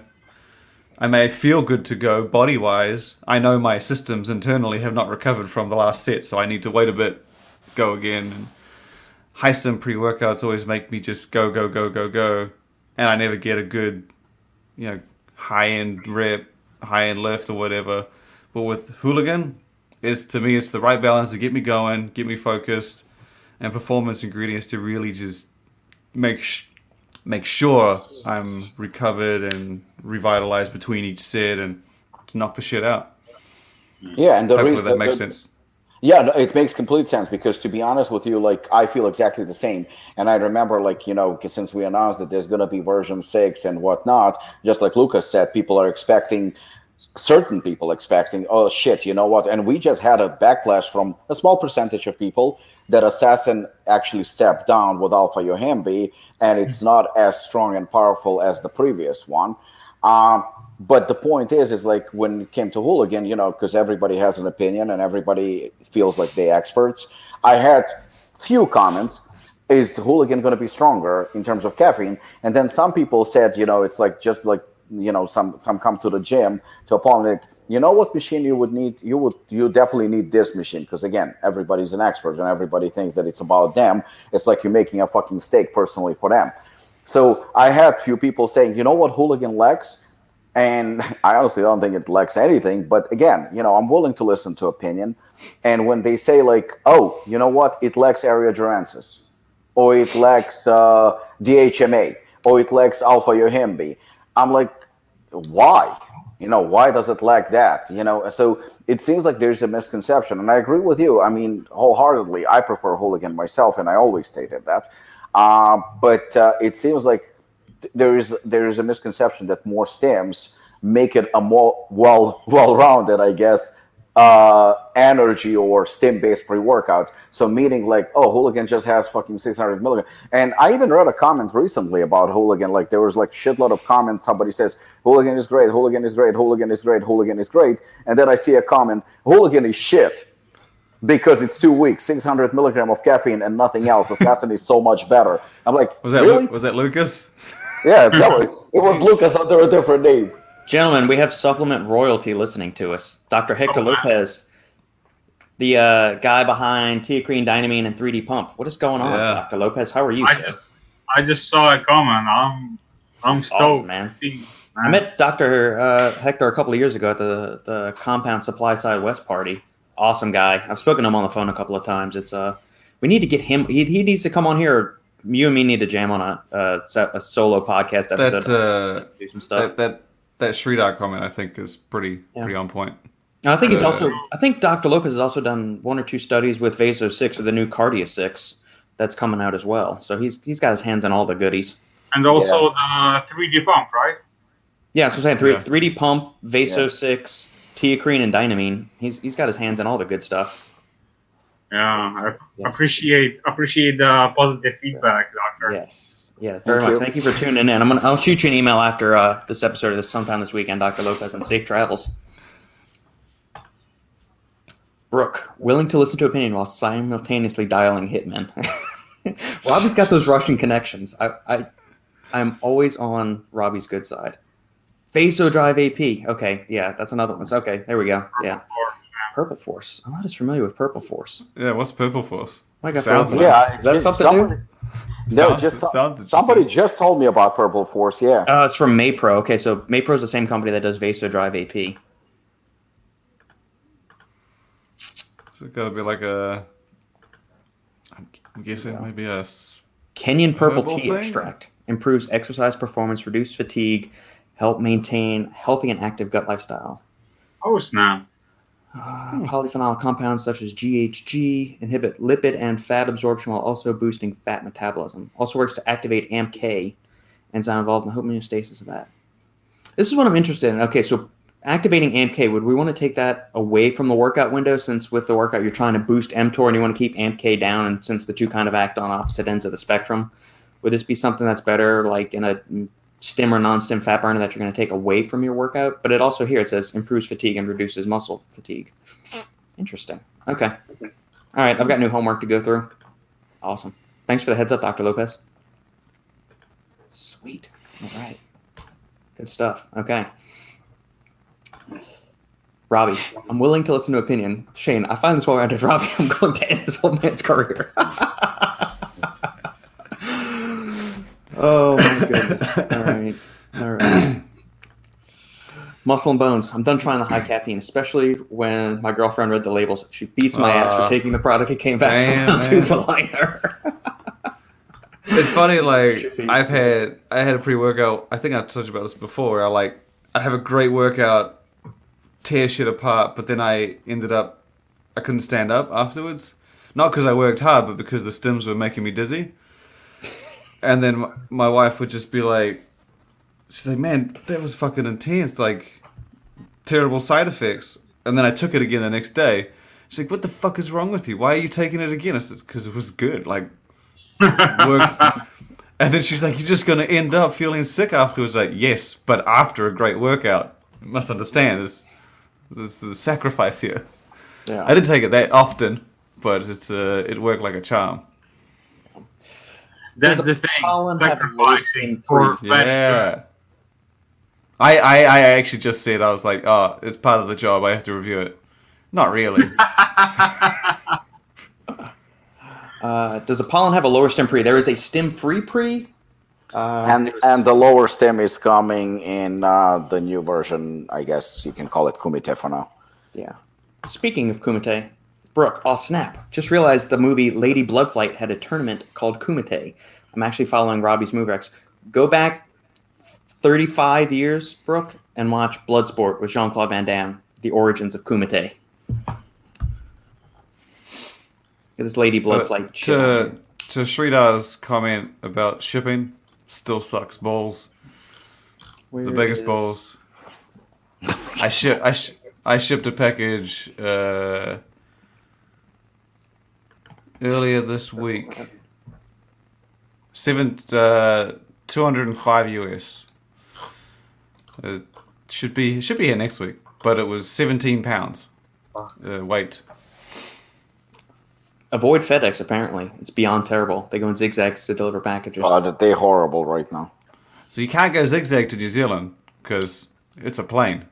i may feel good to go body wise i know my systems internally have not recovered from the last set so i need to wait a bit go again and high pre-workouts always make me just go go go go go and i never get a good you know high end rep high end lift or whatever. But with hooligan is to me it's the right balance to get me going, get me focused, and performance ingredients to really just make sh- make sure I'm recovered and revitalized between each set and to knock the shit out. Yeah, and the Hopefully reason that makes the- sense. Yeah, no, it makes complete sense because to be honest with you, like I feel exactly the same. And I remember, like, you know, since we announced that there's going to be version six and whatnot, just like Lucas said, people are expecting, certain people expecting, oh shit, you know what? And we just had a backlash from a small percentage of people that Assassin actually stepped down with Alpha Yohimbe and it's not as strong and powerful as the previous one. Um, but the point is, is like when it came to Hooligan, you know, because everybody has an opinion and everybody feels like they experts. I had few comments. Is Hooligan going to be stronger in terms of caffeine? And then some people said, you know, it's like just like you know, some some come to the gym to like, you know what machine you would need? You would you definitely need this machine because again, everybody's an expert and everybody thinks that it's about them. It's like you're making a fucking steak personally for them. So I had a few people saying, you know what, hooligan lacks, and <laughs> I honestly don't think it lacks anything. But again, you know, I'm willing to listen to opinion. And when they say like, oh, you know what, it lacks area Eria jarensis, or it lacks uh, DHMA, or it lacks alpha yohimbe, I'm like, why? You know, why does it lack that? You know, so it seems like there's a misconception, and I agree with you. I mean, wholeheartedly, I prefer hooligan myself, and I always stated that. Uh, but uh, it seems like there is there is a misconception that more stims make it a more well well rounded, I guess, uh, energy or stim based pre workout. So meaning like, oh, Hooligan just has fucking 600 milligram. And I even read a comment recently about Hooligan. Like there was like shitload of comments. Somebody says Hooligan is great, Hooligan is great, Hooligan is great, Hooligan is great, and then I see a comment, Hooligan is shit because it's two weeks, 600 milligram of caffeine and nothing else. <laughs> Assassin is so much better. I'm like, was that really? Lu- was that Lucas? Yeah, totally. <laughs> it was Lucas under a different name. Gentlemen, we have supplement royalty listening to us. Dr. Hector oh. Lopez, the uh, guy behind TeaCrine, Dynamine, and 3D Pump. What is going on, yeah. Dr. Lopez? How are you? I sir? just, I just saw a comment. I'm, I'm stoked, awesome, man. man. I met Dr. Uh, Hector a couple of years ago at the the Compound SupplySide West party. Awesome guy. I've spoken to him on the phone a couple of times. It's uh, we need to get him. He, he needs to come on here you and me need to jam on a uh, a solo podcast episode. That, uh, do some stuff. That, that that Sridhar comment I think is pretty yeah. pretty on point. I think he's uh, also. I think Dr. Lopez has also done one or two studies with Vaso Six or the new Cardia Six that's coming out as well. So he's he's got his hands on all the goodies. And also yeah. the 3D pump, right? Yeah, so I'm saying three, yeah. 3D pump, Vaso Six, TeaCrine, and Dynamine. He's he's got his hands on all the good stuff. Yeah, I yes. appreciate appreciate the positive feedback, Doctor. Yes. Yeah, very Thank much. You. Thank you for tuning in. I'm gonna I'll shoot you an email after uh, this episode of this sometime this weekend, Dr. Lopez, and safe travels. Brooke, willing to listen to opinion while simultaneously dialing hitmen. <laughs> Robbie's got those Russian connections. I, I I'm always on Robbie's good side. Vaso Drive AP. Okay, yeah, that's another one. Okay, there we go. Yeah. Purple Force. I'm not as familiar with Purple Force. Yeah, what's Purple Force? I got sounds nice. Yeah, is that something somebody, new? No, sounds, just sounds somebody just told me about Purple Force. Yeah. Uh, it's from Maypro. Okay, so Maypro is the same company that does Vaso Drive AP. So it got to be like a. I'm guessing yeah. maybe a. Kenyan Purple Tea thing? Extract improves exercise performance, reduce fatigue, help maintain healthy and active gut lifestyle. Oh snap! Uh, polyphenol compounds such as GHG inhibit lipid and fat absorption while also boosting fat metabolism. Also works to activate AMPK, enzyme involved in the homeostasis of that. This is what I'm interested in. Okay, so activating AMPK, would we want to take that away from the workout window since with the workout you're trying to boost mTOR and you want to keep AMPK down, and since the two kind of act on opposite ends of the spectrum, would this be something that's better like in a stim or non-stim fat burner that you're going to take away from your workout. But it also here it says improves fatigue and reduces muscle fatigue. Interesting. Okay. All right, I've got new homework to go through. Awesome. Thanks for the heads up, Dr. Lopez. Sweet. All right. Good stuff. Okay. Robbie, I'm willing to listen to opinion. Shane, I find this well-rounded. <laughs> Robbie, I'm going to end this old man's career. <laughs> Oh goodness! <laughs> All right, all right. Muscle and bones. I'm done trying the high caffeine, especially when my girlfriend read the labels. She beats my uh, ass for uh, taking the product. It came back damn, <laughs> to the liner. it's funny, like I've had I had a pre workout. I think I told you about this before. I like I have a great workout, tear shit apart, but then I ended up I couldn't stand up afterwards. Not because I worked hard, but because the stims were making me dizzy and then my wife would just be like, she's like, man, that was fucking intense, like terrible side effects. And then I took it again the next day. She's like, what the fuck is wrong with you? Why are you taking it again? I said, because it was good, like <laughs> worked. and then she's like, you're just gonna end up feeling sick afterwards. Like, yes, but after a great workout, you must understand there's there's the sacrifice here. Yeah. I didn't take it that often, but it's uh, it worked like a charm. That's the thing. Sacrificing for yeah. I, I, I actually just said I was like, oh, it's part of the job. I have to review it. Not really. <laughs> uh, does Apollon have a lower stim pre? There is a stim free pre Uh, and and the lower stim is coming in uh, the new version. I guess you can call it Kumite for now. yeah. Speaking of Kumite, Brooke, oh snap! Just realized the movie Lady Bloodfight had a tournament called Kumite. I'm actually following Robbie's MoveX. Go back 35 years, Brooke, and watch Bloodsport with Jean Claude Van Damme, the origins of Kumite. This Lady Bloodfight. Uh, to to Sridar's comment about shipping, still sucks balls. The biggest is- balls. I ship I sh- I shipped a package uh, earlier this week. Seven uh, two hundred and five US. It should be should be here next week, but it was seventeen pounds uh, weight. Avoid FedEx. Apparently, it's beyond terrible. They go in zigzags to deliver packages. Uh, they're horrible right now. So you can't go zigzag to New Zealand because it's a plane,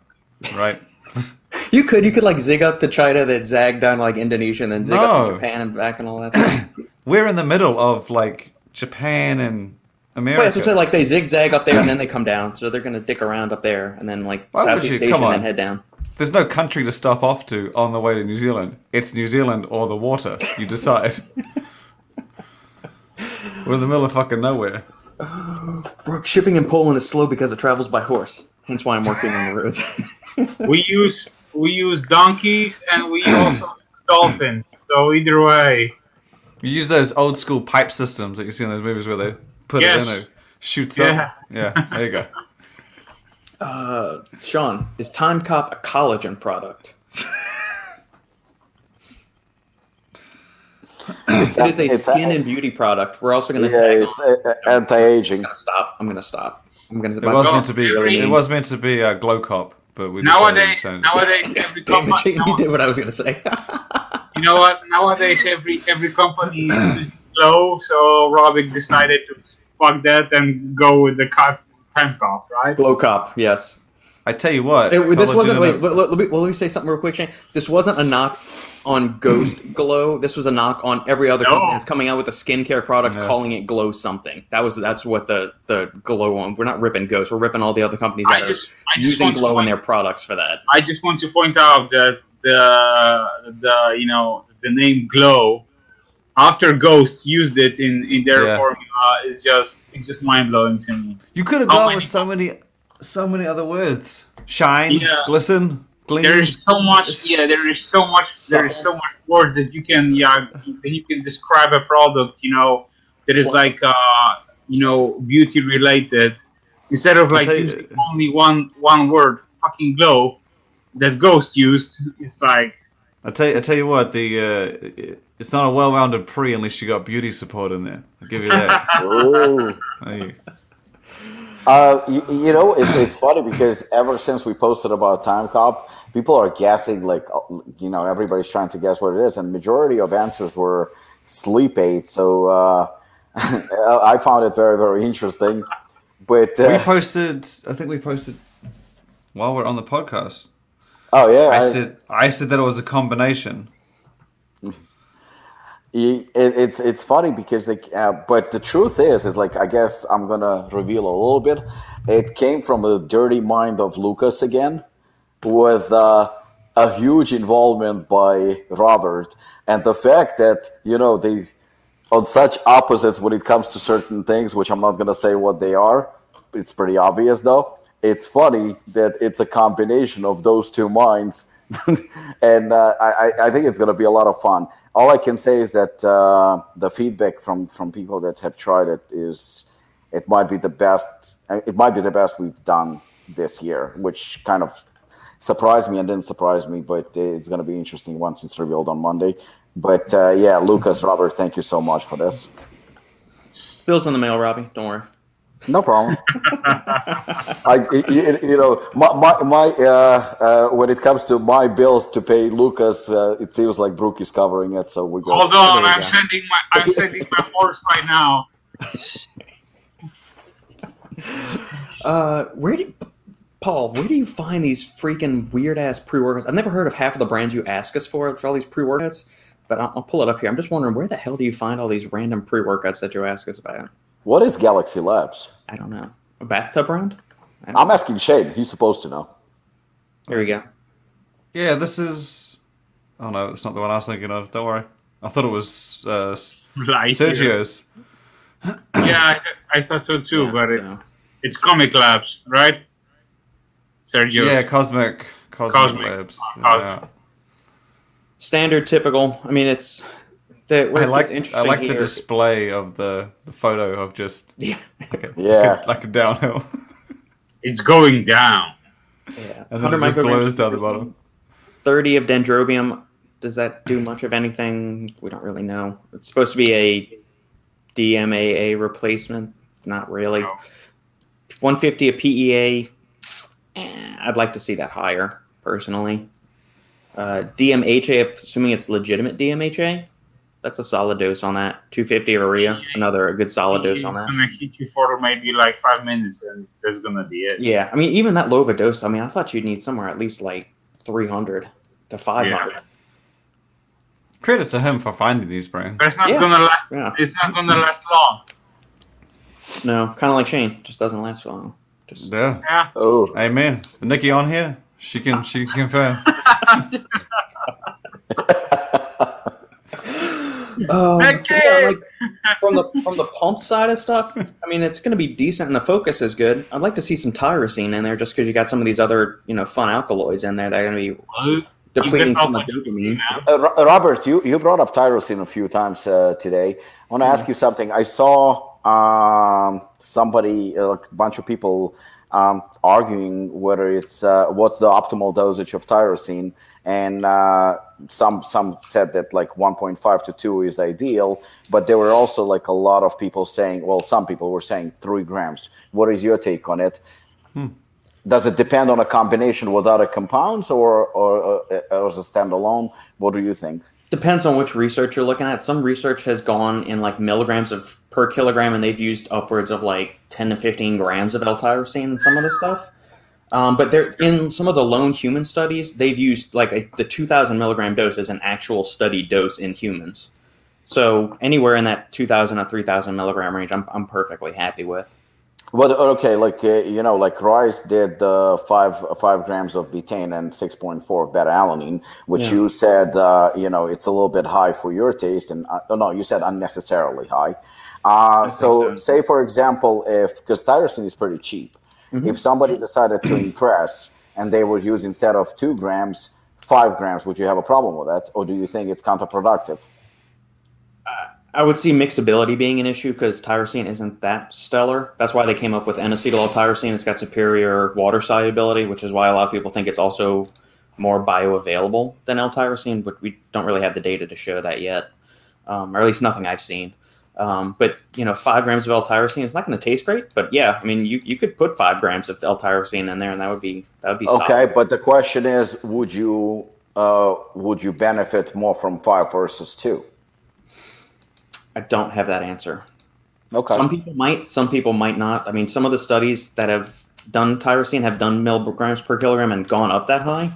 right? <laughs> You could, you could like zig up to China, then zag down to, like Indonesia, and then zig up to Japan and back and all that stuff. <clears throat> We're in the middle of like Japan and America. Wait, that's what Like they zigzag up there and then they come down, so they're gonna dick around up there and then like Why would Southeast you? Asia Come and then head down. There's no country to stop off to on the way to New Zealand. It's New Zealand or the water. You <laughs> decide. We're in the middle of fucking nowhere. Brooke, shipping in Poland is slow because it travels by horse. Hence why I'm working on the roads. <laughs> we use we use donkeys and we also <clears throat> use dolphins. So either way, You use those old school pipe systems that you see in those movies where they put Yes. it in and shoots Yeah. up. Yeah, there you go. <laughs> uh, Sean, is Time Cop a collagen product? It's, It is a it's skin and beauty product. We're also gonna yeah, tag it's on. anti-aging. I'm gonna stop. I'm gonna stop. I'm gonna. It was meant to be. every- It was meant to be a glow cop, but we nowadays to- nowadays every <laughs> company you did what I was gonna say. <laughs> you know what? Nowadays every every company is <clears throat> low, so Robic decided to fuck that and go with the cut time cop, right? Glow Cop, yes. I tell you what. It- this wasn't. Wait, let, let me, well, let me say something real quick, Shane. This wasn't a knock on Ghost Glow. This was a knock on every other No. company that's coming out with a skincare product, Yeah. calling it Glow something. That was that's what the the Glow one. We're not ripping Ghost. We're ripping all the other companies I that just are I just using want to Glow in their products for that. I just want to point out that the the you know the name Glow after Ghost used it in in their Yeah. formula is just it's just mind blowing to me. You could have oh, gone many- with so many, so many other words. Shine, Yeah. glisten, gleam. There is so much, yeah. There is so much. There is so much words that you can, yeah. Then you can describe a product, you know, that is like, uh, you know, beauty related, instead of like tell using only one one word, fucking glow, that Ghost used. It's like, I tell you, I tell you what, the uh, it's not a well-rounded pre unless you got beauty support in there. I'll give you that. <laughs> Ooh. There you- Uh, you, you know, it's it's funny because ever since we posted about Time Cop, people are guessing like uh, you know everybody's trying to guess what it is, and majority of answers were sleep aid. So uh, <laughs> I found it very very interesting. But we uh, posted. I think we posted while we're on the podcast. oh yeah, I I- said I said that it was a combination. It, it's it's funny because like, uh, but the truth is, is like I guess I'm gonna reveal a little bit. It came from the dirty mind of Lucas again, with uh, a huge involvement by Robert, and the fact that you know they on such opposites when it comes to certain things, which I'm not gonna say what they are. It's pretty obvious though. It's funny that it's a combination of those two minds, <laughs> and uh, I, I- think it's gonna be a lot of fun all I can say is that uh, the feedback from from people that have tried it is it might be the best. It might be the best we've done this year, which kind of surprised me and didn't surprise me. But it's going to be interesting once it's revealed on Monday. But uh, yeah, Lucas, Robert, thank you so much for this. Bill's in the mail, Robbie. Don't worry. No problem. <laughs> I, you, you know, my, my, my uh, uh, when it comes to my bills to pay Lucas, uh, it seems like Brooke is covering it. So we go. hold on, I'm go. sending my I'm <laughs> sending my horse right now. Uh, where do Paul? Where do you find these freaking weird ass pre workouts? I've never heard of half of the brands you ask us for for all these pre workouts, but I'll, I'll pull it up here. I'm just wondering where the hell do you find all these random pre workouts that you ask us about? What is Galaxy Labs? I don't know. A bathtub brand? I don't I'm know. asking Shane. He's supposed to know. Here we go. Yeah, this is. Oh no, it's not the one I was thinking of. Don't worry. I thought it was uh, <laughs> Light Sergio's. Yeah, I, I thought so too, Yeah, but so- it's it's Comic Labs, right? Sergio. Yeah, Cosmic. Cosmic, Cosmic. Labs. Cosmic. Yeah. Standard, typical. I mean, it's. The, I like what's I interesting like the display of the, the photo of just <laughs> Yeah. like a, Yeah. like, <laughs> a, like a downhill, <laughs> It's going down. yeah. and then 100 it just blows down the bottom. 30 of dendrobium. Does that do much of anything? We don't really know. It's supposed to be a DMAA replacement. Not really. No. 150 of PEA. Eh, I'd like to see that higher, personally. Uh, DMHA, assuming it's legitimate DMHA, that's a solid dose on that. 250 of Eria, another a good solid dose on that. It's gonna hit you for maybe like five minutes, and that's gonna be it. Yeah, I mean, even that low of a dose, I mean, I thought you'd need somewhere at least like 300 to 500. Yeah. Credit to him for finding these brands. But it's not Yeah. gonna last. Yeah. It's not gonna last long. No, kind of like Shane, just doesn't last long. Just Yeah, Yeah. Oh, amen. Nikki on here. She can she can confirm. Oh, <laughs> Okay. yeah, like from the from the pump side of stuff, I mean, it's going to be decent, and the focus is good. I'd like to see some tyrosine in there, just because you got some of these other, you know, fun alkaloids in there that are going to be Well, depleting some of help the with dopamine. Uh, Robert, you, you brought up tyrosine a few times uh, today. I want to ask you something. I saw um, somebody, uh, a bunch of people, um, arguing whether it's uh, what's the optimal dosage of tyrosine, and uh, some some said that like 1.5 to 2 is ideal, but there were also like a lot of people saying, well, some people were saying three grams. What is your take on it? Does it depend on a combination with other compounds, or or, or, or as a standalone? What do you think? Depends on which research you're looking at. Some research has gone in like milligrams of per kilogram, and they've used upwards of like 10 to 15 grams of L-tyrosine in some of the stuff. Um, but they're in some of the lone human studies, they've used like a, the 2,000 milligram dose as an actual study dose in humans. So anywhere in that 2,000 or 3,000 milligram range, I'm, I'm perfectly happy with. Well, okay, like uh, you know, like Ryse did uh, five five grams of betaine and six point four of beta alanine, which Yeah. you said uh, you know it's a little bit high for your taste, and uh, no, you said unnecessarily high. Uh, so, so. say for example, if because tyrosine is pretty cheap, Mm-hmm. if somebody decided to impress and they would use instead of two grams, five grams, would you have a problem with that, or do you think it's counterproductive? I would see mixability being an issue because tyrosine isn't that stellar. That's why they came up with N-acetyl L-tyrosine. It's got superior water solubility, which is why a lot of people think it's also more bioavailable than L-tyrosine, but we don't really have the data to show that yet, um, or at least nothing I've seen. Um, but you know, five grams of L-tyrosine is not going to taste great, but yeah, I mean, you, you could put five grams of L-tyrosine in there, and that would be that would be Okay, solid. but the question is, would you uh, would you benefit more from five versus two? I don't have that answer. Okay. Some people might, some people might not. I mean, some of the studies that have done tyrosine have done milligrams per kilogram and gone up that high,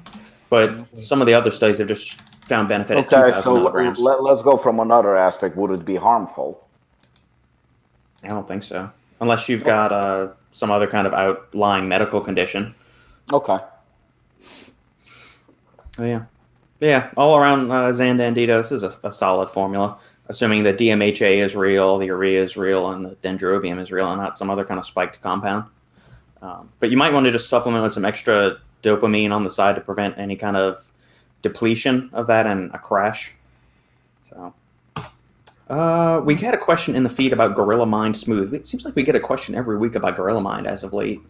but some of the other studies have just found benefit at okay, 2,000 so milligrams. let, us go from another aspect. Would it be harmful? I don't think so, unless you've got uh, some other kind of outlying medical condition. Okay. Oh, yeah, yeah. All around uh, Xandandita, this is a, a solid formula. Assuming the DMHA is real, the Eria is real, and the dendrobium is real, and not some other kind of spiked compound. Um, but you might want to just supplement with some extra dopamine on the side to prevent any kind of depletion of that and a crash. So, uh, we had a question in the feed about Gorilla Mind Smooth. It seems like we get a question every week about Gorilla Mind as of late.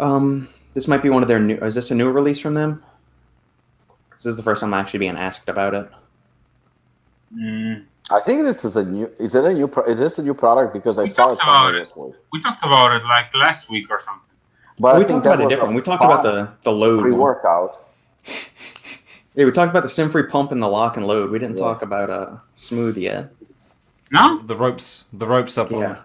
Um, this might be one of their new. Is this a new release from them? This is the first time I'm actually being asked about it. Mm, I think this is a new. Is it a new? Pro, is this a new product? Because I We saw it somewhere this week. we talked about it like last week or something. But we I think talked about it different. We talked about the the load. one. pre-workout. Yeah, we talked about the stim free pump and the lock and load. We didn't Yeah. talk about uh smooth yet. No? The ropes, the ropes supplement.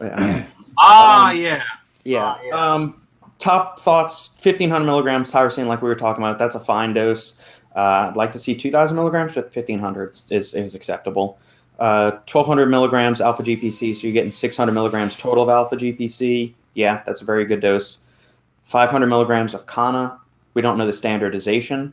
Yeah. Yeah. <clears throat> Ah, Um, yeah. Yeah. Oh, yeah. Um, top thoughts: fifteen hundred milligrams tyrosine, like we were talking about. That's a fine dose. Uh, I'd like to see two thousand milligrams, but fifteen hundred is is acceptable. Uh, 1200 milligrams alpha GPC, so you're getting 600 milligrams total of alpha GPC. Yeah, that's a very good dose. 500 milligrams of Kanna. We don't know the standardization,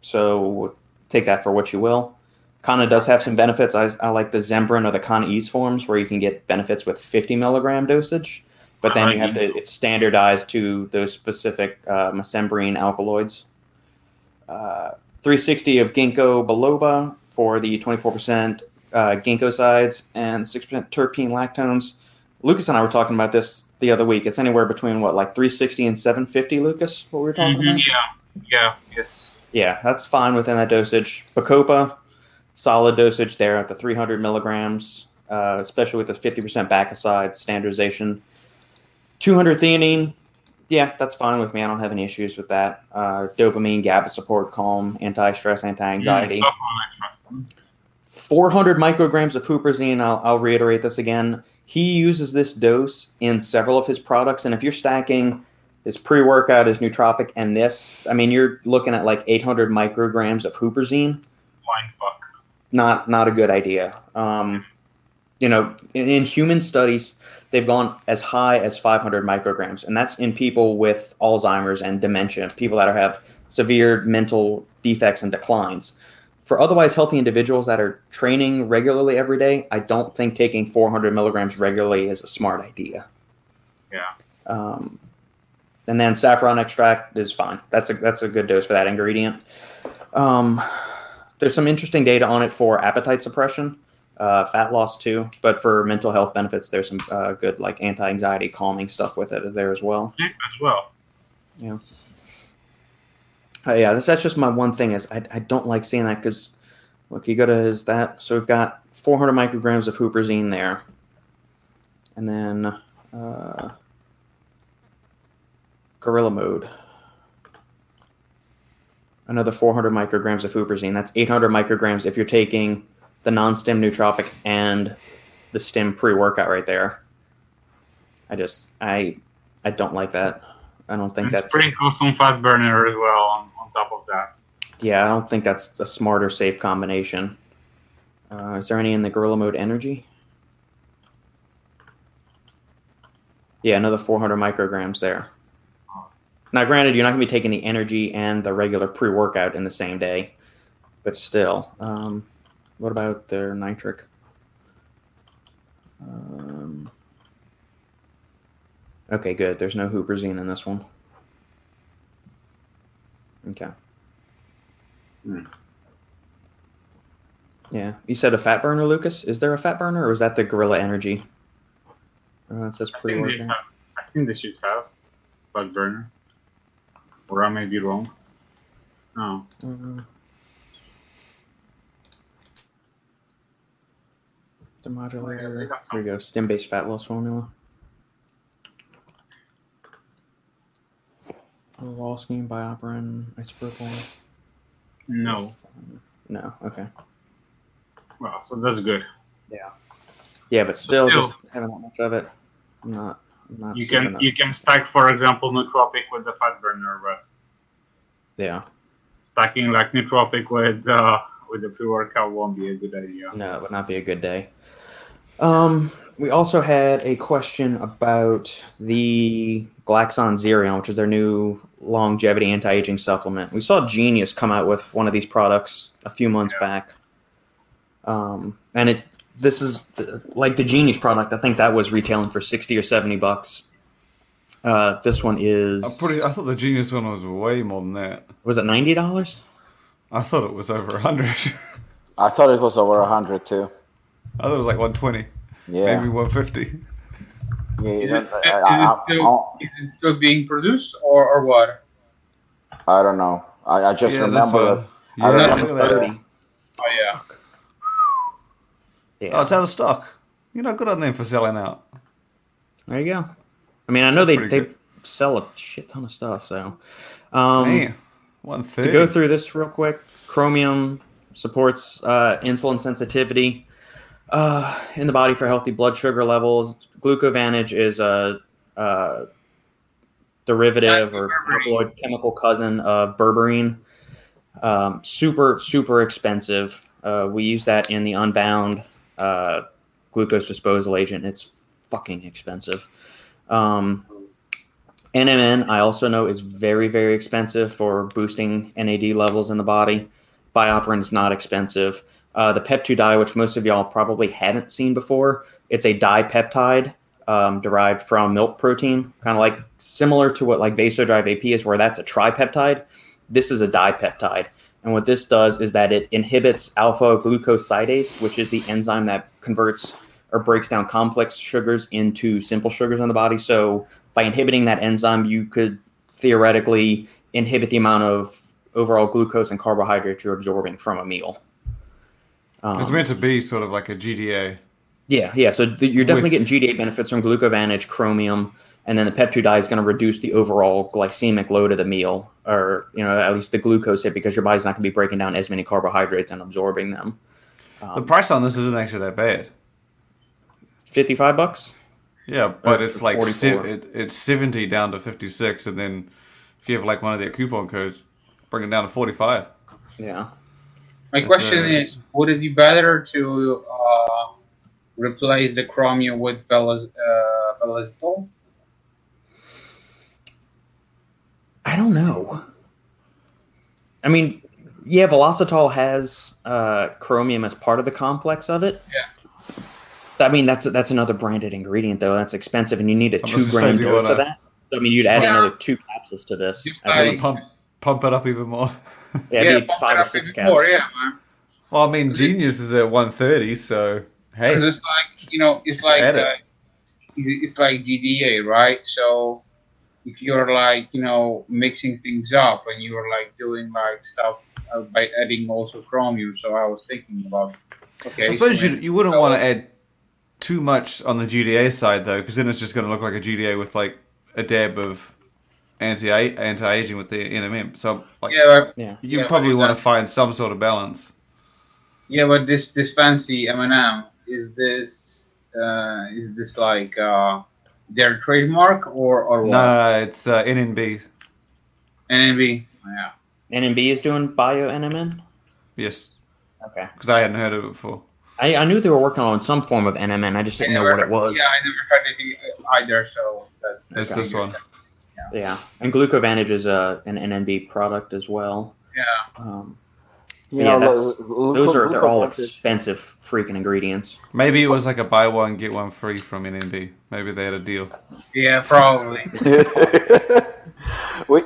so take that for what you will. Kanna does have some benefits. I, I like the Zembrin or the Kanna Ease forms where you can get benefits with 50 milligram dosage, but then you have to it's standardized to those specific uh, mesembrine alkaloids. Uh, 360 of ginkgo biloba for the 24% uh, ginkgo sides and 6% terpene lactones. Lucas and I were talking about this the other week. It's anywhere between what, like 360 and 750, Lucas? What we were talking Mhm, about? Yeah, yeah, yes. Yeah, that's fine within that dosage. Bacopa, solid dosage there at the 300 milligrams, uh, especially with the 50% bacoside standardization. 200 theanine, yeah, that's fine with me. I don't have any issues with that. Uh, dopamine, GABA support, calm, anti-stress, anti-anxiety. Mm, tough 400 micrograms of huperzine. I'll, I'll reiterate this again. He uses this dose in several of his products, and if you're stacking his pre-workout, his nootropic, and this, I mean, you're looking at like 800 micrograms of huperzine. Mind fuck. Not not a good idea. Um, you know, in, in human studies, they've gone as high as 500 micrograms, and that's in people with Alzheimer's and dementia, people that are, have severe mental defects and declines. For otherwise healthy individuals that are training regularly every day, I don't think taking 400 milligrams regularly is a smart idea. Yeah. Um, and then saffron extract is fine. That's a that's a good dose for that ingredient. Um, there's some interesting data on it for appetite suppression, uh, fat loss too, but for mental health benefits, there's some uh, good like anti-anxiety calming stuff with it there as well. Yeah, as well. Uh, yeah, that's, that's just my one thing is I, I don't like seeing that because look, you go to his that so we've got 400 micrograms of huperzine there, and then uh, gorilla mode. Another 400 micrograms of huperzine. That's 800 micrograms if you're taking the non-stim nootropic and the stim pre-workout right there. I just I I don't like that. I don't think And that's sprinkle some fat burner as well on, on top of that. yeah, I don't think that's a smart or safe combination. Uh, is there any in the Gorilla Mode Energy? Yeah, another 400 micrograms there. Now, granted, you're not going to be taking the energy and the regular pre workout in the same day, but still. Um, what about their nitric? Um, okay, good. There's no huperzine in this one. Okay. Hmm. Yeah, you said a fat burner, Lucas. Is there a fat burner, or is that the Gorilla Energy? Uh, it says I think, they pre-workout. have, I think they should have fat burner. Or I may be wrong. No. Uh, the modulator. got There you go. Stim-based fat loss formula. Raw scheme, BioPerine, isopropyl. No. No. Okay. Well, so that's good. Yeah, Yeah, but still, still- just having that much of it, I'm not. I'm not You can you can stack, for example, nootropic with the fat burner, but Yeah. stacking like nootropic with uh, with the pre-workout won't be a good idea. No, it would not be a good day. Um, we also had a question about the Glaxon Xerion, which is their new longevity anti-aging supplement. We saw Genius come out with one of these products a few months Yeah. back. Um, and it's this is the, like the Genius product. I think that was retailing for sixty or seventy bucks. Uh, this one is I'm pretty. I thought the Genius one was way more than that. was it ninety dollars? I thought it was over a hundred. <laughs> I thought it was over a hundred too. I thought it was like one twenty, Yeah. maybe one fifty. yeah Is it, I, I- is, it still, is it still being produced or, or what? I don't know. I, I just yeah, this remember. one. I Yeah, remember look at that. Thirty. Oh yeah. Yeah. Oh, it's out of stock. You're not good on them for selling out. There you go. I mean, I know they, they good. sell a shit ton of stuff. So, um, Damn, one to go through this real quick, Chromium supports uh, insulin sensitivity uh, in the body for healthy blood sugar levels. Glucovantage is a, a derivative or alkaloid chemical cousin of berberine. Um, super super expensive. Uh, we use that in the Unbound uh, glucose disposal agent. It's fucking expensive. Um, NMN, I also know, is very, very expensive for boosting NAD levels in the body. BioPerine is not expensive. Uh, the Pep2Dia, which most of y'all probably haven't seen before, it's a dipeptide um, derived from milk protein, kind of like similar to what like Vasodrive AP is, where that's a tripeptide. This is a dipeptide. And what this does is that it inhibits alpha glucosidase, which is the enzyme that converts or breaks down complex sugars into simple sugars in the body. So by inhibiting that enzyme, you could theoretically inhibit the amount of overall glucose and carbohydrates you're absorbing from a meal. Um, it's meant to be sort of like a GDA. Yeah, yeah. So the, you're definitely With... getting GDA benefits from glucovantage, chromium, and then the pep2 is going to reduce the overall glycemic load of the meal, or you know at least the glucose hit, because your body's not going to be breaking down as many carbohydrates and absorbing them. Um, the price on this isn't actually that bad. Fifty-five bucks. Yeah, but it's like it, it's seventy down to fifty-six, and then if you have like one of their coupon codes, bring it down to forty-five. Yeah. My question uh, is: Would it be better to uh, replace the chromium with velas, uh, I don't know. I mean, yeah, Velocitol has uh, chromium as part of the complex of it. Yeah. I mean, that's that's another branded ingredient though. That's expensive, and you need a two gram dose of that. I mean, you'd add yeah. another two capsules to this. Pump, pump it up even more. yeah, yeah five or six capsules. More, yeah, man. Well, I mean, Genius is at one thirty, so hey, it's like you know, it's like uh, it's like GDA, right? So if you're like you know mixing things up and you're like doing like stuff uh, by adding also chromium so i was thinking about okay i suppose so you, you wouldn't want to add too much on the gda side though because then it's just going to look like a gda with like a dab of anti anti-aging with the nmm so like yeah, but, yeah. you yeah, probably want to find some sort of balance yeah but this this fancy m&m is this uh is this like uh their trademark or or what? No, no, no it's uh, NNB. NNB, yeah. NNB is doing bio NMN. Yes. Okay. Because I hadn't heard of it before. I, I knew they were working on some form of NMN. I just didn't I know what it was. Yeah, I never heard anything either. So that's, that's this one. Yeah. yeah, and Glucovantage is uh, an NNB product as well. Yeah. Um, you yeah, know, those are they're all expensive freaking ingredients. Maybe it was like a buy one get one free from NNB. Maybe they had a deal. Yeah, probably. <laughs> <laughs>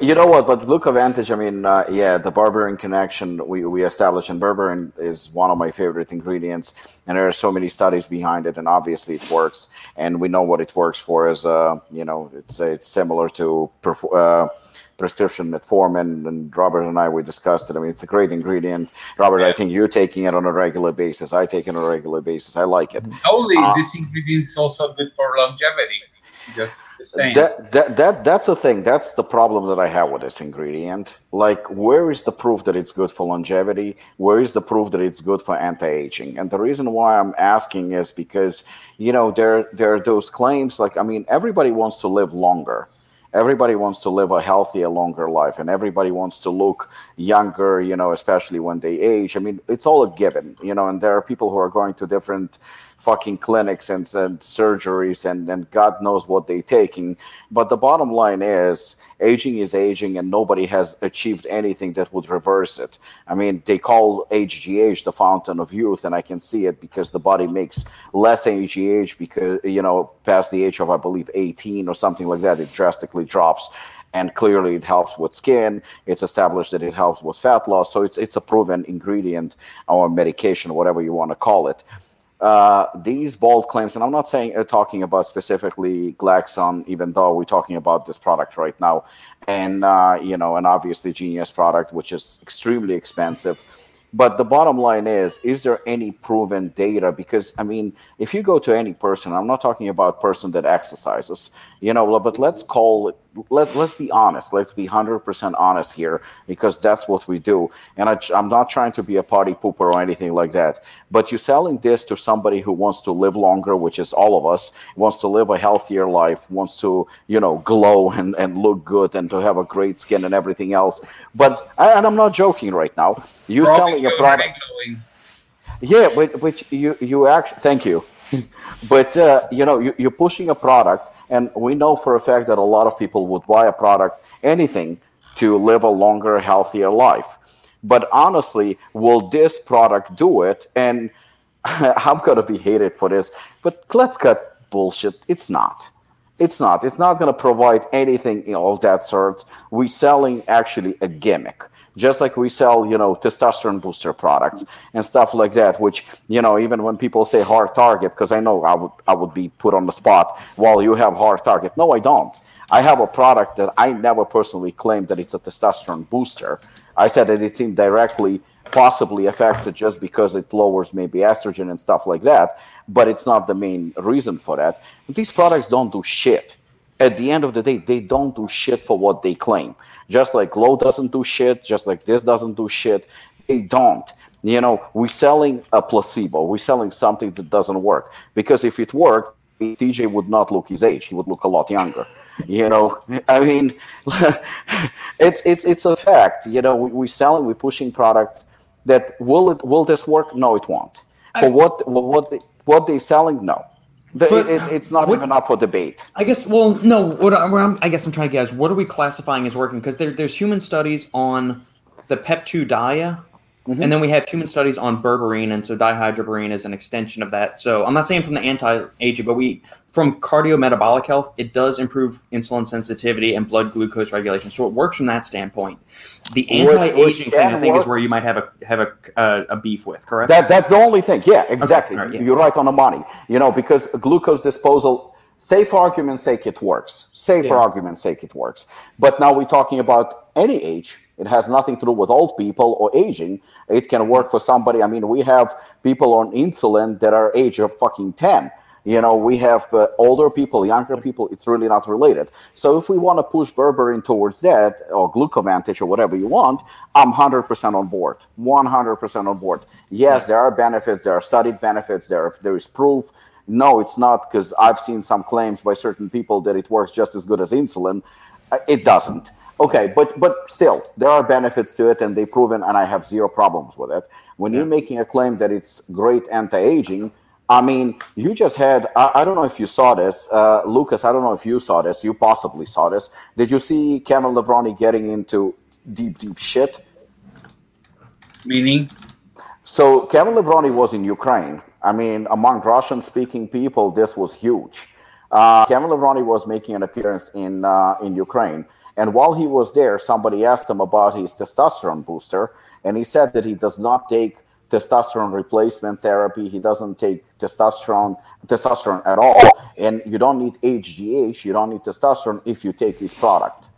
you know what? But Glucovantage, I mean, uh, yeah, the berberine connection we, we established, and berberine is one of my favorite ingredients, and there are so many studies behind it, and obviously it works, and we know what it works for. As uh, you know, it's it's similar to. Uh, prescription metformin, and Robert and I we discussed it. I mean, it's a great ingredient. Robert, yeah. I think you're taking it on a regular basis. I take it on a regular basis. I like it. Only uh, this ingredient is also good for longevity. Just saying. That, that that that's the thing. That's the problem that I have with this ingredient. Like, where is the proof that it's good for longevity? Where is the proof that it's good for anti-aging? And the reason why I'm asking is because you know there there are those claims. Like, I mean, everybody wants to live longer everybody wants to live a healthier longer life and everybody wants to look younger you know especially when they age i mean it's all a given you know and there are people who are going to different fucking clinics and, and surgeries and, and God knows what they're taking. But the bottom line is aging is aging and nobody has achieved anything that would reverse it. I mean, they call HGH the fountain of youth, and I can see it because the body makes less HGH because, you know, past the age of, I believe, 18 or something like that, it drastically drops and clearly it helps with skin. It's established that it helps with fat loss, so it's it's a proven ingredient or medication, whatever you want to call it uh, these bold claims, and I'm not saying uh, talking about specifically Glaxon, even though we're talking about this product right now, and uh, you know, and obviously Genius product, which is extremely expensive. But the bottom line is, is there any proven data? Because I mean, if you go to any person, I'm not talking about person that exercises, you know, but let's call it. Let's let's be honest. Let's be hundred percent honest here, because that's what we do. And I, I'm not trying to be a party pooper or anything like that. But you're selling this to somebody who wants to live longer, which is all of us, wants to live a healthier life, wants to you know glow and and look good and to have a great skin and everything else. But and I'm not joking right now. You're selling a product. Yeah, but but you you actually thank you, <laughs> but uh, you know you, you're pushing a product, and we know for a fact that a lot of people would buy a product, anything, to live a longer, healthier life. But honestly, will this product do it? And <laughs> I'm gonna be hated for this, but let's cut bullshit. It's not. It's not. It's not going to provide anything of that sort. We're selling actually a gimmick just like we sell, you know, testosterone booster products and stuff like that. Which, you know, even when people say hard target, because I know I would I would be put on the spot. Well, you have hard target. No, I don't. I have a product that I never personally claimed that it's a testosterone booster. I said that it's indirectly possibly affects it just because it lowers maybe estrogen and stuff like that, but it's not the main reason for that. These products don't do shit. At the end of the day, they don't do shit for what they claim. Just like Low doesn't do shit, just like this doesn't do shit. They don't. You know, we're selling a placebo. We're selling something that doesn't work. Because if it worked, TJ would not look his age. He would look a lot younger. you know, I mean, <laughs> it's it's it's a fact. You know, we, we're selling, we're pushing products that will it will this work? No, it won't. For what what they, what they're selling? No. The, but, it, it's not what, even up for debate. I guess. Well, no. What I'm, I guess I'm trying to guess. What are we classifying as working? Because there, there's human studies on the Pep2Dia Mm-hmm. And then we have human studies on berberine, and so dihydroberberine is an extension of that. So I'm not saying from the anti-aging, but we from cardiometabolic health, it does improve insulin sensitivity and blood glucose regulation. So it works from that standpoint. The anti-aging thing, I think, work. is where you might have a have a uh, a beef with. Correct? That that's the only thing. Yeah, exactly. Okay. Right, yeah. You're right on the money. You know, because glucose disposal say for argument's sake it works say yeah. for argument's sake it works but now we're talking about any age it has nothing to do with old people or aging. It can work for somebody. I mean, we have people on insulin that are age of fucking 10. You know, we have uh, older people, younger people. It's really not related. So if we want to push berberine towards that or glucovantage or whatever you want, I'm 100% on board. 100% on board. Yes, there are benefits. There are studied benefits. There, there is proof. No, it's not because I've seen some claims by certain people that it works just as good as insulin. Uh, it doesn't. Okay, but but still, there are benefits to it, and they proven, and I have zero problems with it. When yeah. you're making a claim that it's great anti-aging, I mean, you just had. I, I don't know if you saw this, uh, Lucas. I don't know if you saw this. You possibly saw this. Did you see Kevin Levrone getting into deep, deep shit? Meaning? So Kevin Levrone was in Ukraine. I mean, among Russian-speaking people, this was huge. Uh, Kevin Levrone was making an appearance in uh, in Ukraine and while he was there, somebody asked him about his testosterone booster, and he said that he does not take testosterone replacement therapy. He doesn't take testosterone testosterone at all, and you don't need HGH. You don't need testosterone if you take his product.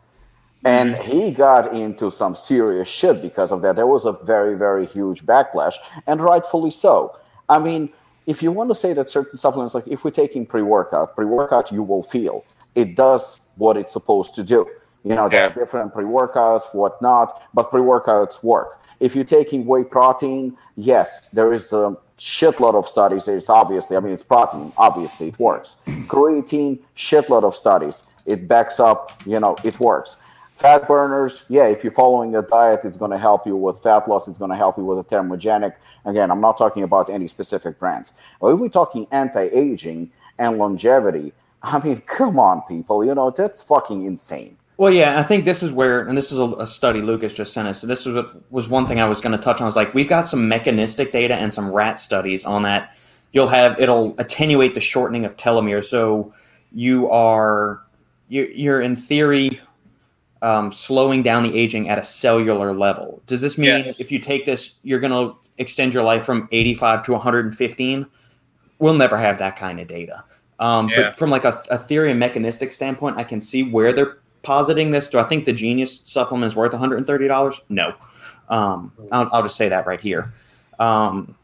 And mm-hmm. he got into some serious shit because of that. There was a very, very huge backlash, and rightfully so. I mean, if you want to say that certain supplements, like if we're taking pre workout, pre workout, you will feel it does what it's supposed to do. You know, there yeah. are different pre-workouts, whatnot, but pre-workouts work. If you're taking whey protein, yes, there is a shitload of studies. It's obviously, I mean, it's protein. Obviously, it works. <clears throat> Creatine, shitload of studies. It backs up. You know, it works. Fat burners, yeah. If you're following a diet, it's going to help you with fat loss. It's going to help you with a thermogenic. Again, I'm not talking about any specific brands. But if we're talking anti-aging and longevity, I mean, come on, people. You know, that's fucking insane. Well, yeah, I think this is where, and this is a, a study Lucas just sent us. So this was was one thing I was going to touch on. I was like, we've got some mechanistic data and some rat studies on that. You'll have it'll attenuate the shortening of telomere, so you are you're, you're in theory um, slowing down the aging at a cellular level. Does this mean yes. if you take this, you're going to extend your life from 85 to 115? We'll never have that kind of data. Um, yeah. But from like a, a theory and mechanistic standpoint, I can see where they're positing this. Do I think the Genius supplement is worth $130? No. Um, I'll, I'll, just say that right here. Um,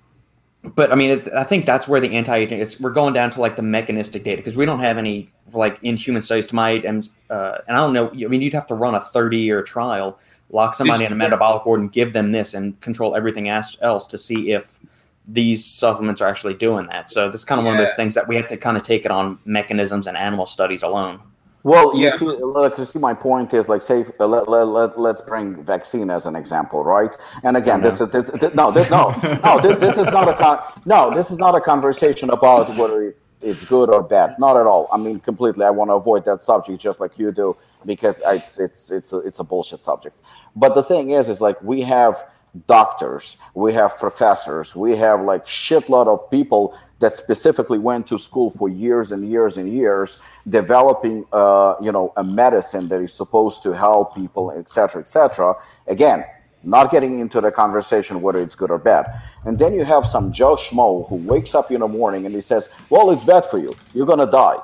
but I mean, it, I think that's where the anti-aging is. We're going down to like the mechanistic data because we don't have any like in human studies to my and uh, and I don't know. I mean, you'd have to run a 30-year trial, lock somebody in a metabolic ward, and give them this, and control everything else to see if these supplements are actually doing that. So this is kind of yeah. one of those things that we have to kind of take it on mechanisms and animal studies alone. Well, you see, look, you see, my point is like, say, uh, let, let, let, let's bring vaccine as an example, right? And again, this is this, this no, this, no, no, this, this is not a con- no, this is not a conversation about whether it's good or bad. Not at all. I mean, completely. I want to avoid that subject just like you do because it's it's it's a, it's a bullshit subject. But the thing is, is like we have doctors, we have professors, we have like shitload of people that specifically went to school for years and years and years, developing, uh, you know, a medicine that is supposed to help people, etc., etc. Again, not getting into the conversation whether it's good or bad. And then you have some Joe Schmo who wakes up in the morning and he says, "Well, it's bad for you. You're gonna die."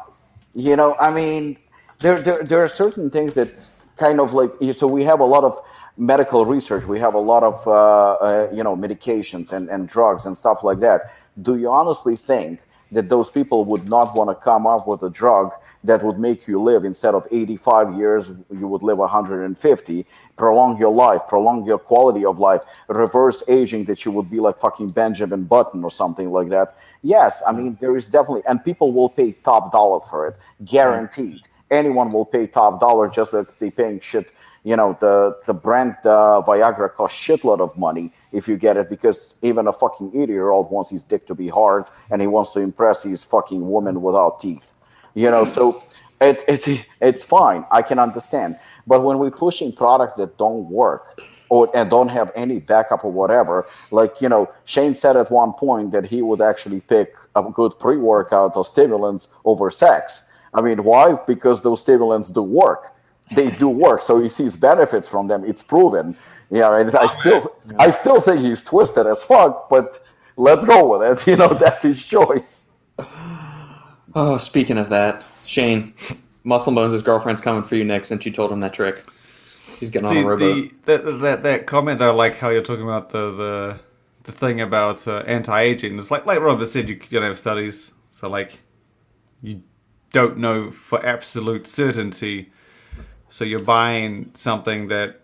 You know, I mean, there there, there are certain things that kind of like so we have a lot of medical research we have a lot of uh, uh, you know medications and, and drugs and stuff like that. Do you honestly think that those people would not want to come up with a drug that would make you live instead of 85 years you would live 150 prolong your life prolong your quality of life reverse aging that you would be like fucking benjamin button or something like that? Yes i mean there is definitely and people will pay top dollar for it guaranteed. Anyone will pay top dollar just like they paying shit you know the the brand uh, Viagra costs shitload of money if you get it because even a fucking eighty year old wants his dick to be hard and he wants to impress his fucking woman without teeth. You know, so it, it it's fine. I can understand. But when we're pushing products that don't work or and don't have any backup or whatever, like you know, Shane said at one point that he would actually pick a good pre workout or stimulants over sex. I mean, why? Because those stimulants do work they do work. So he sees benefits from them. It's proven. Yeah, and I still yeah. I still think he's twisted as fuck, but let's go with it. <laughs> You know, that's his choice. <sighs> Oh, speaking of that, Shane, Muscle Bones' girlfriend's coming for you next since you told him that trick. He's getting See, on a rowboat. The, that, that that comment though, like how you're talking about the the the thing about uh, anti-aging. It's like like Robert said, you don't have studies, so like you don't know for absolute certainty so you're buying something that,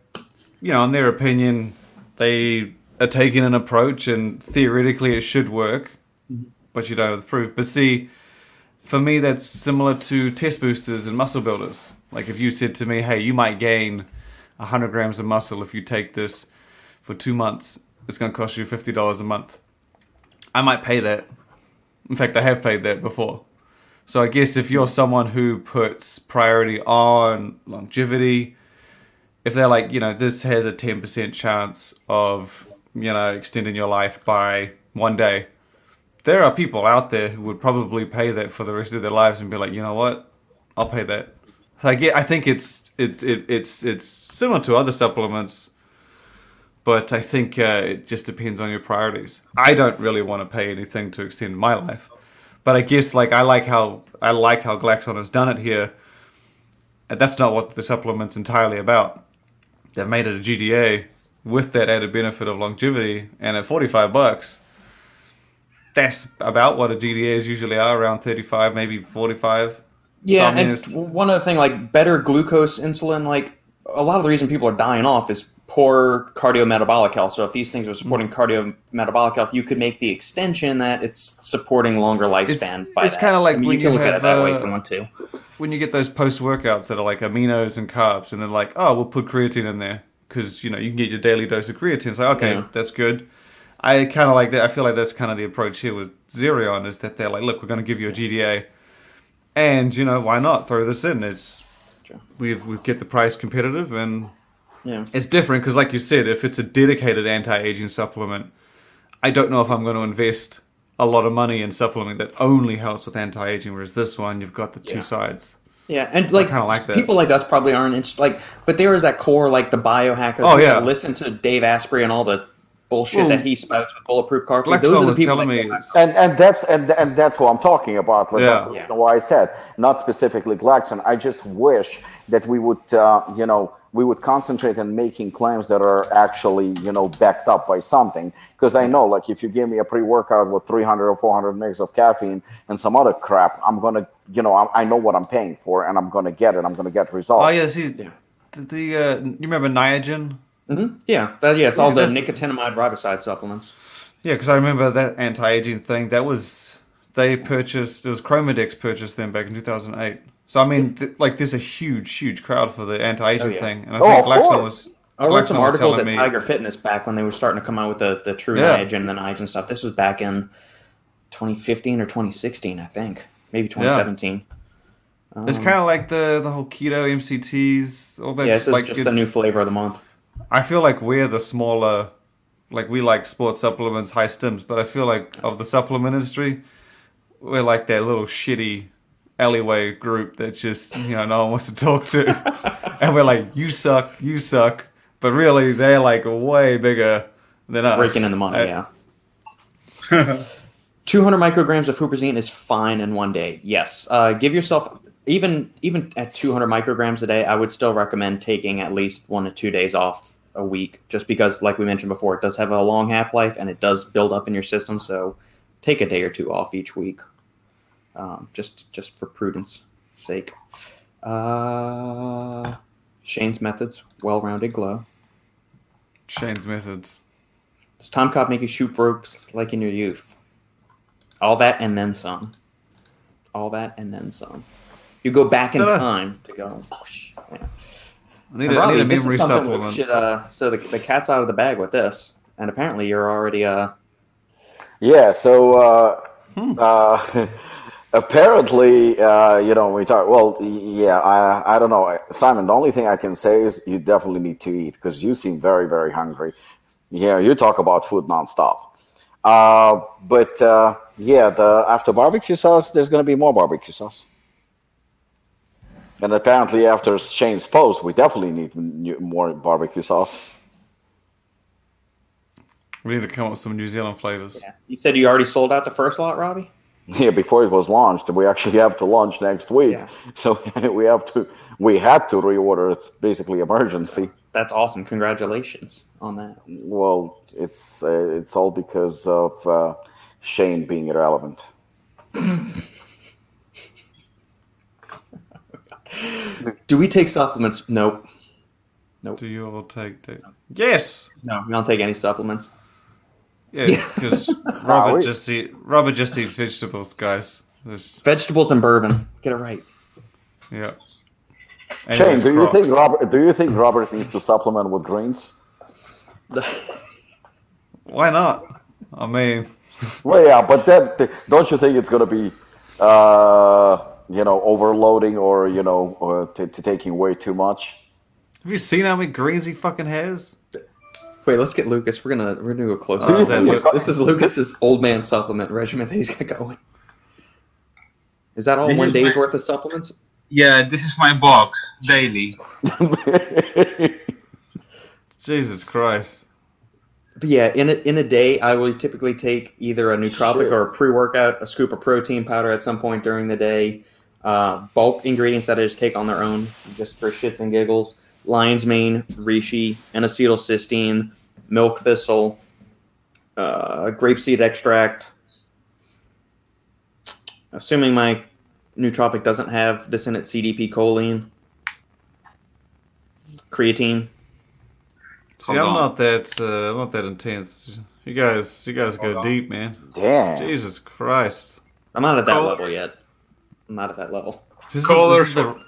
you know, in their opinion, they are taking an approach and theoretically it should work, mm-hmm. but you don't have the proof. But see, for me, that's similar to test boosters and muscle builders. Like if you said to me, hey, you might gain 100 grams of muscle if you take this for two months, it's going to cost you $50 a month. I might pay that. In fact, I have paid that before. So I guess if you're someone who puts priority on longevity, if they're like, you know, this has a 10% chance of, you know, extending your life by one day, there are people out there who would probably pay that for the rest of their lives and be like, you know what, I'll pay that. So I get, I think it's it, it it's it's similar to other supplements, but I think uh, it just depends on your priorities. I don't really want to pay anything to extend my life. But I guess like I like how I like how Glaxon has done it here. And that's not what the supplement's entirely about. They've made it a GDA with that added benefit of longevity, and at forty five bucks, that's about what a GDAs usually are around thirty five, maybe forty five. Yeah, so, I mean, and one other thing, like better glucose insulin, like a lot of the reason people are dying off is poor cardiometabolic health. So if these things are supporting mm-hmm. cardiometabolic health, you could make the extension that it's supporting longer lifespan. It's, it's kind of like I mean, when you, you can look have, at it that uh, way if you want to. When you get those post workouts that are like aminos and carbs, and they're like, oh, we'll put creatine in there because you know you can get your daily dose of creatine. It's like, okay, yeah. that's good. I kind of like that. I feel like that's kind of the approach here with Xerion is that they're like, look, we're going to give you a GDA, and you know why not throw this in? It's we've we get the price competitive and yeah. It's different because, like you said, if it's a dedicated anti-aging supplement, I don't know if I'm going to invest a lot of money in supplement that only helps with anti-aging. Whereas this one, you've got the two yeah. sides. Yeah, and like, like people like us probably aren't interested. Like, but there is that core, like the biohacker. Oh yeah, listen to Dave Asprey and all the bullshit well, that he spouts with bulletproof car food. Those are the people me, and and that's and and that's what I'm talking about. Like yeah. that's yeah. why I said not specifically Glaxon. I just wish that we would, uh, you know we would concentrate on making claims that are actually you know backed up by something. Because i know like if you give me a pre-workout with 300 or 400 mg of caffeine and some other crap i'm gonna you know i, I know what i'm paying for and i'm gonna get it. I'm gonna get results. Oh yeah see the, the uh, you remember niagen? Mm-hmm. yeah that, yeah it's all the nicotinamide riboside supplements. Yeah because i remember that anti-aging thing that was they purchased it was chromadex purchased them back in 2008 So I mean, th- like, there's a huge, huge crowd for the anti-aging Oh, yeah. thing, and I Oh, think Glaxon was. I read Glaxon some articles at me- Tiger Fitness back when they were starting to come out with the, the True Yeah. And the Niagen stuff. This was back in 2015 or 2016, I think. Maybe 2017. It's Um, kind of like the the whole keto MCTs, all that. yeah, this is just a new flavor of the month. I feel like we're the smaller, like we like sports supplements, high stims, but I feel like of the supplement industry, we're like that little shitty alleyway group that just you know no one wants to talk to, and we're like you suck, you suck, but really they're like way bigger than us. Raking in the money, I- yeah. <laughs> 200 micrograms of huperzine is fine in one day. Yes. Uh, give yourself even even at 200 micrograms a day. I would still recommend taking at least one to two days off a week, just because, like we mentioned before, it does have a long half life and it does build up in your system. So take a day or two off each week, um, just just for prudence sake. Uh, Shane's methods, well-rounded glow. Shane's methods. Does Tom Cobb make you shoot ropes like in your youth? All that and then some. All that and then some. You go back in Ta-da. time to go. whoosh. Yeah. I need, And a, I Robbie, need a memory is something we supplement. should, uh, so the, the cat's out of the bag with this, and apparently you're already. Uh, Yeah, so uh, uh, <laughs> apparently, uh, you know, we talk. Well, yeah, I, I don't know, Simon. The only thing I can say is you definitely need to eat because you seem very, very hungry. Yeah, you talk about food nonstop. Uh, but uh, yeah, the after barbecue sauce, there's going to be more barbecue sauce. And apparently, after Shane's post, we definitely need new- more barbecue sauce. We need to come up with some New Zealand flavors. yeah. You said you already sold out the first lot, Robbie? <laughs> Yeah, before it was launched, we actually have to launch next week. Yeah. <laughs> So we have to, we had to reorder. It's basically emergency. That's awesome. Congratulations on that. Well, it's uh, it's all because of uh, Shane being irrelevant. <laughs> Do we take supplements? Nope. Nope. Do you all take that? Yes. No, we don't take any supplements. Yeah, Yeah. because <laughs> Robert wait. just eat Robert just eats vegetables, guys. Just, Vegetables and bourbon. Get it right. yeah. And Shane, his do you think Robert? Do you think Robert needs to supplement with greens? <laughs> Why not? I mean, <laughs> Well, yeah, but then don't you think it's going to be, uh, you know, overloading or you know, or t- t- taking way too much? have you seen how many greens he fucking has? Wait, let's get Lucas. We're gonna we're gonna do a close. Do you up. This- this is Lucas's old man supplement regimen that he's got going. Is that all This one day's my- worth of supplements? Yeah, this is my box daily. <laughs> Jesus Christ. But yeah, in a, in a day, I will typically take either a nootropic Shit. or a pre-workout, a scoop of protein powder at some point during the day, uh, bulk ingredients that I just take on their own, just for shits and giggles. Lion's mane, reishi, N-acetylcysteine, milk thistle, uh, grapeseed extract. Assuming my nootropic doesn't have this in it, CDP choline, creatine. See, Hold I'm on. not that uh, I'm not that intense. You guys, you guys go on. deep, man. Damn. Jesus Christ. I'm not at that Col- level yet. I'm not at that level. This is, this is the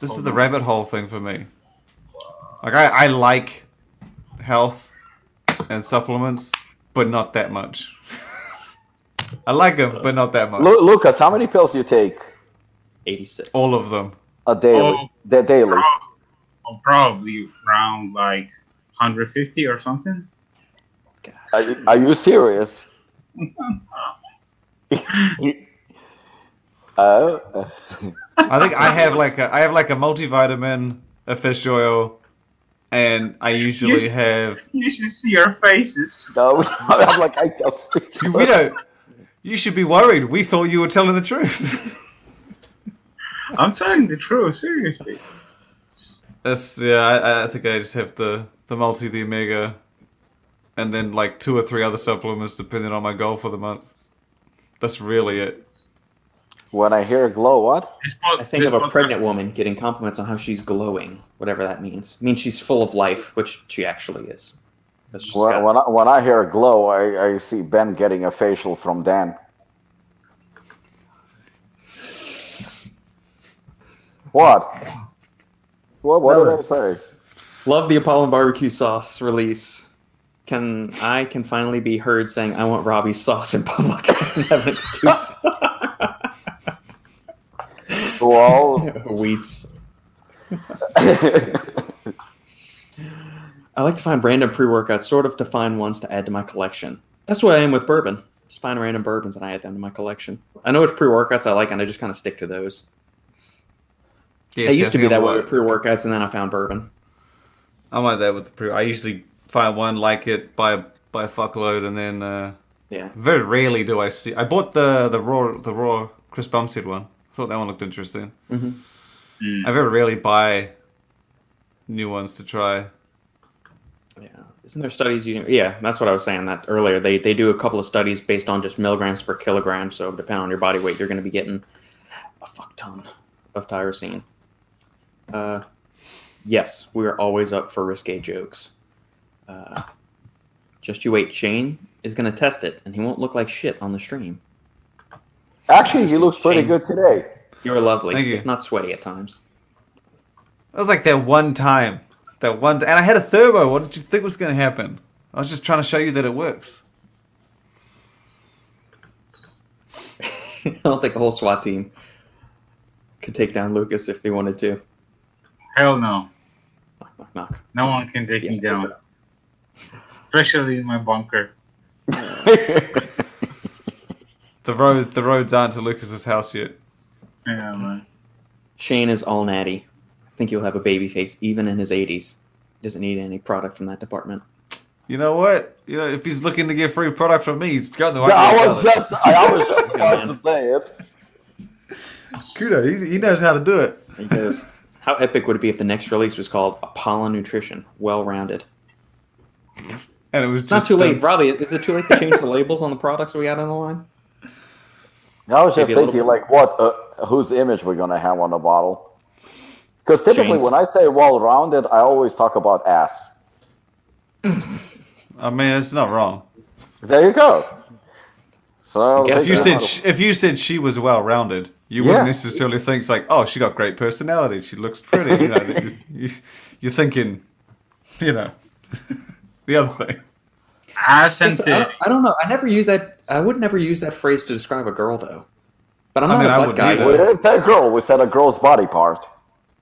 this is the rabbit hole thing for me. Like I, I like health and supplements, but not that much. I like them, but not that much. Lu- Lucas, how many pills do you take 86. All of them. a daily? Oh. da- daily. Prob- oh, probably around like 150 or something. Are, you- are you serious? <laughs> uh, <laughs> I think I have like a I have like a multivitamin, a fish oil, and I usually You- have. You should see our faces. no, <laughs> I'm like I tell See, we don't. You should be worried. We thought you were telling the truth. I'm telling the truth, seriously. That's yeah. I, I think I just have the the multi, the omega, and then like two or three other supplements depending on my goal for the month. That's really it. When I hear glow, what? I think of a pregnant woman getting compliments on how she's glowing, whatever that means. It means she's full of life, which she actually is. When, got- when, I, when I hear glow, I, I see Ben getting a facial from Dan. What? What? What No. did I say? Love the Apollo barbecue sauce release. Can I can finally be heard saying I want Robbie's sauce in public <laughs> and have an excuse? <laughs> <laughs> Well, <laughs> Wheats. <laughs> I like to find random pre-workouts, sort of to find ones to add to my collection. That's what I am with bourbon. Just find random bourbons and I add them to my collection. I know which pre-workouts I like, and I just kind of stick to those. Yeah, I see, used to be that I'm way with pre-workouts, and then I found bourbon. I'm like that with the pre. I usually find one, like it, buy buy a fuckload, and then uh, Yeah. very rarely do I see. I bought the the raw the raw Chris Bumstead one. I thought that one looked interesting. hmm Mm. I very rarely buy new ones to try. Yeah. Isn't there studies you Yeah, that's what I was saying that earlier. They they do a couple of studies based on just milligrams per kilogram. So depending on your body weight, you're going to be getting a fuck ton of tyrosine. Uh, yes, we are always up for risque jokes. Uh, just you wait. Shane is going to test it, and he won't look like shit on the stream. Actually, he looks pretty Shame. good today. You're lovely, Thank you. if not sweaty at times. That was like that one time, that one, and I had a turbo. What did you think was going to happen? I was just trying to show you that it works. <laughs> I don't think the whole SWAT team could take down Lucas if they wanted to. Hell no. Knock, knock, knock. No one can take me down. Especially in my bunker. <laughs> The road, the roads aren't to Lucas's house yet. Yeah, man. Shane is all natty. I think he'll have a baby face even in his 80s. Doesn't need any product from that department. You know what? You know, if he's looking to get free product from me, he's got the right. I way was about just, I was <laughs> just about to say it. Kudo. He, he knows how to do it. He goes, How epic would it be if the next release was called Apollo Nutrition, well rounded? And it was It's not just too late. Robbie, is it too late to change the labels on the products we got on the line? I was just Maybe little thinking, like, what, uh, whose image we're gonna have on the bottle? Because typically, Shane's. when I say well-rounded, I always talk about ass. <laughs> I mean, it's not wrong. There you go. So guess If you said that sh- if you said she was well rounded, you wouldn't necessarily think like, oh, she got great personality. She looks pretty. You know, you, you, you're thinking, you know, <laughs> the other thing. Ass and Yes, I. I don't know. I never use that. I would never use that phrase to describe a girl, though. But I'm I not mean, I a butt guy. either. we didn't say girl. We said a girl's body part.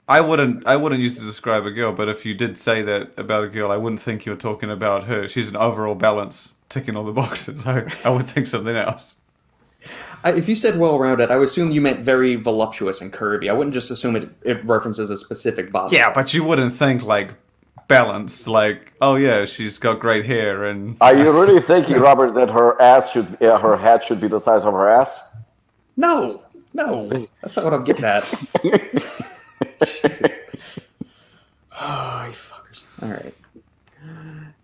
I wouldn't I wouldn't use it to describe a girl, but if you did say that about a girl, I wouldn't think you were talking about her. She's an overall balance, ticking all the boxes. I, I would think something else. I, if you said well rounded, I would assume you meant very voluptuous and curvy. I wouldn't just assume it, it references a specific body. Yeah, but you wouldn't think like balanced, like oh yeah, she's got great hair and Are you really <laughs> thinking, Robert, that her ass should, uh, her head should be the size of her ass? No, no, that's not what I'm getting at. <laughs> Jesus. <sighs> Oh, you fuckers. All right.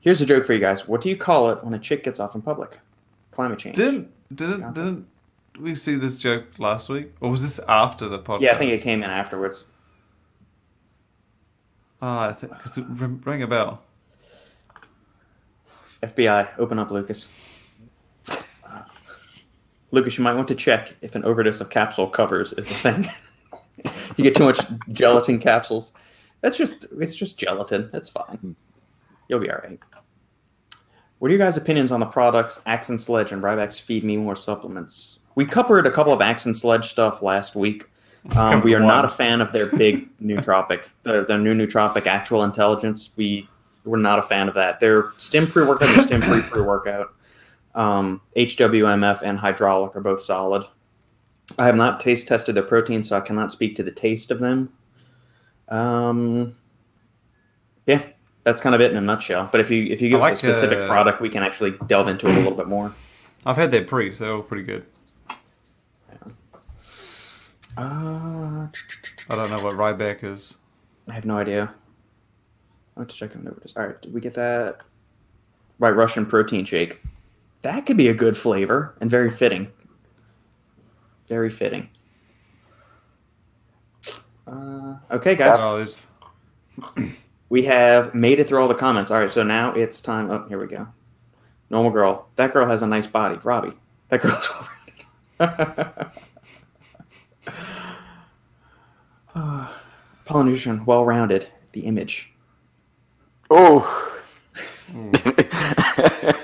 Here's a joke for you guys. What do you call it when a chick gets off in public? Climate change. didn't didn't didn't we see this joke last week, or was this after the podcast? yeah, I think it came in afterwards. Ah, think because it rang a bell. FBI, open up, Lucas. Uh, <laughs> Lucas, you might want to check if an overdose of capsule covers is the thing. <laughs> you get too much gelatin capsules. That's just it's just gelatin. That's fine. You'll be all right. What are your guys' opinions on the products Axe and Sledge and Ryback's Feed Me More supplements? We covered a couple of Axe and Sledge stuff last week. Um, we are Covered not a fan of their big <laughs> nootropic, their, their new nootropic actual intelligence. We we're not a fan of that. Their stim pre workout and stim free <laughs> pre workout, um, HWMF and hydraulic are both solid. I have not taste tested their protein, so I cannot speak to the taste of them. Um, yeah, that's kind of it in a nutshell. But if you if you give I us a specific uh, product, we can actually delve into it a little bit more. I've had their pre, so pretty good. Uh, I don't know what Ryback is. I have no idea. I have to check on it. All right, did we get that? Right, Russian protein shake. That could be a good flavor and very fitting. Very fitting. Uh, okay, guys, Oh, <clears throat> we have made it through all the comments. All right, so now it's time. Oh, here we go. Normal girl. That girl has a nice body. Robbie. That girl's <laughs> well <laughs> rounded. Apollo Nutrition, well rounded. The image. Oh. <laughs>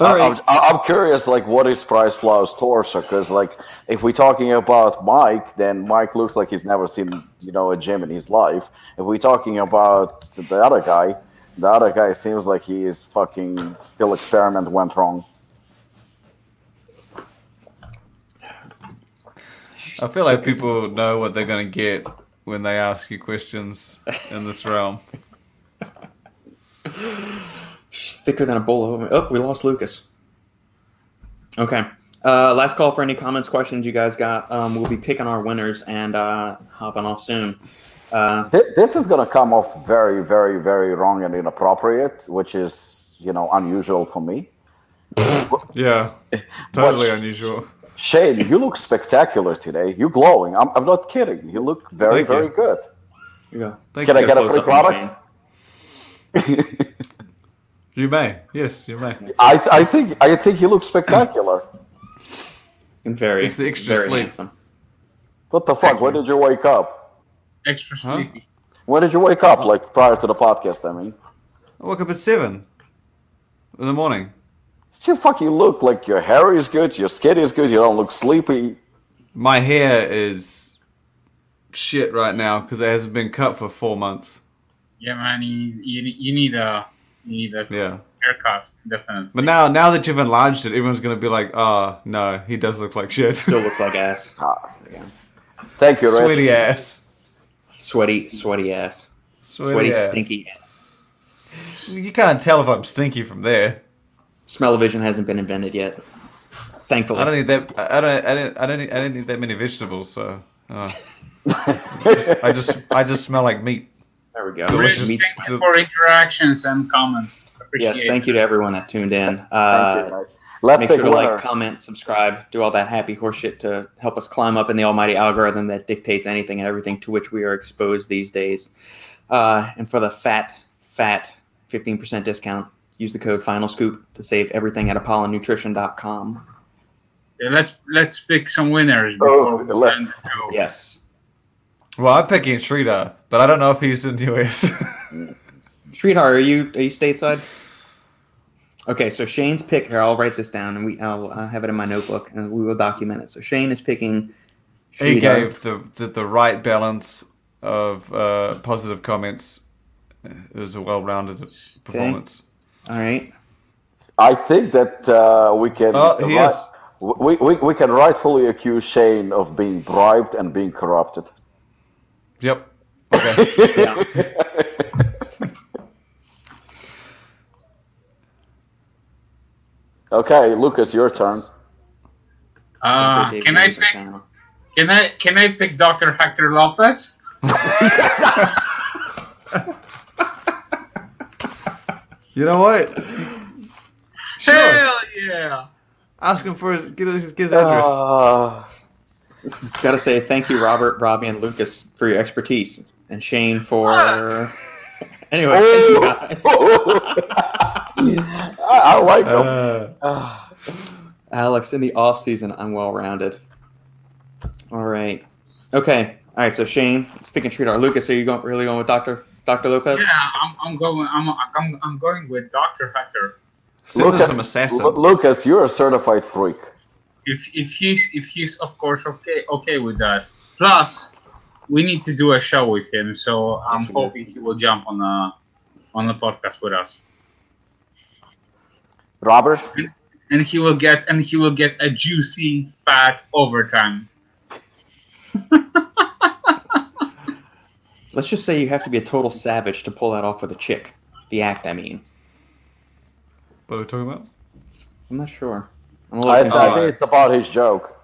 All right. I'm, I'm curious, like, what is PricePlow's torso? Because, like, if we're talking about Mike, then Mike looks like he's never seen, you know, a gym in his life. If we're talking about the other guy, the other guy seems like he is fucking still experiment went wrong. I feel like people know what they're going to get when they ask you questions in this realm. <laughs> She's thicker than a bowl of. Oh, we lost Lucas. Okay. Uh, last call for any comments, questions you guys got. Um, we'll be picking our winners and uh, hopping off soon. Uh, Th- This is going to come off very, very, very wrong and inappropriate, which is, you know, unusual for me. Yeah, <laughs> totally What? unusual. Shane, you look spectacular today. You're glowing. I'm, I'm not kidding. You look very, Thank you. very good. here you. Thank Can you. I get a free product? You may. Yes, you may. I, I think I think you look spectacular. And very, It's the extra very sleep. handsome. What the fuck? When did you wake up? Extra Huh? sleepy. When did you wake up? Like prior to the podcast, I mean. I woke up at seven in the morning. You fucking look like your hair is good, your skin is good, you don't look sleepy. My hair is shit right now because it hasn't been cut for four months. Yeah, man. You, you, you need a you need a Yeah. haircut, definitely. But now, now that you've enlarged it, everyone's gonna be like, "Oh no, he does look like shit." Still looks like ass. <laughs> Ah. yeah. Thank you, Rich. Sweaty ass. Sweaty, sweaty ass. Sweaty, Sweaty, ass. stinky. You can't tell if I'm stinky from there. Smell-o-vision hasn't been invented yet. Thankfully. I don't need that. I I don't. I don't. I don't. Need, I don't need that many vegetables. So, uh, just- <laughs> I just. I just smell like meat. there we go. Delicious. Meat thank you for interactions and comments. Appreciate Yes, thank you to everyone that tuned in. Thank Uh, you, guys. Let's make pick sure to like, comment, subscribe, do all that happy horseshit to help us climb up in the almighty algorithm that dictates anything and everything to which we are exposed these days. Uh, and for the fat, fat 15% discount, use the code Final Scoop to save everything at apollonutrition.com. Yeah, let's let's pick some winners Oh, let- end the. Yes. Well, I'm picking Sridhar, but I don't know if he's in the US. <laughs> Sridhar, are you are you stateside? Okay, so Shane's pick here. I'll write this down and we I'll uh, have it in my notebook and we will document it. So Shane is picking. he gave the, the the right balance of uh, positive comments. It was a well-rounded performance. All right. I think that uh, we can Oh, he ri- is. we, we, we can rightfully accuse Shane of being bribed and being corrupted. Yep. Okay. <laughs> Yeah. <laughs> Okay, Lucas, your turn. Uh, can I pick? Can I can I pick Dr. Hector Lopez? <laughs> you know what? <laughs> Sure. Hell yeah! Ask him for his get his, get his address. Uh, Got to say thank you, Robert, Robbie, and Lucas for your expertise, and Shane for. anyway, thank you <laughs> guys. I, I like him. Uh, Alex, in the off season, I'm well rounded. All right. Okay. All right. So Shane, speaking Sridhar, Lucas, are you going really going with Doctor Doctor Lopez? Yeah, I'm, I'm going. I'm, I'm I'm going with Dr. Hector. send him Lucas, assassin. Lu- Lucas, you're a certified freak. If if he's if he's of course okay okay with that. Plus, we need to do a show with him, so I'm Yes, hoping he will jump on the on the podcast with us, Robert? and he will get and he will get a juicy fat overtime. <laughs> Let's just say you have to be a total savage to pull that off with a chick. The act, I mean. What are we talking about? I'm not sure. I'm a little I, confused. I think it's about his joke.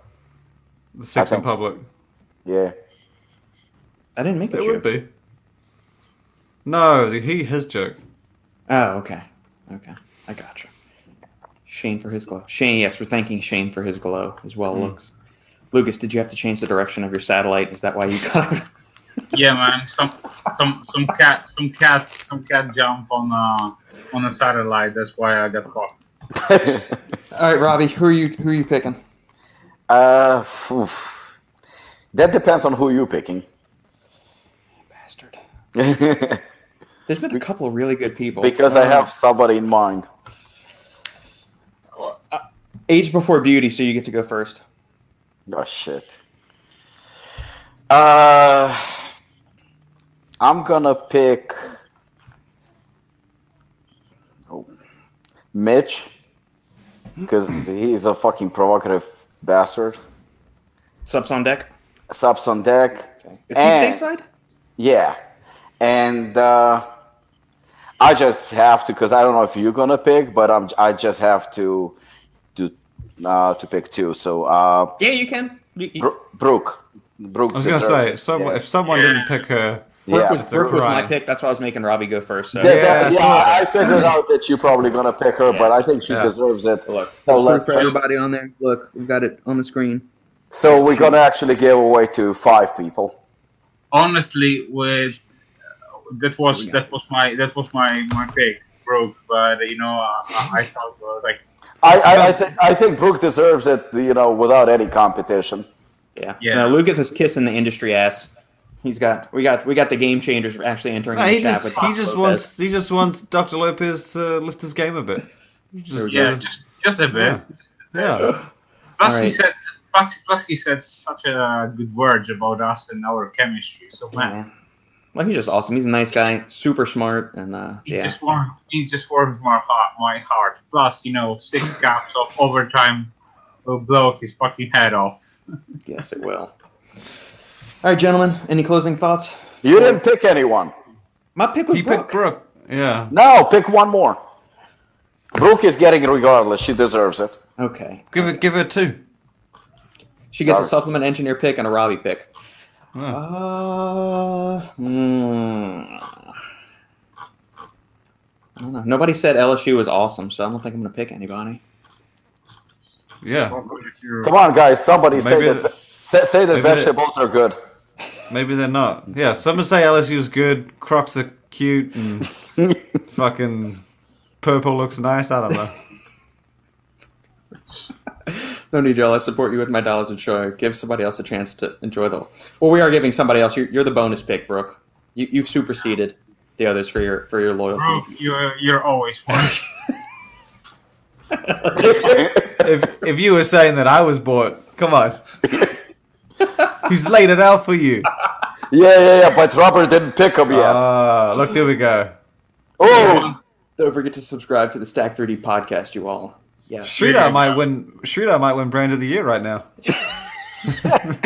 The sex in public. Yeah. I didn't make a It joke. would be. No, the, he his joke. Oh, okay. Okay. I gotcha. Shane for his glow. Shane, yes, we're thanking Shane for his glow as well Hmm. looks. Lucas, did you have to change the direction of your satellite? Is that why you got Yeah, man. Some some some cat some cat some cat jump on uh on a satellite. That's why I got caught. <laughs> All right, Robbie, who are you who are you picking? uh, oof. That depends on who you're picking. Bastard. <laughs> There's been a couple of really good people. Because I Uh, have somebody in mind. age before beauty, so you get to go first. Oh shit. Uh, I'm gonna pick. Oh, Mitch, because he's a fucking provocative bastard. Subs on deck. Subs on deck. Is he And- stateside? Yeah, and uh, I just have to because I don't know if you're gonna pick, but I'm I just have to to uh, to pick two. So uh, Yeah, you can. You, you, Bro- Brooke, Brooke. I was gonna deserves say, it. someone, Yeah. if someone Yeah. didn't pick her, Brooke Yeah. was, It's Brooke was my pick. That's why I was making Robbie go first. So That- that- Yeah, yeah, I figured out that you're probably gonna pick her, but I think she Yeah. deserves it. look, So, look for everybody on there. Look, we've got it on the screen. so we're gonna actually give away to five people. honestly, with that was that was my that was my my pick, Brooke. But you know, I, I thought uh, like I, I, I think I think Brooke deserves it. You know, without any competition. Yeah. Yeah. No, Lucas is kissing the industry ass. He's got we got we got the game changers actually entering No, the he chat just with he just Lopez. wants he just wants Dr. Lopez to lift his game a bit. Just, yeah, uh, just just a bit. yeah. Plus, he said plus, plus he said such a good words about us and our chemistry. So man, Yeah. Well, he's just awesome. He's a nice guy, super smart, and uh, he yeah, just warmed he just warms my heart. My heart. Plus, you know, six <laughs> caps of overtime will blow his fucking head off. yes, it will. All right, gentlemen. Any closing thoughts? You didn't pick anyone. My pick was He Brooke. picked Brooke. Yeah. No, pick one more. Brooke is getting it regardless. She deserves it. Okay, Give it give her two. she gets a supplement engineer pick and a Robbie pick. Yeah. Uh, hmm. I don't know. Nobody said LSU was awesome, so I don't think I'm going to pick anybody. Yeah. Come on, guys. Somebody say Maybe that. Say, say that maybe the- vegetables are good. Maybe they're not. Yeah, some say LSU's good, Crocs are cute, and <laughs> fucking purple looks nice. I don't know. No need, Joel. I support you with my dollars and show. Give somebody else a chance to enjoy the. Well, we are giving somebody else. You're, you're the bonus pick, Brooke. You, you've superseded the others for your for your loyalty. Brooke, you're you're always first. <laughs> if if you were saying that I was bought, come on. <laughs> <laughs> He's laid it out for you. Yeah, yeah, yeah. But Robert didn't pick them yet. Ah, look, there we go. oh, Don't forget to subscribe to the Stack 3D podcast, you all. Yeah, Shootout might win. Shootout might win Brand of the Year right now. <laughs>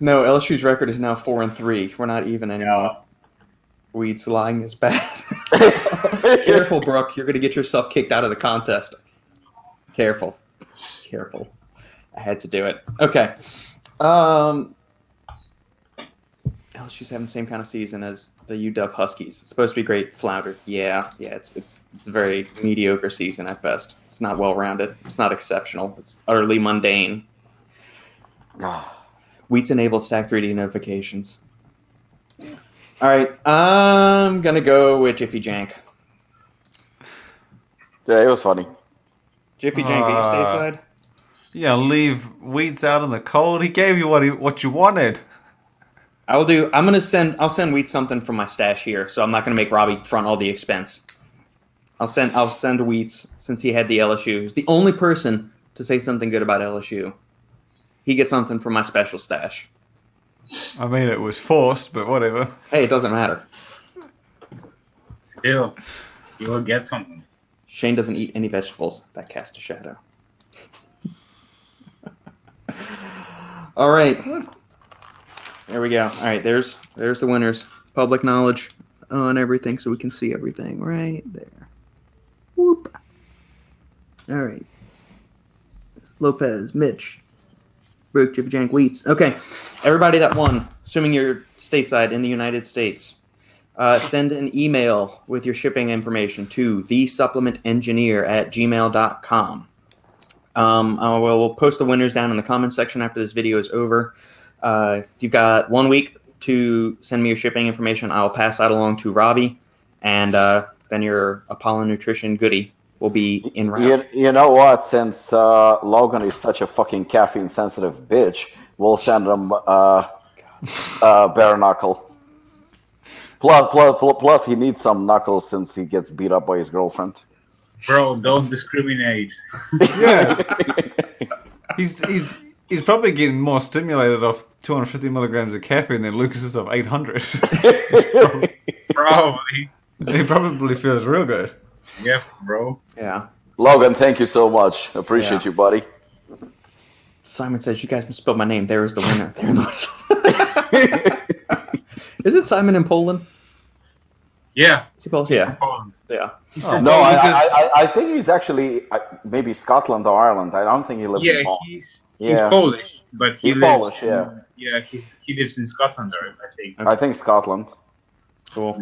No, LSU's record is now four and three. We're not even anymore. Weeds lying is bad. <laughs> Careful, Brooke. You're going to get yourself kicked out of the contest. Careful. Careful. I had to do it. Okay. Um, LSU's having the same kind of season as the UW Huskies. It's supposed to be great. Floundered. Yeah, yeah. It's it's it's a very mediocre season at best. It's not well rounded. It's not exceptional. It's utterly mundane. Wheats enable Stack 3D notifications. All right, I'm gonna go with Jiffy Jank. yeah, it was funny. Jiffy Jank, are you Ah. Stateside? Yeah, leave Weeds out in the cold. He gave you what he what you wanted. I will do. I'm gonna send. I'll send Wheat something from my stash here, so I'm not gonna make Robbie front all the expense. I'll send. I'll send Wheats since he had the LSU. He's the only person to say something good about LSU. He gets something from my special stash. I mean, it was forced, but whatever. Hey, it doesn't matter. Still, you will get something. Shane doesn't eat any vegetables that cast a shadow. All right. There we go. All right, there's there's the winners. Public knowledge on everything so we can see everything right there. Whoop. All right. Lopez, Mitch, Brooke, Jiffy Jank, Wheats. Okay. Everybody that won, assuming you're stateside in the United States, uh, send an email with your shipping information to the supplement engineer at gmail.com. Um, I will we'll post the winners down in the comments section after this video is over. Uh, you've got one week to send me your shipping information. I'll pass that along to Robbie, and uh, then your Apollon Nutrition goodie will be in route. You, you know what? Since uh, Logan is such a fucking caffeine sensitive bitch, we'll send him uh, uh, bare knuckle. Plus, plus, plus, he needs some knuckles since he gets beat up by his girlfriend. Bro, don't discriminate. Yeah. <laughs> he's he's he's probably getting more stimulated off 250 milligrams of caffeine than Lucas is off 800. <laughs> Probably. he probably feels real good. Yeah, bro. Yeah. Logan, thank you so much. Appreciate Yeah. you, buddy. Simon says, "You guys misspelled my name. There is the winner." There in the <laughs> Is it Simon in Poland? Yeah. Is he Polish? Yeah. Poland. Yeah. Oh, No, I, Lucas- I, I, I think he's actually uh, maybe Scotland or Ireland. I don't think he lives Yeah, in Poland. he's he's Polish, but he He's lives. Polish, yeah. in- yeah, he's he lives in Scotland, I think. I think Scotland. Cool.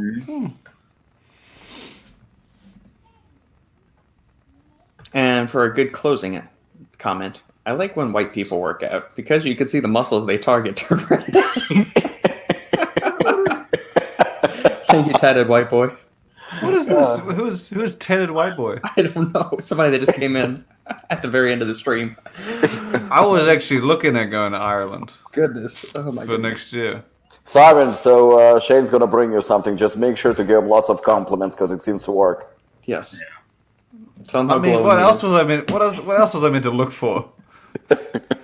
And for a good closing comment, I like when white people work out because you can see the muscles they target. <laughs> Thank you, tatted white boy. What is this? Who's who's tatted white boy? I don't know. Somebody that just came in at the very end of the stream. I was actually looking at going to Ireland Goodness. Oh my God. for goodness. next year. Simon, so uh, Shane's gonna bring you something. Just make sure to give him lots of compliments because it seems to work. Yes. Tell them how I mean, what he else was I meant? What else? What else was I meant to look for? <laughs>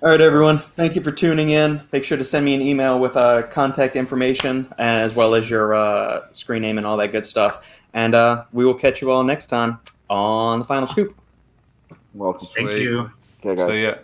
All right, everyone. Thank you for tuning in. Make sure to send me an email with uh, contact information as well as your uh, screen name and all that good stuff. And uh, we will catch you all next time on the final scoop. Welcome. Thank Sweet. you. Okay, guys. So yeah.